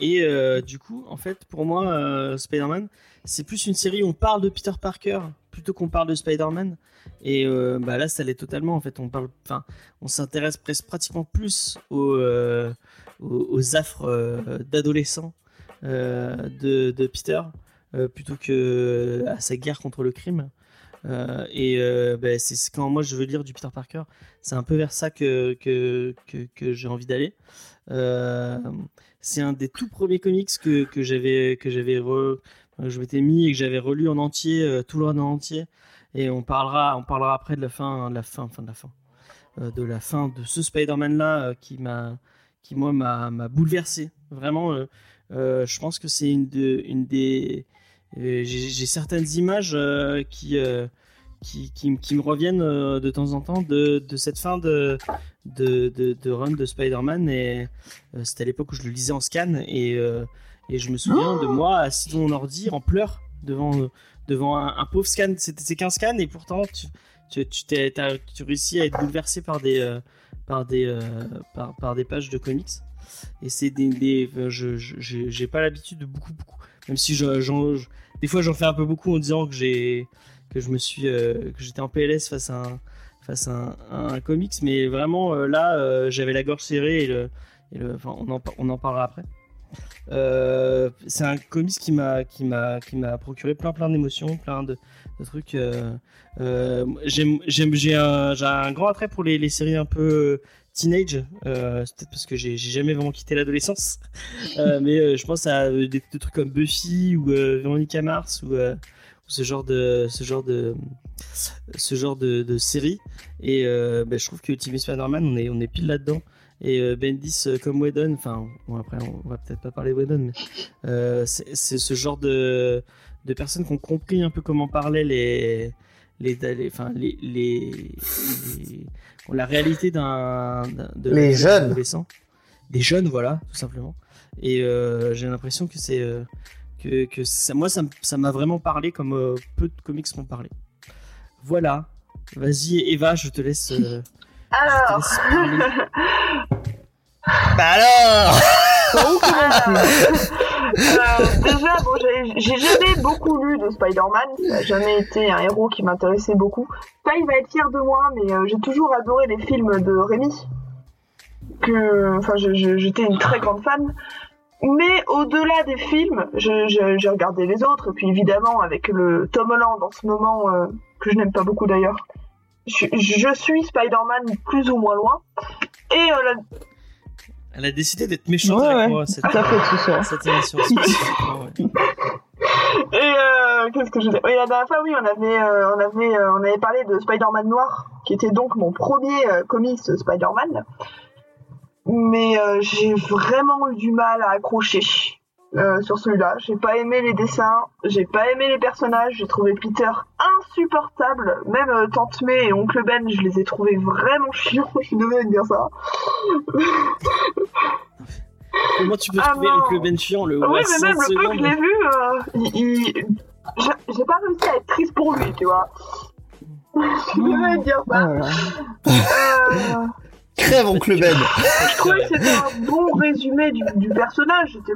et du coup en fait pour moi Spider-Man c'est plus une série où on parle de Peter Parker plutôt qu'on parle de Spider-Man et euh, bah là ça l'est totalement en fait on parle enfin on s'intéresse presque pratiquement plus aux, euh, aux, affres euh, d'adolescents de, de Peter plutôt que à sa guerre contre le crime. Et ben, c'est quand moi je veux lire du Peter Parker, c'est un peu vers ça que, que, que, j'ai envie d'aller. C'est un des tout premiers comics que, j'avais que j'avais je m'étais mis et que j'avais relu en entier, tout le en entier. Et on parlera, on parlera après de la fin, de la fin, fin de la fin, euh, de la fin de ce Spider-Man là euh, qui m'a, qui moi m'a, bouleversé. Vraiment, euh, je pense que c'est une, de, une des, j'ai, certaines images qui, qui, qui, me reviennent de temps en temps de, cette fin de, de, de, run de Spider-Man. Et c'était à l'époque où je le lisais en scan. Et, et je me souviens de moi assis devant mon en pleurs devant devant un, pauvre scan. C'était qu'un scan et pourtant tu tu t'es- tu réussis à être bouleversé par des euh, par des euh, par, par des pages de comics. et c'est des, je je- j'ai pas l'habitude de beaucoup beaucoup même si je, j'en- je- des fois j'en fais un peu beaucoup en disant que j'ai que je me suis euh, que j'étais en PLS face à un face à un, comics mais vraiment là j'avais la gorge serrée et le, et on en on en parlera après euh, c'est un comics qui m'a qui m'a qui m'a procuré plein plein d'émotions plein de, de trucs euh, euh, j'aime j'ai un j'ai un grand attrait pour les, les séries un peu teenage euh, c'est peut-être parce que j'ai jamais vraiment quitté l'adolescence. Euh, mais euh, je pense à euh, des, des trucs comme Buffy ou euh, Veronica Mars ou, euh, ou ce genre de ce genre de ce genre de, de série. Et euh, bah, je trouve que Ultimate Spider-Man on est on est pile là-dedans et euh, Bendis euh, comme Whedon enfin bon après on va peut-être pas parler de Whedon mais euh, c'est ce genre de de personnes qui ont compris un peu comment parlaient les les, les, enfin, les, les, les- la réalité d'un, de Les jeunes. adolescent. Des jeunes, voilà, tout simplement. Et euh, j'ai l'impression que c'est euh, que, que ça, moi ça, m'a vraiment parlé comme euh, peu de comics m'ont parlé. Voilà. Vas-y Eva, je te laisse. Alors. Bah alors Euh, déjà, bon, j'ai jamais beaucoup lu de Spider-Man. Ça n'a jamais été un héros qui m'intéressait beaucoup. Ça, il va être fier de moi, mais euh, j'ai toujours adoré les films de Rémi. Que, enfin, j'étais une très grande fan. Mais au-delà des films, j'ai regardé les autres. Et puis évidemment, avec le Tom Holland en ce moment, euh, que je n'aime pas beaucoup d'ailleurs, je, je suis Spider-Man plus ou moins loin. Et euh, la- Elle a décidé d'être méchante Ouais, avec ouais. moi cette, ce soir. cette émission ouais. Et euh, qu'est-ce que je disais Oui, la dernière fois, oui, on avait, euh, on avait, euh, on avait parlé de Spider-Man Noir, qui était donc mon premier euh, comics Spider-Man. Mais euh, j'ai vraiment eu du mal à accrocher euh, sur celui-là. J'ai pas aimé les dessins, j'ai pas aimé les personnages, j'ai trouvé Peter insupportable. Même euh, Tante May et Oncle Ben, je les ai trouvés vraiment chiants. Je suis désolée de dire ça. Comment tu peux Ah trouver non. Oncle Ben chiant le oui, ouais, mais même 5 le peu que je l'ai vu, euh, il, il- j'ai- pas réussi à être triste pour lui, tu vois. Je suis désolée de dire ça. Crève, oncle Ben je trouvais que c'était un bon résumé du, du personnage. J'étais-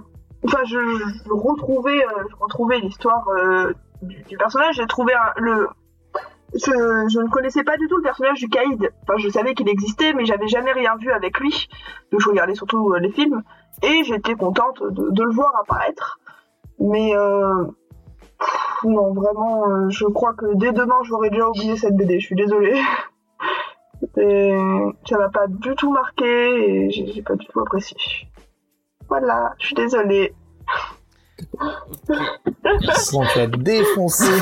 Enfin, je, je retrouvais, euh, je retrouvais l'histoire euh, du, du personnage. J'ai trouvé un- le. Je, je ne connaissais pas du tout le personnage du Caïd. Enfin, je savais qu'il existait, mais j'avais jamais rien vu avec lui. Donc, je regardais surtout euh, les films. Et j'étais contente de, de le voir apparaître. Mais euh, non, vraiment, je crois que dès demain, j'aurais déjà oublié cette BD. Je suis désolée. Et ça m'a pas du tout marqué et j'ai pas du tout apprécié. Voilà, je suis désolée. Bon, tu vas te défoncer.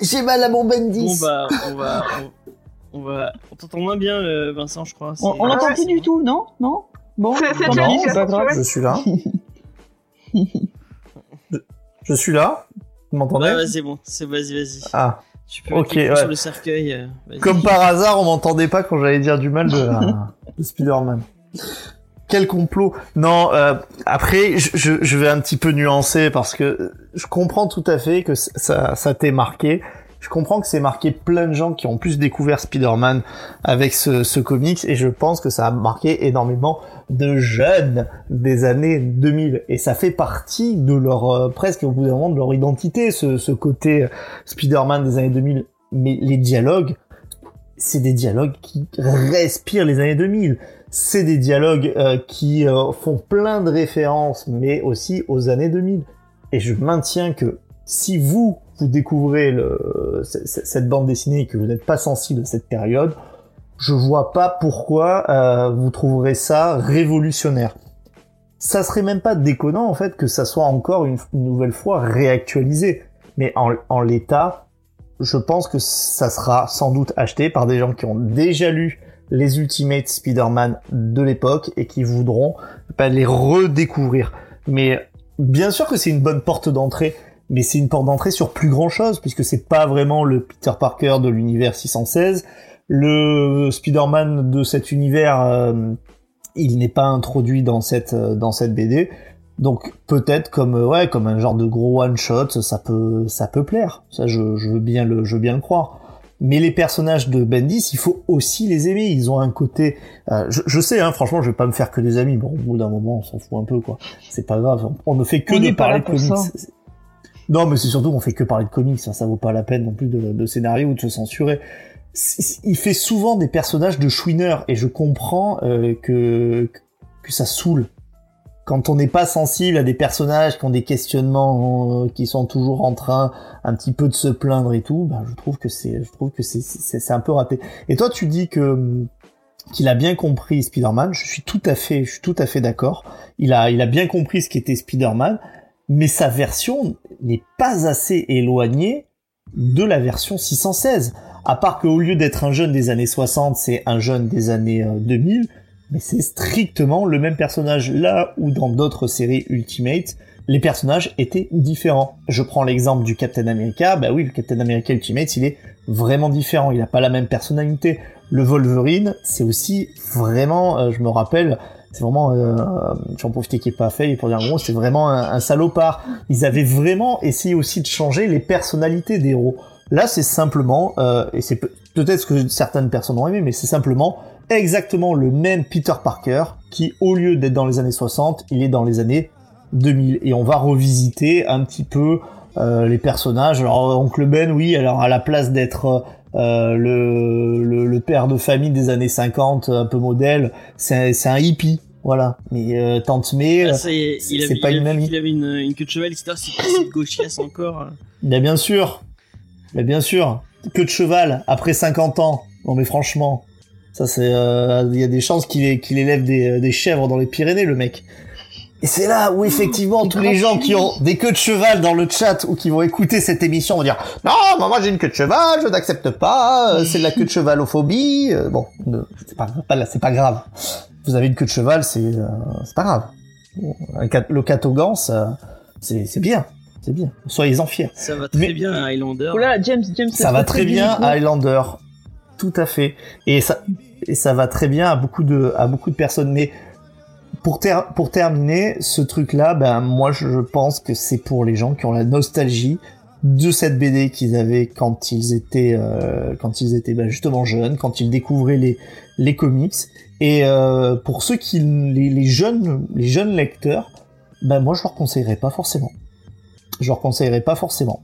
J'ai mal à mon Bon Bendis. bah on va on, on va on t'entend moins bien euh, Vincent je crois. On, Ouais. plus du tout, non? Non? Bon, C'est- dit, c'est pas grave. Je suis là. je, je suis là. Vous m'entendez? Ouais, ouais, c'est bon, c'est vas-y vas-y. Ah. Tu peux ok, cliquer ouais. sur le cercueil. euh, vas-y. Comme par hasard, on m'entendait pas quand j'allais dire du mal de, de Spider-Man. Quel complot. Non, euh, après, je, je, vais un petit peu nuancer parce que je comprends tout à fait que ça, ça t'ait marqué. Je comprends que c'est marqué plein de gens qui ont plus découvert Spider-Man avec ce, ce comics et je pense que ça a marqué énormément de jeunes des années 2000 et ça fait partie de leur euh, presque au bout d'un moment de leur identité ce, ce côté Spider-Man des années 2000 mais les dialogues c'est des dialogues qui respirent les années 2000 c'est des dialogues euh, qui euh, font plein de références mais aussi aux années 2000 et je maintiens que si vous vous découvrez cette bande dessinée et que vous n'êtes pas sensible à cette période je vois pas pourquoi euh, vous trouverez ça révolutionnaire. Ça serait même pas déconnant en fait que ça soit encore une, nouvelle fois réactualisé. Mais en l'état, je pense que ça sera sans doute acheté par des gens qui ont déjà lu les Ultimate Spider-Man de l'époque et qui voudront bah, les redécouvrir. Mais bien sûr que c'est une bonne porte d'entrée, mais c'est une porte d'entrée sur plus grand chose puisque c'est pas vraiment le Peter Parker de l'univers 616 le Spider-Man de cet univers, euh, il n'est pas introduit dans cette euh, dans cette BD. Donc peut-être comme ouais comme un genre de gros one shot, ça peut ça peut plaire. Ça je, je veux bien le je veux bien le croire. Mais les personnages de Bendis, il faut aussi les aimer. Ils ont un côté. euh, je, je sais, hein, franchement, je vais pas me faire que des amis. Bon, au bout d'un moment, on s'en fout un peu, quoi. C'est pas grave. On, on ne fait que On de parler de comics. ça. Non, mais c'est surtout qu'on fait que parler de comics. Ça, ça vaut pas la peine non plus de, de scénario ou de se censurer. Il fait souvent des personnages de chouineurs et je comprends euh, que que ça saoule quand on n'est pas sensible à des personnages qui ont des questionnements, euh, qui sont toujours en train un petit peu de se plaindre et tout, bah, je trouve que c'est, je trouve que c'est, c'est, un peu raté. Et toi, tu dis que hum, qu'il a bien compris Spider-Man. Je suis tout à fait, je suis tout à fait d'accord. Il a, il a bien compris ce qu'était Spider-Man, mais sa version n'est pas assez éloignée de la version 616. À part qu'au lieu d'être un jeune des années 60, c'est un jeune des années euh, 2000 mais c'est strictement le même personnage là où dans d'autres séries Ultimate, les personnages étaient différents. Je prends l'exemple du Captain America, bah oui, le Captain America Ultimate, il est vraiment différent, il n'a pas la même personnalité. Le Wolverine, c'est aussi vraiment, euh, je me rappelle, c'est vraiment, euh, j'en profite qu'il n'est pas fait, pour dire en gros, c'est vraiment un, un salopard. Ils avaient vraiment essayé aussi de changer les personnalités des héros. Là, c'est simplement, euh, et c'est peut- peut-être ce que certaines personnes ont aimé, mais c'est simplement exactement le même Peter Parker qui, au lieu d'être dans les années 60, il est dans les années 2000. Et on va revisiter un petit peu euh, les personnages. Alors, Oncle Ben, oui, alors à la place d'être euh, le, le, le père de famille des années 50, un peu modèle, c'est c'est un hippie. Voilà. Mais euh, Tante May, Ah, est, c'est- pas il une amie. il avait une, une queue de cheval, etc. C'est gauchiasse encore. bien, bien sûr. Mais bien sûr. Que de cheval, après 50 ans. Non mais franchement, ça c'est... euh, Il y a des chances qu'il élève des, des chèvres dans les Pyrénées, le mec. Et c'est là où effectivement tous les gens qui ont des queues de cheval dans le chat ou qui vont écouter cette émission vont dire non, mais moi j'ai une queue de cheval, je n'accepte pas, euh, c'est de la queue de chevalophobie. Euh, bon, c'est pas, pas, c'est pas grave. Vous avez une queue de cheval, c'est euh, c'est pas grave. Le catogan, ça, c'est c'est bien, c'est bien. Soyez-en fiers. Ça va très Mais- bien à Highlander. Oh là, James, James. Ça va très bien à Highlander, tout à fait. Et ça, va très bien à beaucoup de, personnes. Mais pour, ter- pour terminer, ce truc-là, ben moi je pense que c'est pour les gens qui ont la nostalgie de cette BD qu'ils avaient quand ils étaient, euh, ben, justement jeunes, quand ils découvraient les, les comics. Et euh, pour ceux qui, les, les jeunes, les jeunes lecteurs, ben moi je leur conseillerais pas forcément. Je leur conseillerais pas forcément.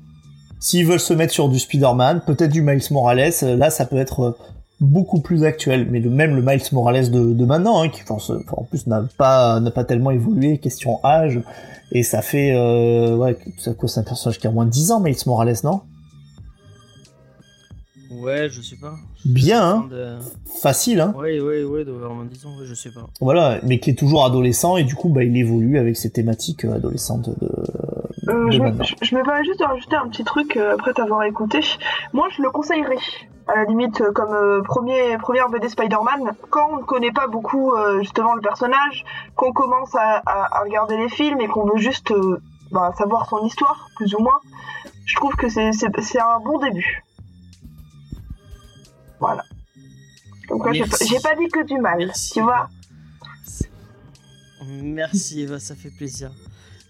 S'ils veulent se mettre sur du Spider-Man, peut-être du Miles Morales, euh, là ça peut être euh, beaucoup plus actuel. Mais le, même le Miles Morales de, de maintenant, hein, qui enfin, en plus n'a pas n'a pas tellement évolué, question âge, et ça fait euh, ouais, c'est quoi, c'est un personnage qui a moins de 10 ans, Miles Morales, non? Ouais, je sais pas. Bien, hein De- Facile, hein Ouais, ouais, ouais, doit avoir moins de 10 ans, ouais, je sais pas. Voilà, mais qui est toujours adolescent et du coup bah il évolue avec ses thématiques adolescentes de, Euh, je, me, je- je me permets juste de rajouter un petit truc euh, après t'avoir écouté. Moi, je le conseillerais, à la limite, euh, comme euh, premier, première BD Spider-Man, quand on ne connaît pas beaucoup euh, justement le personnage, qu'on commence à, à- à regarder les films et qu'on veut juste euh, bah, savoir son histoire, plus ou moins. Je trouve que c'est un bon début. Voilà. Donc j'ai pas, pas dit que du mal, Merci. tu vois. Merci Eva, ça fait plaisir.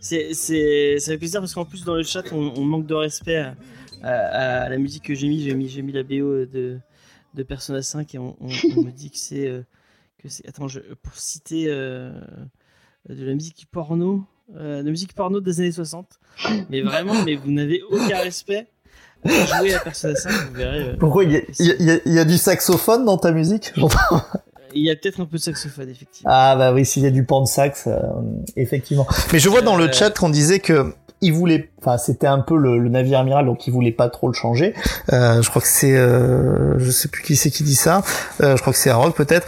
C'est, ça fait plaisir parce qu'en plus dans le chat on, on manque de respect à, à- à la musique que j'ai mis. J'ai mis, j'ai mis la BO de, de Persona 5 et on, on- on me dit que c'est, euh, que c'est. Attends, je, pour citer euh, de la musique porno, euh, de la musique porno des années 60. Mais vraiment, mais vous n'avez aucun respect. Jouer à Persona 5, vous verrez. Pourquoi il y y a- y y du saxophone dans ta musique? Il y a peut-être un peu de saxophone effectivement. Ah bah oui, s'il y a du pan de sax, euh, effectivement. Mais je vois dans le Euh, chat qu'on disait que il voulait, enfin c'était un peu le, le navire amiral, donc il voulait pas trop le changer. Euh, je crois que c'est, euh, je sais plus qui c'est qui dit ça. Euh, je crois que c'est Harold peut-être.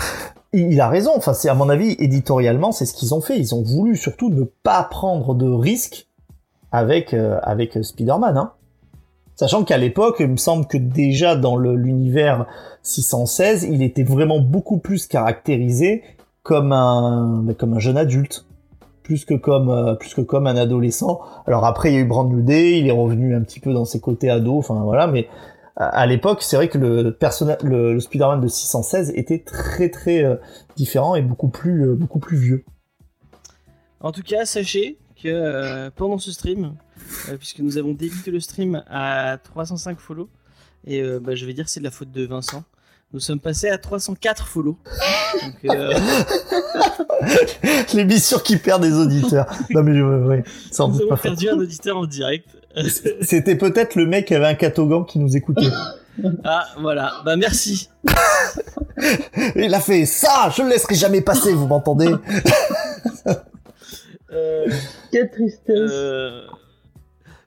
Il, il a raison. Enfin c'est à mon avis éditorialement, c'est ce qu'ils ont fait. Ils ont voulu surtout ne pas prendre de risques avec euh, avec Spider-Man. Hein. Sachant qu'à l'époque, il me semble que déjà dans l'univers 616, il était vraiment beaucoup plus caractérisé comme un comme un jeune adulte. Plus que comme euh, plus que comme un adolescent. Alors après il y a eu Brand New il est revenu un petit peu dans ses côtés ado enfin voilà mais à, l'époque c'est vrai que le Spider-Man de 616 était très très euh, différent et beaucoup plus euh, beaucoup plus vieux. En tout cas, sachez que pendant ce stream, puisque nous avons débité le stream à 305 follow, Et euh, bah, je vais dire que c'est de la faute de Vincent. Nous sommes passés à 304 follow. Euh, L'émission qui perd des auditeurs. non mais je, ouais, sans nous doute avons pas fait. perdu un auditeur en direct. C'était peut-être le mec qui avait un catogan qui nous écoutait. ah, voilà. Bah, merci. Il a fait ça, je le laisserai jamais passer, vous m'entendez? Euh, Quelle tristesse. euh,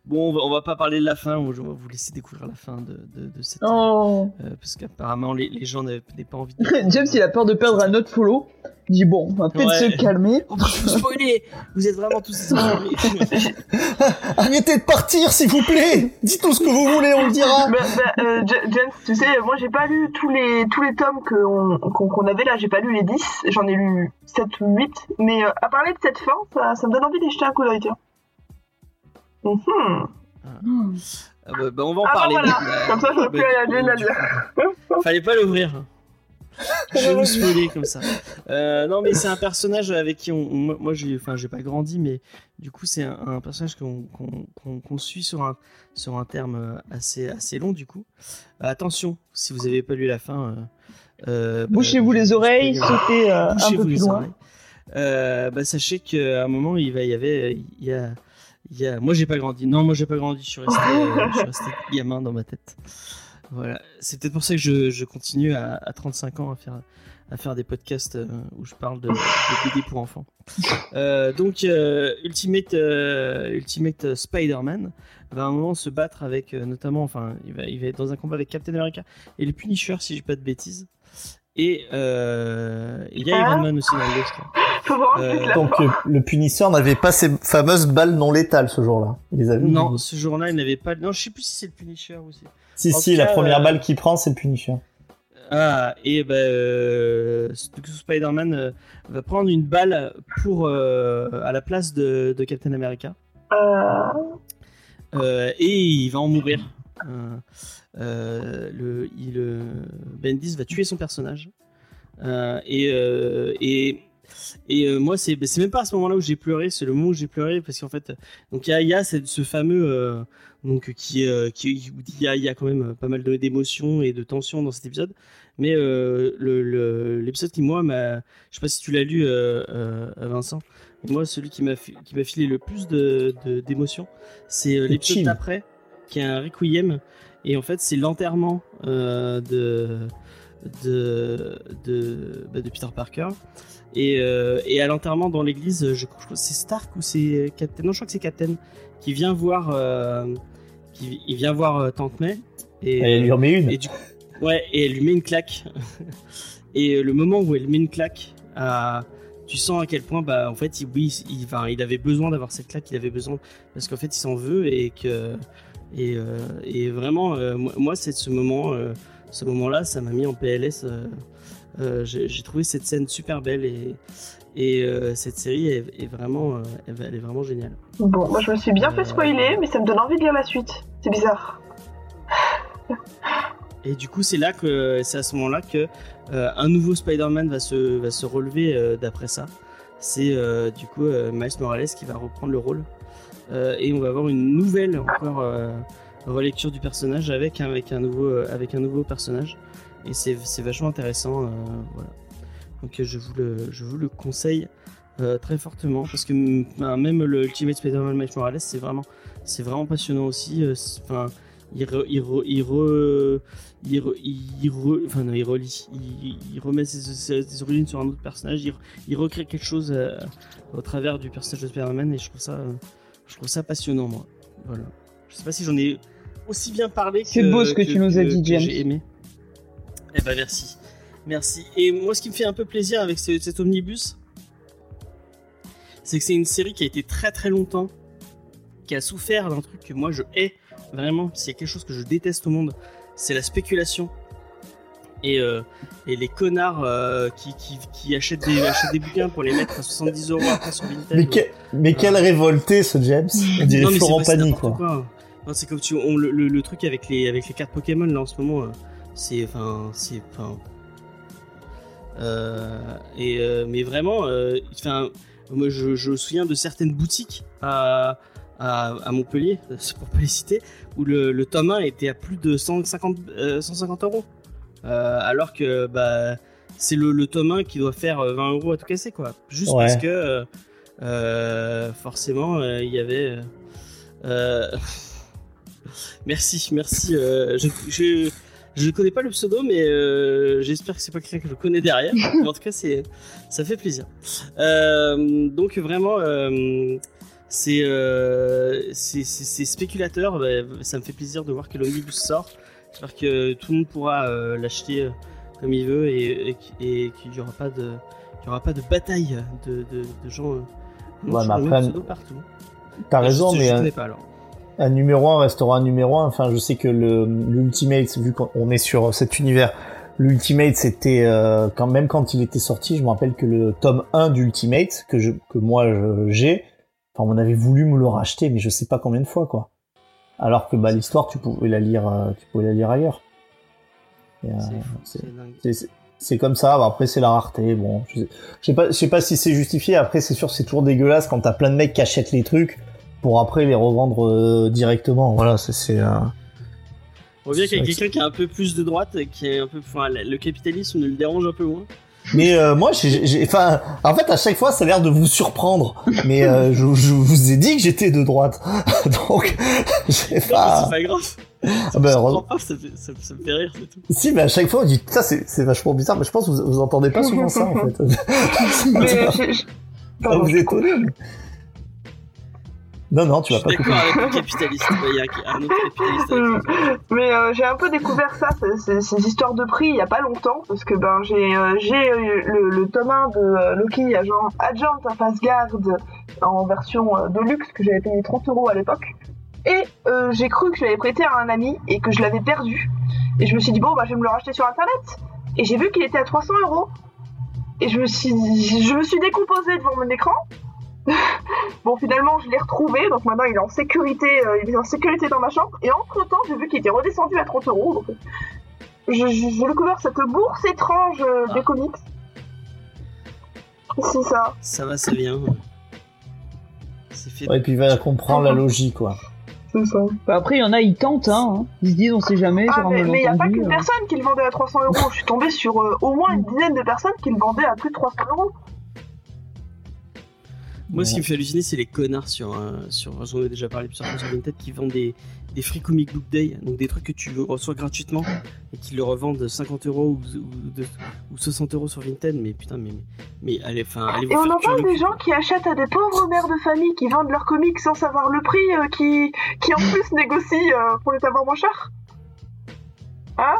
Bon, on va, on va pas parler de la fin. Je vais vous laisser découvrir la fin de, de, de cette. Oh. euh, parce qu'apparemment, les, les gens n'avaient pas envie de. James, il a peur de perdre un autre follow. Il dit bon, on va peut-être Ouais. se calmer. Oh, bah, je vous spoiler Vous êtes vraiment tous spoilés. Arrêtez de partir, s'il vous plaît Dites tout ce que vous voulez, on le dira Bah, bah, euh, Ja- James, tu sais, moi j'ai pas lu tous les tous les tomes on- qu'on qu'on avait là, j'ai pas lu les 10, j'en ai lu 7 ou 8, mais euh, à parler de cette fin, ça, ça me donne envie d'y jeter un coup d'œil, tiens. Ah bah, bah, on va en Ah bah parler. voilà, comme ça dire. coup, Fallait pas l'ouvrir. Je vais vous spoiler comme ça. Euh, non, mais c'est un personnage avec qui on, moi, moi, j'ai, enfin, j'ai pas grandi, mais du coup, c'est un, un personnage qu'on, suit sur un, sur un terme euh, assez, assez long, du coup. Euh, attention, si vous avez pas lu la fin. euh, Bouchez-vous je- les je oreilles, sautez un peu plus loin. bah, sachez qu'à un moment, il, va, y avait, il y a, y a, moi j'ai pas grandi. Non, moi j'ai pas grandi. Je suis resté, euh, je suis resté gamin dans ma tête. Voilà. C'est peut-être pour ça que je, je continue à, à 35 ans à faire, à faire des podcasts euh, où je parle de, de BD pour enfants. Euh, donc, Ultimate, Ultimate Spider-Man va à un moment se battre avec, notamment, enfin, il va, il va être dans un combat avec Captain America et le Punisher, si j'ai pas de bêtises. Et euh, il y a. Iron Man aussi dans le Euh, Donc euh, le punisseur n'avait pas ces fameuses balles non létales ce jour-là. Il les avait Non, ce jour-là, il n'avait pas. Non, je sais plus si c'est le Punisher ou c'est. Si, en si, la première euh, balle qu'il prend, c'est le punisher. Ah, et ben, euh, Spider-Man euh, va prendre une balle pour euh, à la place de, de Captain America. Euh, Euh, et il va en mourir. Euh, le, il, euh, Bendis va tuer son personnage. Euh, et, et, et euh, moi, c'est c'est même pas à ce moment-là où j'ai pleuré, c'est le moment où j'ai pleuré parce qu'en fait, donc il y a, y ce fameux euh, donc qui, euh, qui il y a, il y a quand même pas mal de- d'émotions et de tensions dans cet épisode. Mais euh, le- le- l'épisode qui moi m'a, je sais pas si tu l'as lu, Vincent. Moi, celui qui m'a qui m'a filé le plus de d'émotions, c'est l'épisode d'après, qui est un requiem. Et en fait, c'est l'enterrement euh, de, de, de, bah, de Peter Parker. Et, euh, et à l'enterrement dans l'église, je, crois que c'est Stark ou c'est Captain Non, je crois que c'est Captain qui vient voir, euh, qui il vient voir euh, Tante May. Et, Et il lui en met une. et du ouais, et elle lui met une claque. et le moment où elle met une claque, tu sens à quel point, bah, en fait, il, oui, il, enfin, il avait besoin d'avoir cette claque, il avait besoin, parce qu'en fait, il s'en veut et que, et, euh, et vraiment, euh, moi, c'est ce moment, euh, ce moment-là, ça m'a mis en PLS. J'ai trouvé cette scène super belle et, et euh, cette série est, est vraiment, euh, elle, est vraiment géniale. Bon, moi je me suis bien fait Euh, spoiler, mais ça me donne envie de lire la suite. C'est bizarre. Et du coup, c'est là que c'est à ce moment-là que un nouveau Spider-Man va se va se relever d'après ça. C'est du coup Miles Morales qui va reprendre le rôle et on va avoir une nouvelle encore euh, relecture du personnage avec avec un nouveau euh, avec un nouveau personnage et c'est vachement intéressant. euh, voilà. Donc euh, je vous le je vous le conseille euh, très fortement parce que même le Ultimate Spider-Man Miles Morales c'est vraiment c'est vraiment passionnant aussi. euh, Enfin il, remet ses, ses- ses origines sur un autre personnage, il, il recrée quelque chose euh, au travers du personnage de Spider-Man et je trouve ça, euh, je trouve ça passionnant moi. Voilà. Je sais pas si j'en ai aussi bien parlé. C'est que- beau ce que tu nous as dit, James. J'ai aimé. Eh ben merci, merci. Et moi, ce qui me fait un peu plaisir avec ce- cet omnibus, c'est que c'est une série qui a été très très longtemps, qui a souffert d'un truc que moi je hais vraiment. S'il y a quelque chose que je déteste au monde, c'est la spéculation. Et, euh, et les connards euh, qui, qui, qui achètent, des, achètent des bouquins pour les mettre à 70 euros après sur Vinted. Mais, que- mais quel révolté ce James On dirait Non, mais c'est Florent Pagny n'importe quoi. Non, c'est comme tu, on- le, le- le truc avec les, avec les cartes Pokémon là en ce moment, euh, c'est, enfin, c'est, enfin, euh, et euh, mais vraiment, euh, moi je, je me souviens de certaines boutiques à, à, à Montpellier, c'est pour pas les citer, où le, le tome 1 était à plus de 150, euh, 150 euros. Euh, alors que bah, c'est le, le tome 1 qui doit faire euh, 20 euros à tout casser, quoi. Juste Ouais. parce que euh, euh, forcément euh, il y avait. euh, merci, merci. euh, je, je, je ne connais pas le pseudo, mais euh, j'espère que c'est pas quelqu'un que je connais derrière. Mais en tout cas, c'est, ça fait plaisir. Euh, donc vraiment, euh, c'est, euh, c'est, c'est, c'est spéculateur. bah, ça me fait plaisir de voir que l'omnibus sort. J'espère que tout le monde pourra euh, l'acheter euh, comme il veut et, et, et qu'il n'y aura pas de, il y aura pas de bataille de, de, de gens. euh, non, Ouais, mais après, partout. T'as raison, je, mais je un, pas alors. un numéro 1 restera un numéro 1. Enfin, je sais que le l'Ultimate, vu qu'on est sur cet univers, l'Ultimate, c'était euh, quand même quand il était sorti, je me rappelle que le tome 1 d'Ultimate, que, je, que moi j'ai, enfin, on avait voulu me le racheter, mais je sais pas combien de fois, quoi. Alors que bah, l'histoire, tu pouvais la lire, euh, tu pouvais la lire ailleurs. Euh, C'est comme ça. Bah, après, c'est la rareté. Bon, je sais, je sais pas, je sais pas si c'est justifié. Après, c'est sûr, c'est toujours dégueulasse quand t'as plein de mecs qui achètent les trucs pour après les revendre euh, directement. Voilà, c'est, c'est euh, On revient qu'il y a quelqu'un qui a un peu plus de droite, qui est un peu, enfin, le capitalisme ne le dérange un peu moins. Mais euh, moi, j'ai, j'ai- enfin, en fait, à chaque fois, ça a l'air de vous surprendre. Mais euh, je, je vous ai dit que j'étais de droite, donc j'ai pas. c'est pas grave. Ah Ça ben, heureusement. pas, ça, fait- ça- ça me fait rire, c'est tout. Si, mais à chaque fois, on dit ça, c'est, c'est vachement bizarre. Mais je pense que vous, vous entendez pas souvent ça, en fait. Mais Ça Pardon, vous étonne Non, non, tu Je vas suis pas d'accord couper. avec le capitaliste. Il y a un autre capitaliste avec. Mais euh, j'ai un peu découvert ça, ces, histoires de prix, il y a pas longtemps, parce que ben j'ai euh, j'ai euh, le, le tome 1 de euh, Loki Agent, Agent à face garde en version euh, de luxe que j'avais payé 30 euros à l'époque. Et euh, j'ai cru que je l'avais prêté à un ami et que je l'avais perdu. Et je me suis dit, bon, bah, je vais me le racheter sur internet. Et j'ai vu qu'il était à 300 euros. Et je me suis, je me suis décomposée devant mon écran. bon, finalement, je l'ai retrouvé. Donc maintenant, il est en sécurité, euh, il est en sécurité dans ma chambre. Et entre temps, j'ai vu qu'il était redescendu à 30 euros. Donc, je- je- j'ai découvert cette bourse étrange euh, Ah. des comics. C'est ça. Ça va, ça vient. C'est fait. Ouais, et puis il va comprendre la logique, quoi. C'est ça. Bah, après, il y en a, ils tentent, hein. Ils se disent, on sait jamais, Ah, mais il n'y a pas qu'une euh. personne qui le vendait à 300 euros. Je suis tombée sur euh, au moins une dizaine de personnes qui le vendaient à plus de 300 euros. Moi, ce qui me fait halluciner, c'est les connards sur. euh, sur J'en ai déjà parlé plusieurs fois sur Vinted qui vendent des, des free comic book day, donc des trucs que tu reçois gratuitement et qui le revendent 50 euros ou, ou, de- ou 60 euros sur Vinted. Mais putain, mais, mais, mais allez, enfin, allez vous Et on faire en parle le des gens qui achètent à des pauvres mères de famille qui vendent leurs comics sans savoir le prix, euh, qui, qui en plus négocient euh, pour les avoir moins cher. Hein?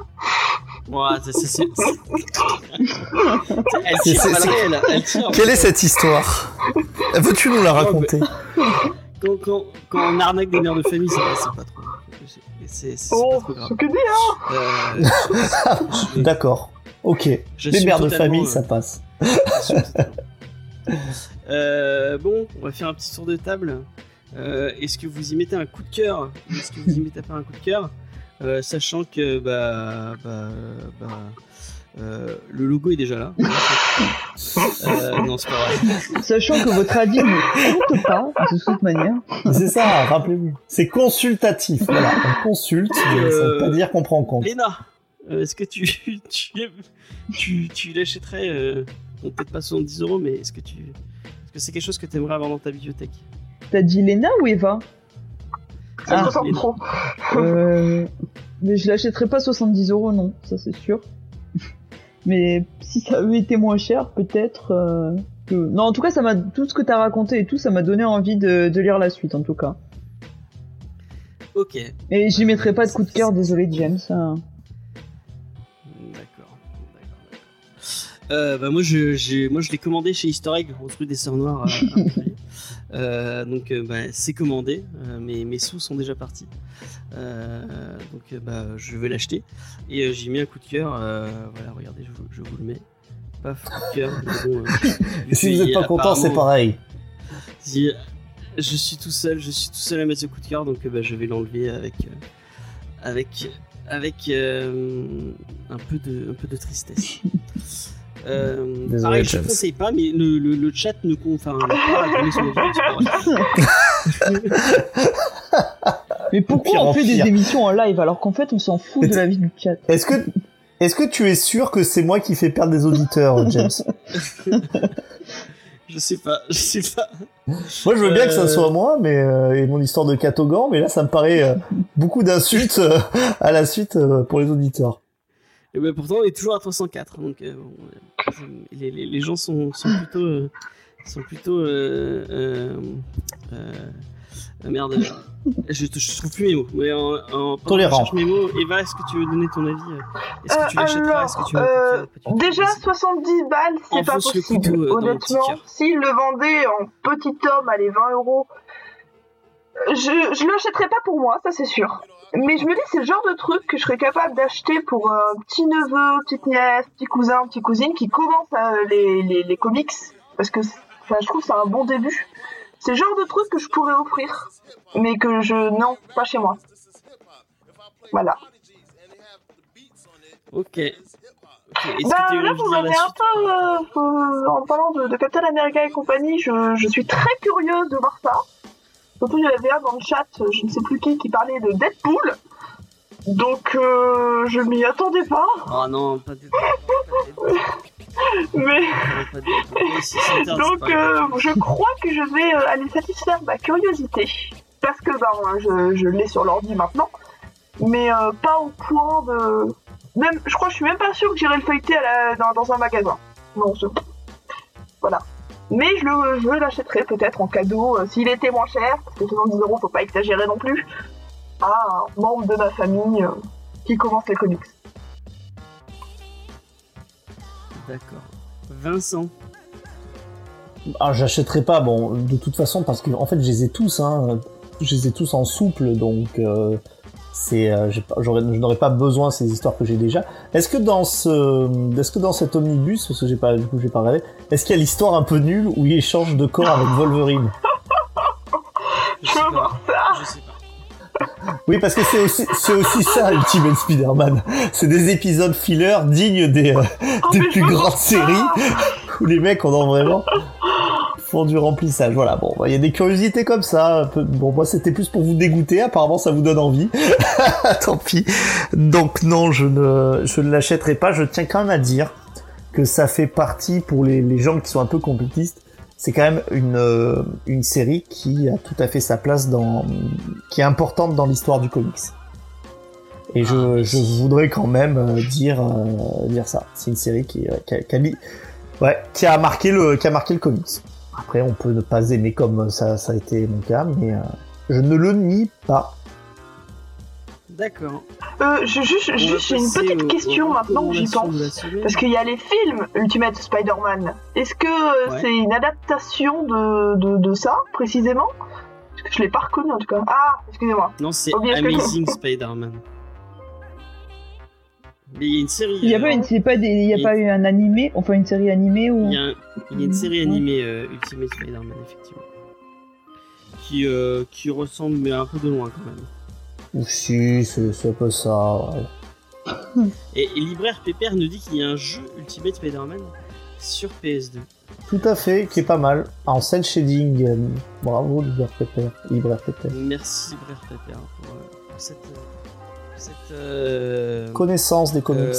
Ouais, c'est- elle tire réel, elle tire. Quelle est cette histoire? Veux-tu nous la raconter? Quand, quand, quand on arnaque des mères de famille, c'est pas trop. C'est Oh, pas trop grave. ce que dit, hein Euh, D'accord. Ok. Les mères de famille, euh, ça passe. j'assume totalement. Euh, bon, on va faire un petit tour de table. Euh, Est-ce que vous y mettez un coup de cœur? Est-ce que vous y mettez pas un coup de cœur? Euh, Sachant que bah, bah, bah, euh, le logo est déjà là. Euh, non, c'est pas vrai. Sachant que votre avis ne compte pas, de toute manière. C'est ça, rappelez-vous. C'est consultatif. Voilà, on consulte, mais ça veut pas dire qu'on prend en compte. Léna, est-ce que tu, tu, tu, tu l'achèterais euh, peut-être pas 70 euros, mais est-ce que tu, est-ce que c'est quelque chose que tu aimerais avoir dans ta bibliothèque? T'as dit Lena ou Eva? Ça Ah, me trop. euh... Mais je l'achèterais pas 70 euros, non, ça c'est sûr. Mais si ça avait été moins cher, peut-être. euh, que- Non, en tout cas, ça m'a tout ce que t'as raconté et tout, ça m'a donné envie de, de lire la suite, en tout cas. Ok, Et j'y mettrai pas de coup de cœur, désolé James. hein. d'accord, d'accord, d'accord. Euh, bah moi je, j'ai, moi je l'ai commandé chez Easter Egg, au truc des Sœurs Noires. à- à Montpellier. Euh, donc euh, bah, c'est commandé, euh, mes, sous sont déjà partis. Donc bah, je vais l'acheter et j'ai mis un coup de cœur. voilà, regardez, je vous, je vous le mets. Paf, coup de cœur. bon, Et si vous n'êtes pas content, c'est pareil. Si, je suis tout seul, je suis tout seul à mettre ce coup de cœur, donc bah, je vais l'enlever avec avec avec un peu de un peu de tristesse. Euh, Désolé, pareil, je ne conseille pas, mais le, le, le chat ne enfin. Mais pourquoi on fait des émissions en live alors qu'en fait on s'en fout de la vie du chat Est-ce que, est-ce que tu es sûr que c'est moi qui fais perdre des auditeurs, James? Je sais pas, je sais pas. Moi, je veux bien que ça Euh. soit moi, mais euh, et mon histoire de catogan, mais là, ça me paraît euh, beaucoup d'insultes euh, à la suite euh, pour les auditeurs. Et ben pourtant, on est toujours à 304. Donc, euh, bon, euh, les, les, les gens sont, sont plutôt. euh, sont plutôt. Euh, euh, euh, merde. Je, je trouve plus mes mots. Mais en, en, Tolérant. je mes mots, Eva, est-ce que tu veux donner ton avis Est-ce que tu l'achèteras Est-ce que tu veux Déjà, vas-y. 70 balles, c'est pas possible. le Honnêtement, s'il le vendait en petit homme, allez, 20 euros, je, je l'achèterais pas pour moi, ça c'est sûr. Mais je me dis, c'est le genre de truc que je serais capable d'acheter pour un petit neveu, petite nièce, petit cousin, petite cousine qui commence à, les, les, les comics. Parce que enfin, je trouve que c'est un bon début. C'est le genre de truc que je pourrais offrir. Mais que je. Non, pas chez moi. Voilà. Ok. Ok. Est-ce Bah, là, vous m'avez un peu. euh, euh, en parlant de, de Captain America et compagnie, je, je suis très curieuse de voir ça. Surtout, il y avait un dans le chat, euh, je ne sais plus qui, qui parlait de Deadpool. Donc, euh, je m'y attendais pas. Oh non, pas pas de- Mais. Donc, euh, je crois que je vais euh, aller satisfaire ma curiosité. Parce que, bah, moi, je, je l'ai sur l'ordi maintenant. Mais pas au point de. Même, je crois que je suis même pas sûre que j'irai le feuilleter à la- dans, dans un magasin. Non, je... Voilà. Mais je, le, je l'achèterai peut-être en cadeau euh, s'il était moins cher, parce que 70 euros, faut pas exagérer non plus, à un membre de ma famille euh, qui commence les comics. D'accord. Vincent. Ah, j'achèterai pas, bon, de toute façon, parce que en fait, je les ai tous, hein, je les ai tous en souple, donc euh, c'est, euh, je n'aurais pas besoin de ces histoires que j'ai déjà. Est-ce que dans ce, est-ce que dans cet omnibus, parce que j'ai pas, du coup, j'ai pas regardé, est-ce qu'il y a l'histoire un peu nulle où il échange de corps avec Wolverine? Je Je sais pas. ça Je sais pas. Oui, parce que c'est aussi, c'est aussi ça, Ultimate Spider-Man. C'est des épisodes filler dignes des, euh, Oh, des plus grandes séries où les mecs en ont vraiment du remplissage. Voilà, bon, bah, il y a des curiosités comme ça. Bon, moi, c'était plus pour vous dégoûter. Apparemment, ça vous donne envie. Tant pis. Donc, non, je ne, je ne l'achèterai pas. Je tiens quand même à dire que ça fait partie pour les, les gens qui sont un peu complétistes. C'est quand même une, euh, une série qui a tout à fait sa place dans, qui est importante dans l'histoire du comics. Et je, je voudrais quand même euh, dire, euh, dire ça. C'est une série qui, qui, a, qui a mis- ouais, qui a marqué le, qui a marqué le comics. Après, on peut ne pas aimer comme ça, ça a été mon cas, mais euh, je ne le nie pas. D'accord. Euh, je, juste, On va juste, j'ai une petite question maintenant que j'y pense. Parce qu'il y a les films Ultimate Spider-Man. Est-ce que euh, Ouais. c'est une adaptation de, de, de ça, précisément? Parce que je l'ai pas reconnu en tout cas. Ah, excusez-moi. Non, c'est. Amazing Spider-Man. Mais il y a une série. Il y a pas une, pas des, il y a Et- pas eu un animé, enfin une série animée ou Il y a, un- il y a une série animée euh, Ultimate Spider-Man, effectivement. Qui, euh, qui ressemble, mais un peu de loin quand même. Ou si, c'est un peu ça. ouais. Et, et Libraire Pépère nous dit qu'il y a un jeu Ultimate Spider-Man sur PS2. Tout à fait, qui est pas mal. En cel shading. euh, bravo, Libraire Pépère. Libraire Pépère. Merci Libraire Pépère pour, euh, pour cette. Euh, cette euh, Connaissance des comics.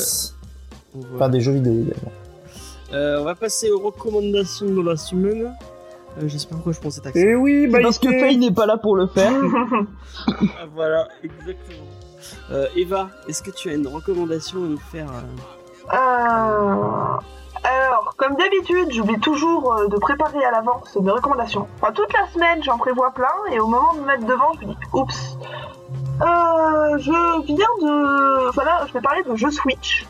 voilà. Enfin, des jeux vidéo également. Euh, on va passer aux recommandations de la semaine. Euh, je sais pas pourquoi je prends cet accent. Et oui, C'est parce que Faye n'est pas là pour le faire. Ah, voilà, exactement. Euh, Eva, est-ce que tu as une recommandation à nous faire euh, Euh, Alors, comme d'habitude, j'oublie toujours euh, de préparer à l'avance mes recommandations. Enfin, toute la semaine, j'en prévois plein, et au moment de me mettre devant, je me dis, oups. Euh, je viens de... Voilà, je vais parler de jeux Switch.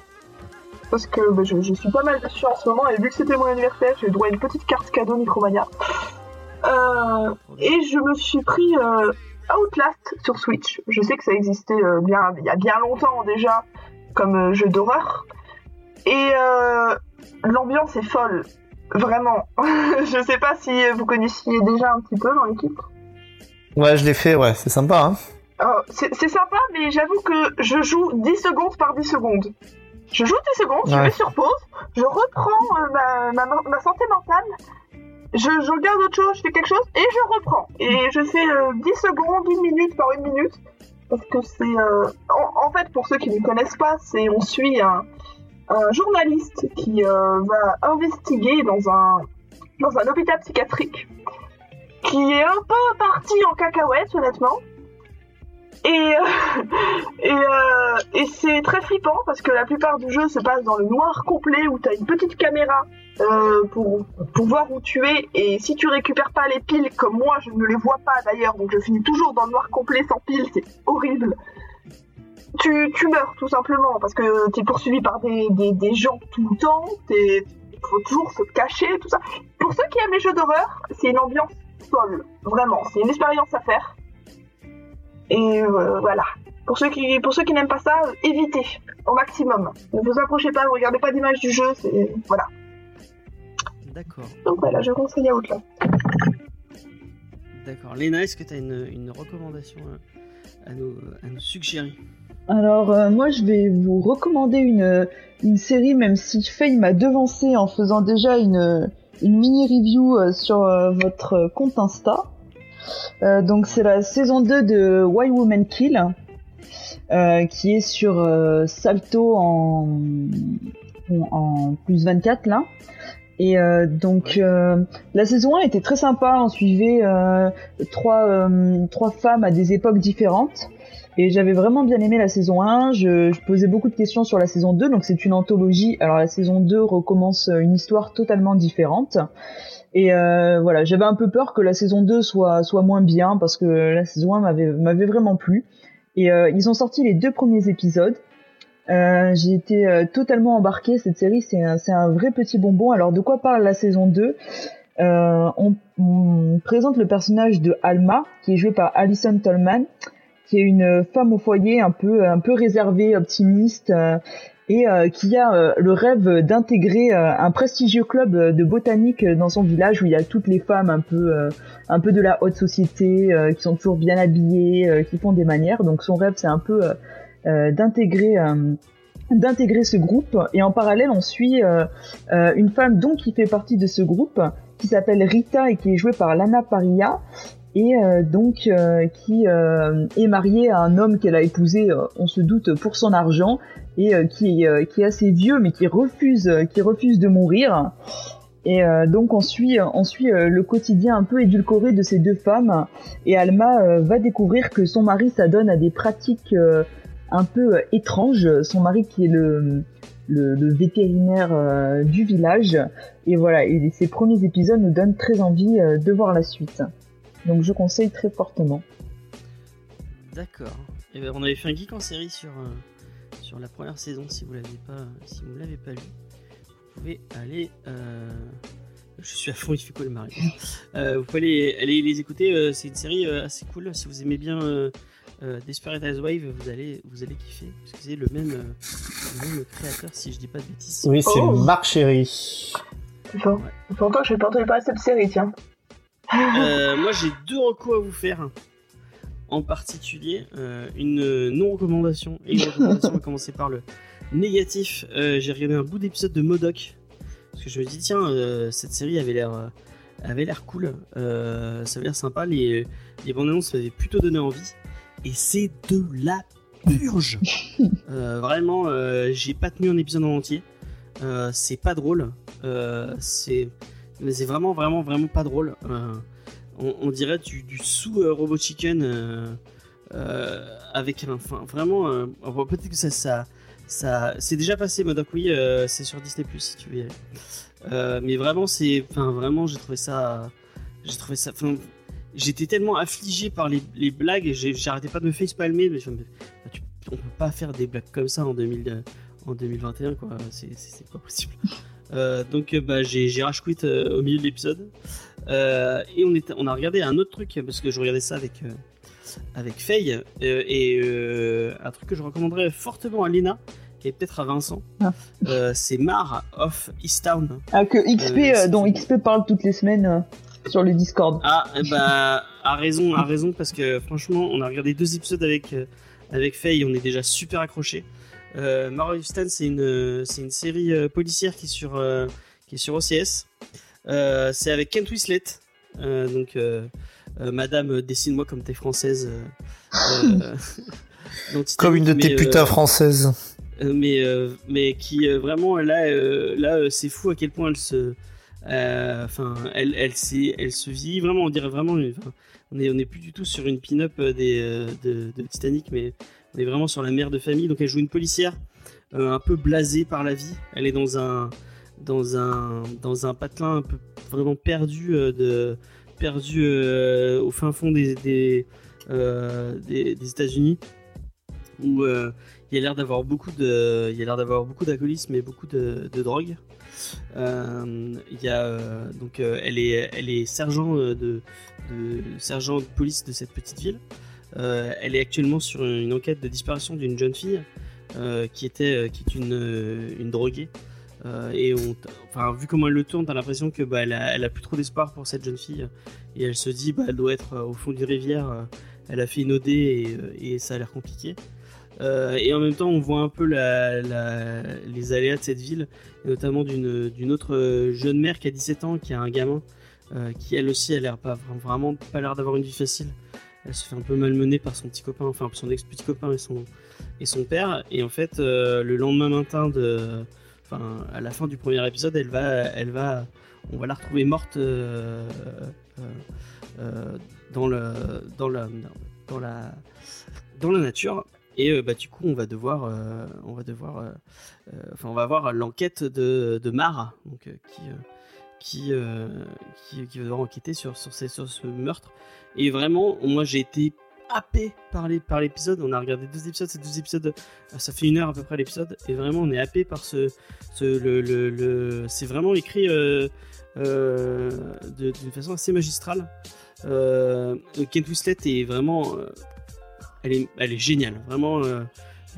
Parce que bah, je, suis pas mal dessus en ce moment, et vu que c'était mon anniversaire, j'ai droit à une petite carte cadeau Micromania. Euh, et je me suis pris euh, Outlast sur Switch. Je sais que ça existait bien, il y a bien longtemps déjà comme jeu d'horreur. Et euh, l'ambiance est folle, vraiment. je sais pas si vous connaissiez déjà un petit peu dans l'équipe. Ouais, je l'ai fait, ouais, c'est sympa, hein. Euh, c'est sympa, mais j'avoue que je joue 10 secondes par 10 secondes. Je joue 10 secondes, je mets sur pause, je reprends euh, ma, ma, ma santé mentale, je, je regarde autre chose, je fais quelque chose et je reprends. Et je fais euh, 10 secondes, une minute par une minute. Parce que c'est. euh, en, en fait, pour ceux qui ne connaissent pas, c'est on suit un, un journaliste qui euh, va investiguer dans un, hôpital psychiatrique qui est un peu parti en cacahuète, honnêtement. Et, euh, euh, et c'est très flippant parce que la plupart du jeu se passe dans le noir complet où tu une petite caméra pour, pour voir où tu es et si tu récupères pas les piles comme moi je ne les vois pas d'ailleurs donc je finis toujours dans le noir complet sans piles c'est horrible tu, tu meurs tout simplement parce que tu es poursuivi par des, des, des gens tout le temps il faut toujours se cacher tout ça pour ceux qui aiment les jeux d'horreur c'est une ambiance folle vraiment c'est une expérience à faire et euh, voilà pour ceux qui, pour ceux qui n'aiment pas ça, évitez au maximum. Ne vous approchez pas, ne regardez pas d'image du jeu, c'est voilà. D'accord. Donc voilà, je conseille Outland. D'accord. Léna, est-ce que tu as une, une recommandation à, à nous, à nous suggérer? Alors euh, moi je vais vous recommander une, une série même si Faye m'a devancé en faisant déjà une, une mini review euh, sur euh, votre compte Insta. Euh, donc c'est la saison 2 de Why Women Kill euh, qui est sur euh, Salto en, en plus 24 là. Et euh, donc euh, la saison 1 était très sympa, on suivait euh, trois, euh, trois femmes à des époques différentes. Et j'avais vraiment bien aimé la saison 1, je, je posais beaucoup de questions sur la saison 2, donc c'est une anthologie. Alors la saison 2 recommence une histoire totalement différente. Et euh, voilà, j'avais un peu peur que la saison 2 soit, soit moins bien, parce que la saison 1 m'avait vraiment plu. Et euh, ils ont sorti les deux premiers épisodes. Euh, j'ai été euh, totalement embarquée. Cette série, c'est un, un vrai petit bonbon. Alors, de quoi parle la saison 2 Euh, on, on présente le personnage de Alma, qui est joué par Alison Tolman, qui est une femme au foyer un peu, un peu réservée, optimiste, euh, et euh, qui a euh, le rêve d'intégrer euh, un prestigieux club de botanique dans son village où il y a toutes les femmes un peu, euh, un peu de la haute société, euh, qui sont toujours bien habillées, qui font des manières. Donc son rêve, c'est un peu d'intégrer d'intégrer ce groupe et en parallèle on suit une femme donc qui fait partie de ce groupe qui s'appelle Rita et qui est jouée par Lana Paria et euh, donc euh, qui euh, est mariée à un homme qu'elle a épousé euh, on se doute pour son argent et euh, qui euh, qui est assez vieux mais qui refuse qui refuse de mourir et donc on suit on suit le quotidien un peu édulcoré de ces deux femmes et Alma va découvrir que son mari s'adonne à des pratiques un peu étranges. Son mari qui est le, le, le vétérinaire euh, du village. Et voilà, et ces premiers épisodes nous donnent très envie euh, de voir la suite. Donc je conseille très fortement. D'accord. Eh ben, on avait fait un geek en série sur, euh, sur la première saison. Si vous l'avez pas, si vous l'avez pas lu, vous pouvez aller. euh, Je suis à fond, il fait quoi le mari? Euh, Vous pouvez aller, aller les écouter. euh, c'est une série euh, assez cool. Si vous aimez bien euh, euh, Desperate Housewives, vous allez, vous allez kiffer. Parce que c'est le même, euh, le même créateur, si je dis pas de bêtises. Oui, c'est Oh. Marc Chéry. Longtemps que je n'ai pas entendu parler de cette série, tiens. Euh, moi, j'ai deux recos à vous faire. En particulier, euh, une non-recommandation et une recommandation. on va commencer par le négatif. Euh, j'ai regardé un bout d'épisode de Modoc. Parce que je me dis, tiens, cette série avait l'air avait l'air cool. Euh, ça avait l'air sympa. Les, les bandes annonces m'avaient plutôt donné envie. Et c'est de la purge. Euh, vraiment, euh, j'ai pas tenu un épisode en entier. C'est pas drôle. C'est mais c'est vraiment, vraiment, vraiment pas drôle. Euh, on, dirait du, du sous euh, Robot Chicken euh, euh, avec un. Enfin, vraiment. Peut-être que ça. ça, c'est déjà passé, Modoc, oui, c'est sur Disney si tu veux mais vraiment, c'est. Enfin, vraiment, j'ai trouvé ça. J'ai trouvé ça. J'étais tellement affligé par les, les blagues, j'arrêtais pas de me facepalmer. Mais je me- tu- on peut pas faire des blagues comme ça en, 2000, euh, en 2021, quoi. C'est pas possible. Euh, donc euh, bah, j'ai rage quit euh, au milieu de l'épisode Euh, et on, était, on a regardé un autre truc parce que je regardais ça avec avec Faye et un truc que je recommanderais fortement à Lena et peut-être à Vincent Ah. C'est Mar of Easttown Ah, que XP, dont XP parle toutes les semaines sur le Discord. Ah, bah, a raison, a raison, parce que franchement, on a regardé deux épisodes avec, avec Faye, on est déjà super accrochés. Euh, Easttown, c'est une, c'est une série euh, policière qui est sur, euh, qui est sur OCS. Euh, c'est avec Kent Winslet. Donc, Madame, dessine-moi comme t'es française. Comme une de tes putains françaises. mais mais qui vraiment là là c'est fou à quel point elle se enfin elle elle elle se vit vraiment on dirait vraiment enfin, on est on est plus du tout sur une pin-up des de, de Titanic mais on est vraiment sur la mère de famille. Donc elle joue une policière euh, un peu blasée par la vie. Elle est dans un dans un dans un patelin un peu vraiment perdu euh, de perdu euh, au fin fond des des, États-Unis où il y a l'air d'avoir beaucoup de il y a l'air d'avoir beaucoup d'alcoolisme et beaucoup de, de drogue. Donc elle est elle est sergent de, sergent de police de cette petite ville elle est actuellement sur une enquête de disparition d'une jeune fille euh, qui était euh, est une euh, une droguée. Euh, et on enfin vu comment elle le tourne t'as l'impression que bah elle a, elle plus trop d'espoir pour cette jeune fille. Et elle se dit bah elle doit être euh, au fond d'une rivière euh, elle a fait une OD et, euh, ça a l'air compliqué. Euh, et en même temps, on voit un peu les aléas de cette ville, notamment d'une autre euh, jeune mère qui a 17 ans, qui a un gamin, euh, qui elle aussi a l'air pas vraiment pas l'air d'avoir une vie facile. Elle se fait un peu malmener par son petit copain, enfin son ex petit copain et son et son père. Et en fait, euh, le lendemain matin de, enfin à la fin du premier épisode, elle va, elle va, on va la retrouver morte euh, euh, dans le dans la dans la dans la nature. Et bah, du coup, on va devoir, on va devoir, enfin, on va voir l'enquête de, de Mara, donc qui, qui, euh, qui, qui va devoir enquêter sur, sur, ces- sur ce meurtre. Et vraiment, moi, j'ai été happé par les- par l'épisode. On a regardé deux épisodes, ces deux épisodes, euh, ça fait une heure à peu près l'épisode, et vraiment, on est happé par ce, c'est vraiment écrit euh, euh, d'une façon assez magistrale. Kent Winslet est vraiment elle est, elle est géniale. Vraiment,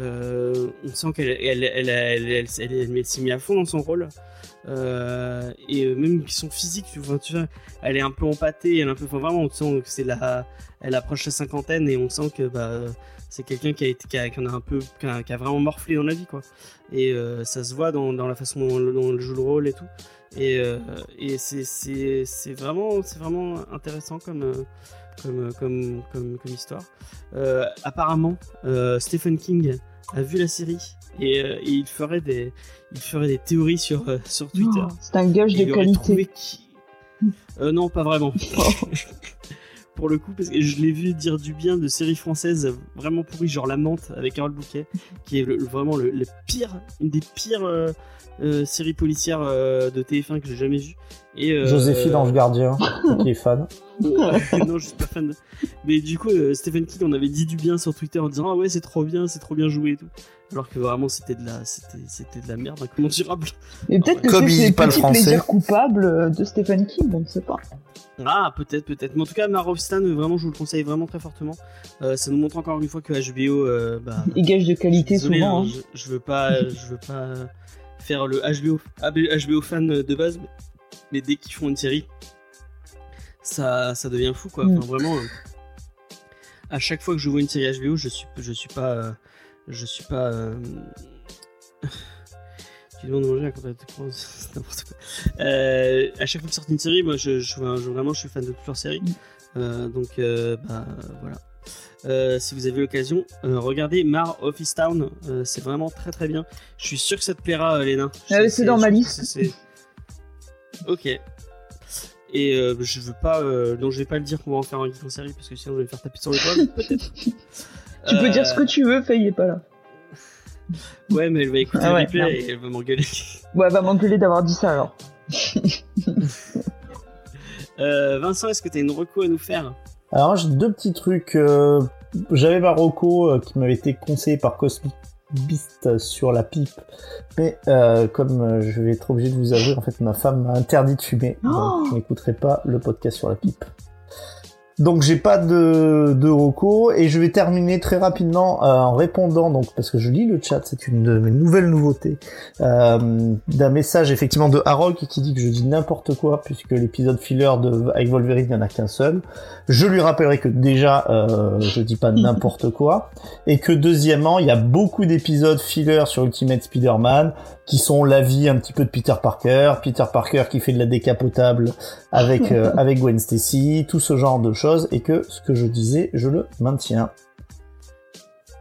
euh, on sent qu'elle elle, elle, s'est mise à fond dans son rôle. Euh, et euh, même son physique, tu vois, tu vois, elle est un peu empâtée, elle est un peu, enfin, vraiment, on sent que c'est la, elle approche la cinquantaine et on sent que bah, c'est quelqu'un qui a été, a, un peu, qui a, vraiment morflé dans la vie, quoi. Et ça se voit dans, dans la façon dont elle joue le rôle et tout. Et, euh, et c'est, vraiment, c'est vraiment intéressant comme, euh, comme, comme, comme, comme histoire. Euh, apparemment, euh, Stephen King a vu la série et, euh, et il ferait des, il ferait des théories sur, euh, sur Twitter. Oh, c'est un gage de qualité. qui- Euh, non, pas vraiment. Pour le coup, parce que je l'ai vu dire du bien de séries françaises vraiment pourries, genre La Menthe avec Carole Bouquet, qui est le- vraiment le, le pire, une des pires euh, euh, séries policières euh, de TF1 que j'ai jamais vues. Et, euh, Joséphine Ange Gardien, qui est fan. non, je suis pas fan de. Mais du coup, euh, Stephen King, on avait dit du bien sur Twitter en disant Ah ouais, c'est trop bien, c'est trop bien joué et tout. Alors que vraiment, c'était de la, c'était, c'était de la merde incommensurable. Et peut-être que Comme c'est le pas le petit français. plaisir coupable euh, de Stephen King, on ne sait pas. Ah, peut-être, peut-être. Mais en tout cas, Mare of Stan, vraiment, je vous le conseille vraiment très fortement. Euh, ça nous montre encore une fois que HBO, euh, bah, Et gage de qualité désolé, souvent. hein, hein. je, je veux pas, je veux pas faire le HBO, HBO fan de base, mais, mais dès qu'ils font une série, ça, ça devient fou, quoi. Mm. Enfin, vraiment. euh, à chaque fois que je vois une série HBO, je suis, je suis pas, euh, je suis pas. euh, Tu demandes de manger quand t'as c'est n'importe quoi. Euh, à chaque fois qu'ils sortent une série, moi, je, je, je- vraiment, je suis fan de toutes leurs séries. Euh, donc, euh, bah, voilà. Si vous avez l'occasion, regardez Mar of Easttown. Euh, c'est vraiment très très bien. Je suis sûr que ça te plaira, Léna. Ah c'est dans ma liste. Ok. Et euh, je veux pas, euh, donc je vais pas le dire qu'on va en faire un geek en série parce que sinon je vais me faire taper sur le doigt. Peut-être. Tu peux dire ce que tu veux, Faye est pas là. Ouais, mais elle va écouter Ah ouais, le replay merde. et elle va m'engueuler. Ouais, va m'engueuler d'avoir dit ça alors. Euh, Vincent, est-ce que t'as une reco à nous faire? Alors j'ai deux petits trucs. euh, J'avais Marocco euh, qui m'avait été conseillé par Cosmic Beast sur la pipe, mais euh, comme euh, je vais être obligé de vous avouer, en fait ma femme m'a interdit de fumer, Oh donc je n'écouterai pas le podcast sur la pipe. Donc j'ai pas de, de recours et je vais terminer très rapidement euh, en répondant donc parce que je lis le chat, c'est une de mes nouvelles nouveautés euh, d'un message effectivement de Harold qui dit que je dis n'importe quoi puisque l'épisode filler de avec Wolverine il n'y en a qu'un seul. Je lui rappellerai que déjà euh, je dis pas n'importe quoi et que deuxièmement il y a beaucoup d'épisodes filler sur Ultimate Spider-Man qui sont la vie un petit peu de Peter Parker, Peter Parker qui fait de la décapotable avec euh, avec Gwen Stacy, tout ce genre de choses, et que ce que je disais, je le maintiens.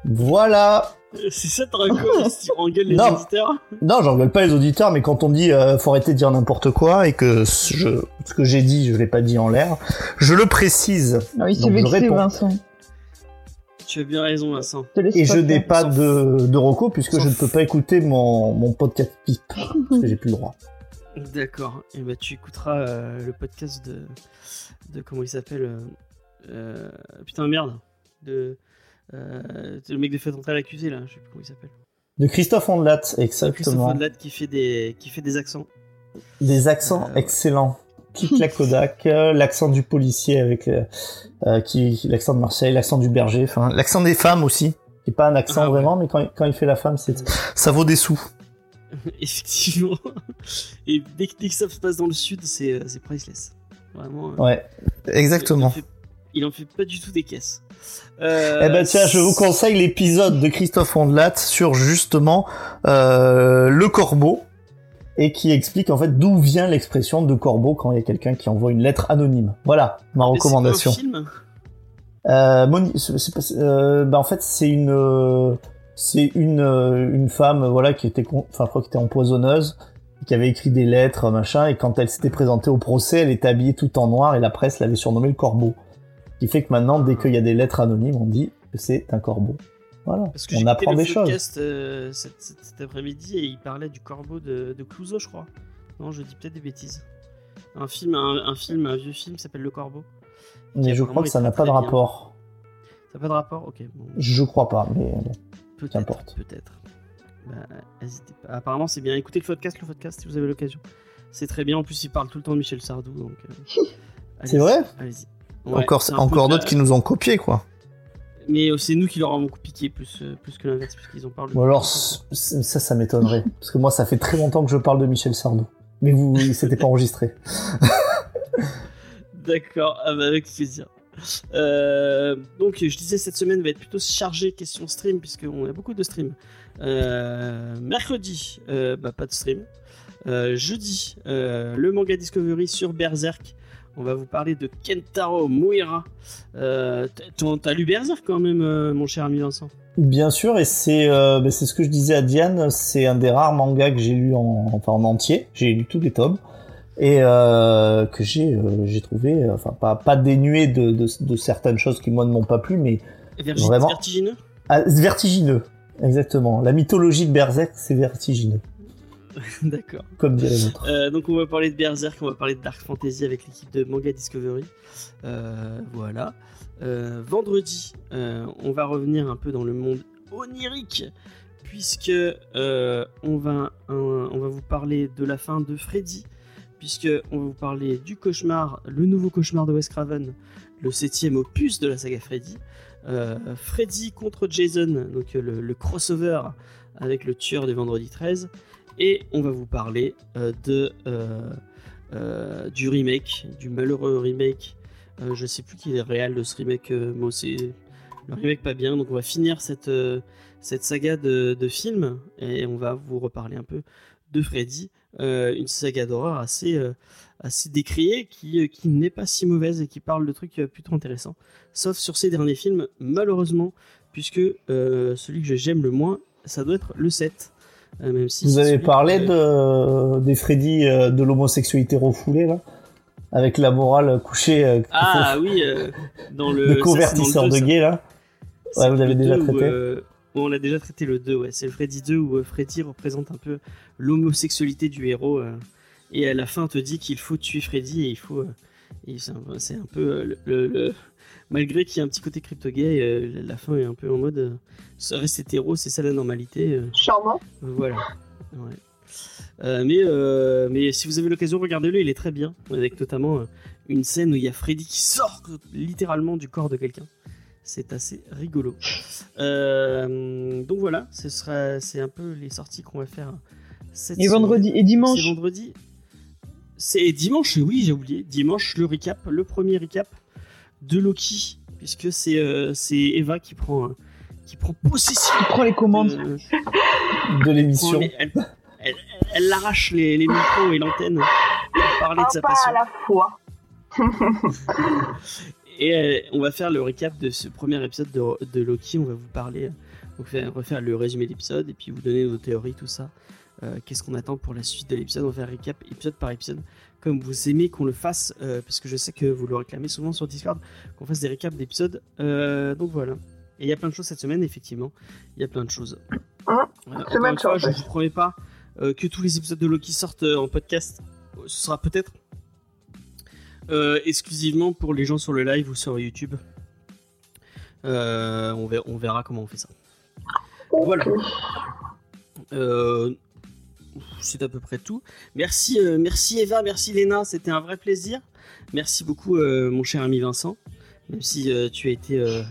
Voilà. C'est ça ta si tu engueules les Non. auditeurs Non, j'engueule pas les auditeurs, mais quand on dit euh, faut arrêter de dire n'importe quoi et que ce, je, ce que j'ai dit, je l'ai pas dit en l'air, je le précise. Ah oui, c'est vexé. Vincent. Tu as bien raison, Vincent. Et je n'ai pas de, de recours puisque je ne peux pas écouter mon, mon podcast pipe parce que j'ai plus le droit. D'accord. Et bah tu écouteras euh, le podcast de de comment il s'appelle euh, euh, putain merde de euh, le mec de fait entrer l'accusé là, je sais plus comment il s'appelle. De Christophe Ondelat, Christophe exactement. Ondelat qui fait des qui fait des accents. Des accents Euh, excellents. Quitte la Kodak, euh, l'accent du policier avec euh, euh, qui l'accent de Marseille, l'accent du berger, enfin l'accent des femmes aussi. Qui est pas un accent Ah ouais. vraiment, mais quand, il- quand il fait la femme, c'est ça vaut des sous. Effectivement. Et dès que, dès que ça se passe dans le sud, c'est priceless. Vraiment. Ouais, exactement. Il en, fait, il en fait pas du tout des caisses. Euh, Eh ben tiens, je vous conseille l'épisode de Christophe Ondelat sur justement euh, le corbeau et qui explique en fait d'où vient l'expression de corbeau quand il y a quelqu'un qui envoie une lettre anonyme. Voilà ma c'est recommandation. un film Euh, Moni- c'est- pas- euh, bah, en fait, c'est une, euh, c'est une, euh, une femme, voilà, qui était, enfin, je crois, qui était empoisonneuse, qui avait écrit des lettres, machin, et quand elle s'était présentée au procès, elle était habillée tout en noir, et la presse l'avait surnommée le corbeau. Ce qui fait que maintenant, dès qu'il y a des lettres anonymes, on dit que c'est un corbeau. Voilà. Parce que on apprend écouté des le choses. podcast euh, cet, cet- cet après-midi et il parlait du corbeau de, de Clouseau, je crois. Non, je dis peut-être des bêtises. Un film, un, un film, un vieux film s'appelle Le Corbeau. Mais je crois que ça n'a pas de bien. rapport. Ça n'a pas de rapport Ok, bon. Je crois pas, mais bon. Peut-être. Peut-être. Bah, pas. Apparemment, c'est bien. Écoutez le podcast, le podcast, si vous avez l'occasion. C'est très bien. En plus, il parle tout le temps de Michel Sardou. Donc, euh, C'est vrai Allez-y. Ouais, encore d'autres qui nous ont copié, quoi. Mais euh, c'est nous qui leur avons piqué plus, euh, plus que l'inverse, puisqu'ils ont parlé. Ou alors, ça, ça m'étonnerait. Parce que moi, ça fait très longtemps que je parle de Michel Sardou. Mais vous, c'était pas enregistré. D'accord, ah bah, avec plaisir. Euh, donc, je disais, cette semaine va être plutôt chargée question stream, puisqu'on a beaucoup de streams. Euh, mercredi, euh, bah, pas de stream. Euh, jeudi, euh, le manga Discovery sur Berserk. On va vous parler de Kentaro Moira. Euh, t'as- lu Berserk quand même, euh, mon cher ami Vincent? Bien sûr, et c'est euh, c'est ce que je disais à Diane, c'est un des rares mangas que j'ai lu en, enfin, en entier. J'ai lu tous les tomes et euh, que j'ai j'ai trouvé, enfin pas pas dénué de, de, de certaines choses qui moi ne m'ont pas plu, mais Vraiment Vertigineux? Ah, vertigineux. Exactement. La mythologie de Berserk, c'est vertigineux, D'accord. comme dirait l'autre. Euh, donc on va parler de Berserk, on va parler de Dark Fantasy avec l'équipe de Manga Discovery. Euh, voilà. Euh, vendredi, on va revenir un peu dans le monde onirique, puisque on, va, un- on va vous parler de la fin de Freddy, puisque on va vous parler du cauchemar, le nouveau cauchemar de Wes Craven, le septième opus de la saga Freddy. Freddy contre Jason, donc le, le crossover avec le tueur de vendredi 13. Et on va vous parler euh, euh, euh, du remake, du malheureux remake. Je sais plus qui est réel de ce remake, moi c'est le remake pas bien. Donc on va finir cette, cette saga de, de films et on va vous reparler un peu de Freddy, une saga d'horreur assez, assez décriée qui, qui n'est pas si mauvaise et qui parle de trucs plutôt intéressants. Sauf sur ces derniers films, malheureusement, puisque celui que j'aime le moins, ça doit être le 7. Même si Vous avez parlé que- de des Freddy euh, de l'homosexualité refoulée là, avec la morale couchée euh, Ah oui, euh, dans le. convertisseur de gays là. Ouais, vous l'avez déjà 2 où, traité où on a déjà traité le 2, ouais. C'est le Freddy 2 où Freddy représente un peu l'homosexualité du héros. euh, et à la fin, on te dit qu'il faut tuer Freddy et il faut. euh, c'est un, peu. euh, le- malgré qu'il y ait un petit côté crypto-gay, euh, la fin est un peu en mode. euh, ça reste hétéro, c'est ça la normalité. euh, Charmant. Voilà. Ouais. Euh, mais, euh, mais si vous avez l'occasion, regardez-le, il est très bien. Avec notamment euh, une scène où il y a Freddy qui sort littéralement du corps de quelqu'un. C'est assez rigolo. Euh, donc voilà, ce sera, c'est un peu les sorties qu'on va faire cette Et semaine. vendredi et C'est dimanche. vendredi. C'est dimanche, oui, j'ai oublié. Dimanche, le recap, le premier recap de Loki, puisque c'est euh, Eva qui prend, euh, qui prend possession. Tu prends les commandes. de- de prend l'émission. elle, elle, elle- elle arrache les, les micros et l'antenne pour parler de sa pas passion. à la fois. Et euh, on va faire le récap de ce premier épisode de, de Loki. On va vous parler, on va faire, refaire le résumé de l'épisode et puis vous donner nos théories, tout ça. Euh, Qu'est-ce qu'on attend pour la suite de l'épisode? On va faire un récap épisode par épisode, comme vous aimez qu'on le fasse, euh, parce que je sais que vous le réclamez souvent sur Discord, qu'on fasse des récaps d'épisodes. Euh, donc voilà. Et il y a plein de choses cette semaine, effectivement. Il y a plein de choses. Hein Euh, encore une fois, je ne vous promets pas que tous les épisodes de Loki sortent en podcast. Ce sera peut-être exclusivement pour les gens sur le live ou sur YouTube. On, verra, on verra comment on fait ça. Voilà. Euh, c'est à peu près tout. Merci, euh, merci Eva, merci Léna, c'était un vrai plaisir. Merci beaucoup euh, mon cher ami Vincent, même si euh, tu as été euh,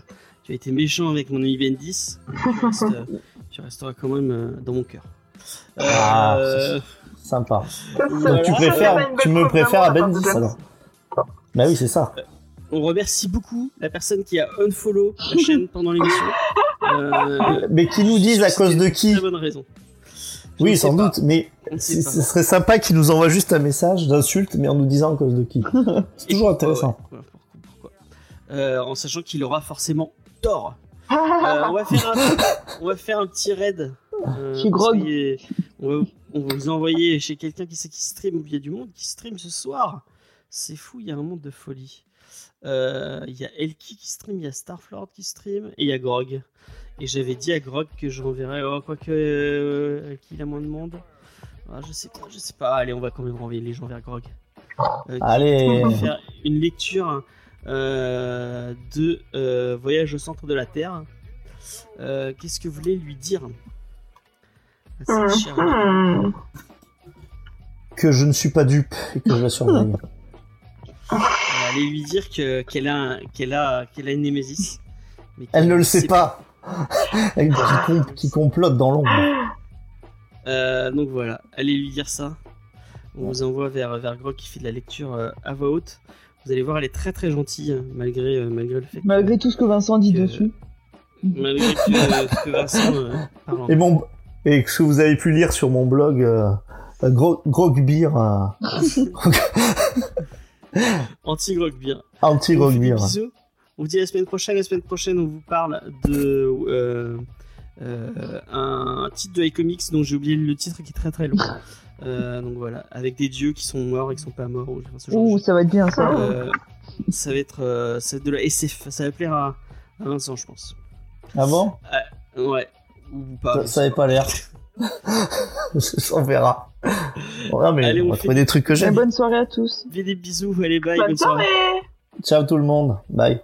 tu as été méchant avec mon ami Bendis, tu, restes, euh, tu resteras quand même euh, dans mon cœur. Ah, Sympa. Donc, tu préfères, tu me préfères à Bendis alors Bah oui, c'est ça. on remercie beaucoup la personne qui a unfollow la chaîne pendant l'émission. Euh, Mais qui nous disent à cause de qui Très bonne raison. Je Oui, sans pas. doute, mais ce serait sympa qu'ils nous envoient juste un message d'insulte, mais en nous disant à cause de qui. C'est toujours pourquoi, intéressant. ouais, pourquoi, pourquoi. Euh, en sachant qu'il aura forcément tort. Euh, on, va faire un, on va faire un petit raid. Euh, Chez Grog. soyez- On va, on va vous envoyer chez quelqu'un qui sait qui stream. Il y a du monde qui stream ce soir. C'est fou, il y a un monde de folie. Euh, Il y a Elki qui stream, il y a Starflord qui stream et il y a Grog. Et j'avais dit à Grog que j'enverrais. Oh, quoique. Euh, Elki, il a moins de monde. Ah, je sais pas, je sais pas. Allez, on va quand même renvoyer les gens vers Grog. Euh, Allez, on va faire une lecture euh, de euh, Voyage au centre de la Terre. Euh, Qu'est-ce que vous voulez lui dire? Chère dame Mhm. que je ne suis pas dupe et que je la surveille. Allez lui dire que- qu'elle a, un- qu'elle a, qu'elle a une némésis. mais Elle ne le sait pas. qui, com- qui complote dans l'ombre. Euh, donc voilà, allez lui dire ça. On vous envoie vers, vers Grog qui fait de la lecture euh, à voix haute. Vous allez voir, elle est très très gentille, hein, malgré, euh, malgré le fait que, Malgré tout ce que Vincent dit que- dessus. malgré que, euh, que Vincent euh, parle Et bon, et ce que vous avez pu lire sur mon blog, euh, euh, anti-Grog bien. anti On On vous dit à la semaine prochaine. La semaine prochaine, on vous parle de euh, euh, un titre de iComics dont j'ai oublié le titre qui est très très long. Euh, donc voilà, avec des dieux qui sont morts et qui sont pas morts. ou enfin, ce genre de Ouh, ça va être bien ça. Euh, ça va être euh, ça va être de la SF. Ça va plaire à, à Vincent, je pense. Ah bon? Ouais. Ou pas. ça, ça avait pas l'air. on verra. Ouais, mais Allez, on on va trouver des trucs que j'aime. bonne soirée à tous. Fais des bisous. Allez, bye. Bonne bonne soirée. soirée Ciao tout le monde. Bye.